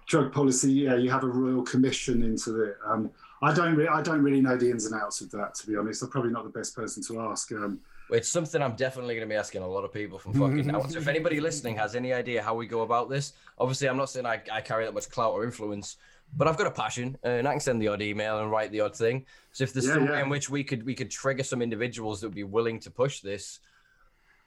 drug policy. Yeah, you have a royal commission into it. Um, I don't. Re- I don't really know the ins and outs of that. To be honest, I'm probably not the best person to ask. Um, It's something I'm definitely going to be asking a lot of people from fucking now. So if anybody listening has any idea how we go about this, obviously I'm not saying I, I carry that much clout or influence, but I've got a passion uh, and I can send the odd email and write the odd thing. So if there's Yeah, some yeah. way in which we could we could trigger some individuals that would be willing to push this.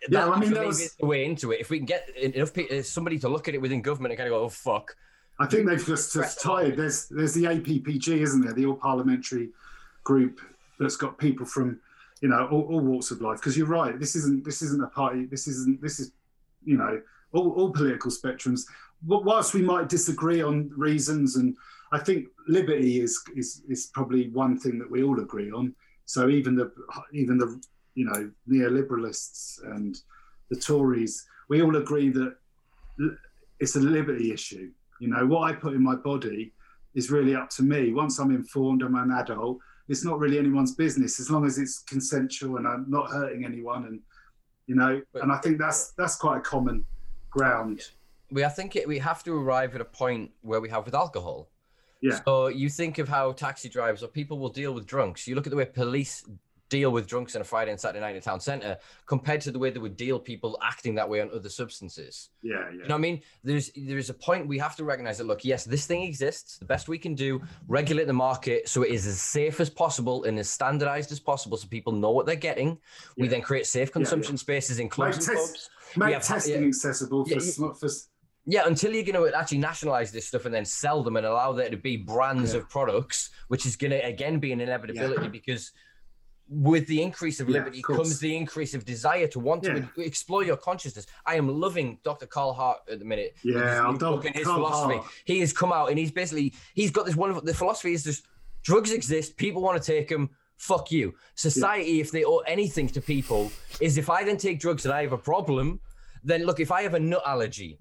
Yeah, that, I mean, for that was- the way into it. If we can get enough people, somebody to look at it within government and kind of go, "Oh fuck," I think they've just, just tied. There's there's the APPG, isn't there? The All Parliamentary Group that's got people from you know all, all walks of life. Because you're right. This isn't this isn't a party. This isn't this is you know all, all political spectrums. Whilst we might disagree on reasons, and I think liberty is is is probably one thing that we all agree on. So even the even the you know neoliberalists and the Tories, we all agree that it's a liberty issue. You know, what I put in my body is really up to me. Once I'm informed, I'm an adult. It's not really anyone's business as long as it's consensual and I'm not hurting anyone. And you know, but, and I think that's that's quite a common ground. We I think it, we have to arrive at a point where we have with alcohol. Yeah. So you think of how taxi drivers or people will deal with drunks. You look at the way police deal with drunks on a Friday and Saturday night in town centre compared to the way they would deal people acting that way on other substances. Yeah, yeah. You know what I mean? There's there's a point we have to recognize that look, yes, this thing exists. The best we can do, regulate the market so it is as safe as possible and as standardized as possible so people know what they're getting. Yeah. We then create safe consumption yeah, yeah. spaces in clubs make pubs. Make testing accessible for, for yeah, until you're going to actually nationalize this stuff and then sell them and allow there to be brands yeah. of products, which is going to again be an inevitability yeah. because with the increase of liberty yeah, of comes the increase of desire to want yeah. to explore your consciousness. I am loving Dr. Carl Hart at the minute. Yeah, I'm in his Carl philosophy. Hart. He has come out and he's basically he's got this wonderful. The philosophy is just drugs exist. People want to take them. Fuck you. Society, yeah. if they owe anything to people, is if I then take drugs and I have a problem, then look, if I have a nut allergy,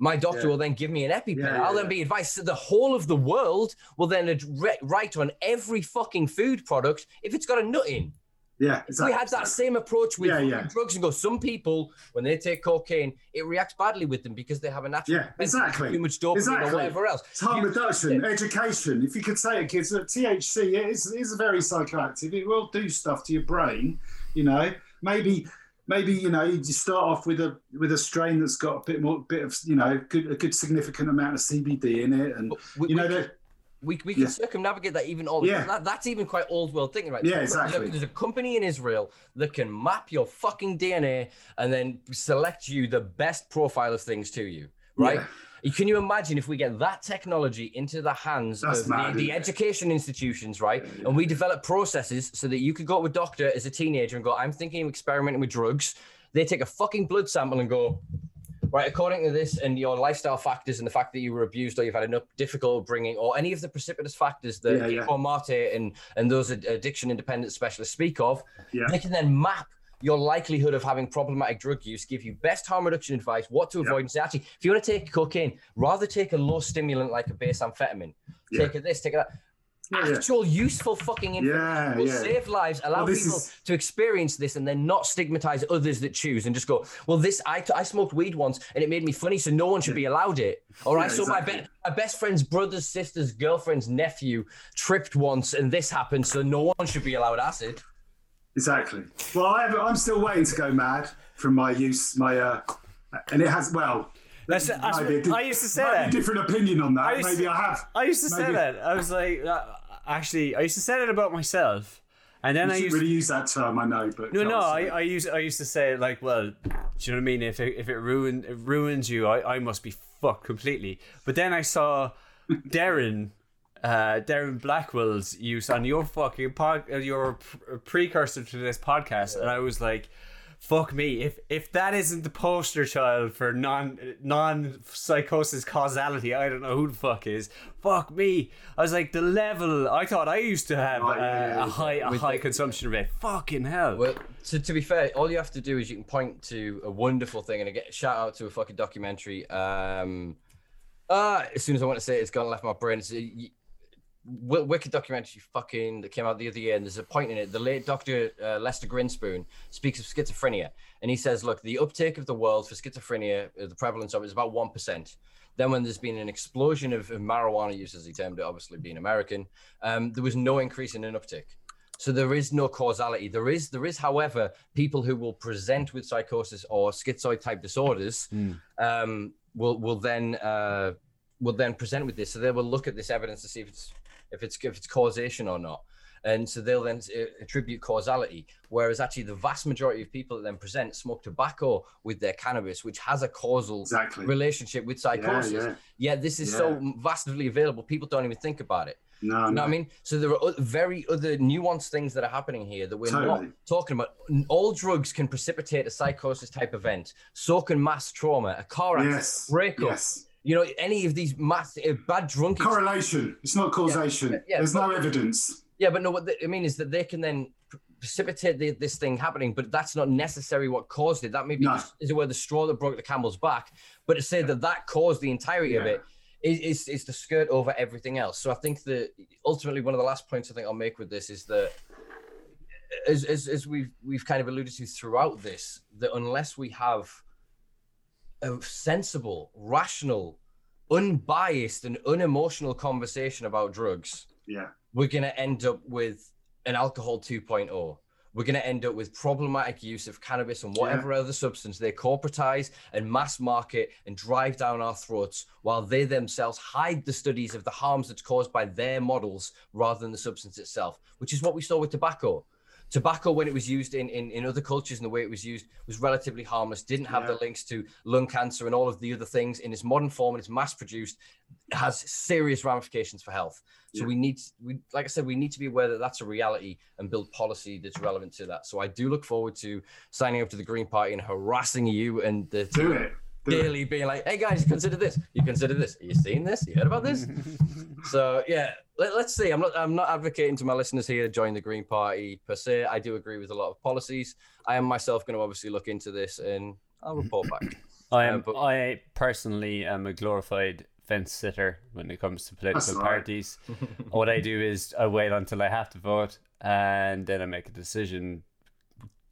my doctor yeah. will then give me an EpiPen. Yeah, I'll then be advised. So the whole of the world will then write on every fucking food product if it's got a nut in. Yeah, exactly. We had that same approach with drugs and go. Some people, when they take cocaine, it reacts badly with them because they have a natural yeah, exactly too much dopamine exactly. or whatever else. It's harm reduction, education. If you could say to kids that THC is is very psychoactive, it will do stuff to your brain. You know, maybe maybe you know you start off with a with a strain that's got a bit more bit of you know good, a good significant amount of CBD in it, and we, you know that we, we can yeah. circumnavigate that even all. Yeah. That, that's even quite old world thinking, right? Yeah, exactly. There's a company in Israel that can map your fucking DNA and then select you the best profile of things to you, right? Yeah. Can you imagine if we get that technology into the hands that's of mad, the, the education institutions, right? Yeah, and we develop processes so that you could go to a doctor as a teenager and go, I'm thinking of experimenting with drugs. They take a fucking blood sample and go, right, according to this and your lifestyle factors and the fact that you were abused or you've had enough difficult bringing or any of the precipitous factors that yeah, yeah. Maté and, and those addiction independent specialists speak of, yeah. they can then map your likelihood of having problematic drug use, give you best harm reduction advice, what to avoid. And say, actually, if you want to take cocaine, rather take a low stimulant like a base amphetamine. Take a this, take a that actual yeah. useful fucking information will yeah. save lives, allow well, people is... to experience this and then not stigmatize others that choose and just go, well, this, I, I smoked weed once and it made me funny, so no one should be allowed it. All right. so exactly. my, be- my best friend's brother's sister's girlfriend's nephew tripped once and this happened, so no one should be allowed acid. Exactly. Well, I have, I'm still waiting to go mad from my use, my, uh, and it has, well, that's, that's I used to say that. different opinion on that. Maybe to, I have. I used to Maybe. say that. I was like, uh, actually, I used to say that about myself. And then you I used to really use that term, I know, but no, no, I, I used I used to say like, well, do you know what I mean? If it, if it ruin it ruins you, I, I must be fucked completely. But then I saw Darren, uh, Darren Blackwell's use on your fucking pod, uh, your precursor to this podcast, and I was like, fuck me if if that isn't the poster child for non non psychosis causality i don't know who the fuck is. Fuck me. I was like the level i thought i used to have uh, a high a high consumption rate. Fucking hell. Well to, to be fair all you have to do is you can point to a wonderful thing and I get shout out to a fucking documentary um uh, as soon as I want to say it, it's gone left my brain. It's, wicked documentary fucking that came out the other year and there's a point in it the late dr uh, lester grinspoon speaks of schizophrenia and he says look the uptake of the world for schizophrenia uh, the prevalence of it is about 1% then when there's been an explosion of, of marijuana use as he termed it obviously being american um, there was no increase in an uptick so there is no causality. There is there is however people who will present with psychosis or schizoid type disorders mm. um, will will then uh, will then present with this. So they will look at this evidence to see if it's if it's if it's causation or not. And so they'll then uh, attribute causality, whereas actually the vast majority of people that then present smoke tobacco with their cannabis, which has a causal exactly. relationship with psychosis. Yeah, yeah. Yet this is yeah. so vastly available, people don't even think about it. No, you know no. what I mean? So there are very other nuanced things that are happening here that we're totally. not talking about. All drugs can precipitate a psychosis type event. So can mass trauma, a car accident, yes. breakup. Yes you know, any of these mass uh, bad drunk correlation. It's not causation. Yeah, yeah, There's but, no evidence. Yeah, but no. What I mean is that they can then precipitate the, this thing happening, but that's not necessarily what caused it. That maybe no. is where the straw that broke the camel's back. But to say that that caused the entirety of it is is the skirt over everything else. So I think that ultimately one of the last points I think I'll make with this is that as as, as we've we've kind of alluded to throughout this, that unless we have a sensible, rational, unbiased, and unemotional conversation about drugs, yeah, we're gonna end up with an alcohol 2.0 we're going to end up with problematic use of cannabis and whatever yeah. other substance they corporatize and mass market and drive down our throats while they themselves hide the studies of the harms that's caused by their models rather than the substance itself, which is what we saw with tobacco. Tobacco, when it was used in, in, in other cultures and the way it was used, was relatively harmless, didn't have yeah. the links to lung cancer and all of the other things in its modern form and it's mass produced, has serious ramifications for health. So yeah. we need, we like I said, we need to be aware that that's a reality and build policy that's relevant to that. So I do look forward to signing up to the Green Party and harassing you and the do it. Daily being like, "Hey guys, consider this. You consider this. Are you seen this? You heard about this?" so yeah, let, us see. I'm not. I'm not advocating to my listeners here to join the Green Party per se. I do agree with a lot of policies. I am myself going to obviously look into this and I'll report back. I am. Um, but, I personally am a glorified fence sitter when it comes to political parties. what I do is I wait until I have to vote and then I make a decision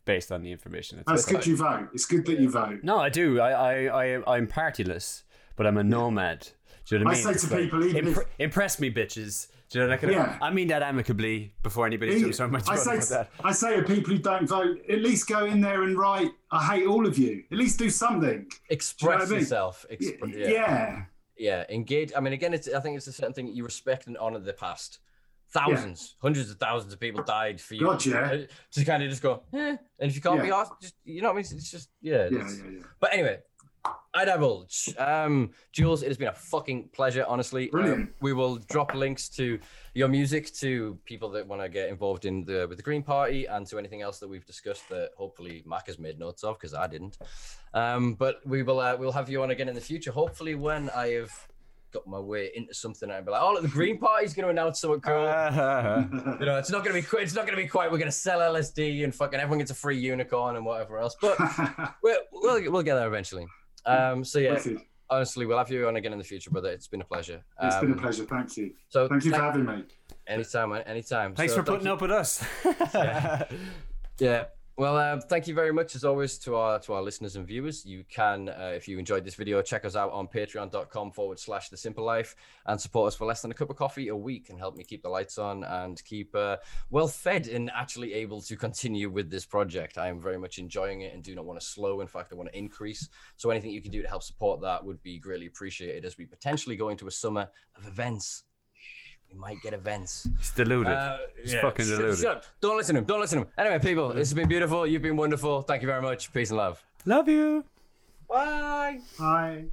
based on the information. That's good you vote. It's good that you vote. No, I do. I, I, I, I'm partyless, but I'm a nomad. Do you know what I mean? I say to like, people, even imp- if... impress me, bitches. Do you know, like, yeah. I mean that amicably before anybody jumps on my I say, that. I say to people who don't vote, at least go in there and write, I hate all of you. At least do something. Express you know yourself. I mean? Exp- yeah. yeah yeah, engage. I mean, again, it's I think it's a certain thing you respect and honor the past. Thousands, yeah. hundreds of thousands of people died for you gotcha. to kind of just go, eh. and if you can't yeah. be asked, just you know what I mean. It's just yeah, yeah, yeah, yeah. But anyway, I divulge. Um, Jules, it has been a fucking pleasure, honestly. Brilliant. Um, we will drop links to your music to people that want to get involved in the with the Green Party and to anything else that we've discussed that hopefully Mac has made notes of because I didn't. Um, but we will uh, we'll have you on again in the future. Hopefully, when I have got my way into something, I'd be like, "Oh, look, the Green Party's going to announce something cool." you know, it's not going to be it's not going to be quite. We're going to sell LSD and fucking everyone gets a free unicorn and whatever else. But we'll, we'll we'll get there eventually. Um, so yeah. Honestly, we'll have you on again in the future, brother. It's been a pleasure. It's um, been a um, pleasure. Thank you. So thank you for having me. Anytime, man. Anytime. Thanks so, for putting up with us. yeah. yeah. Well, uh, thank you very much as always to our to our listeners and viewers. You can, uh, if you enjoyed this video, check us out on patreon.com forward slash the simpa life and support us for less than a cup of coffee a week and help me keep the lights on and keep uh, well fed and actually able to continue with this project. I am very much enjoying it and do not want to slow. In fact, I want to increase. So anything you can do to help support that would be greatly appreciated as we potentially go into a summer of events we might get events. He's deluded. Uh, He's yeah. fucking deluded. Shut, Don't listen to him. Don't listen to him. Anyway, people, this has been beautiful. You've been wonderful. Thank you very much. Peace and love. Love you. Bye. Bye.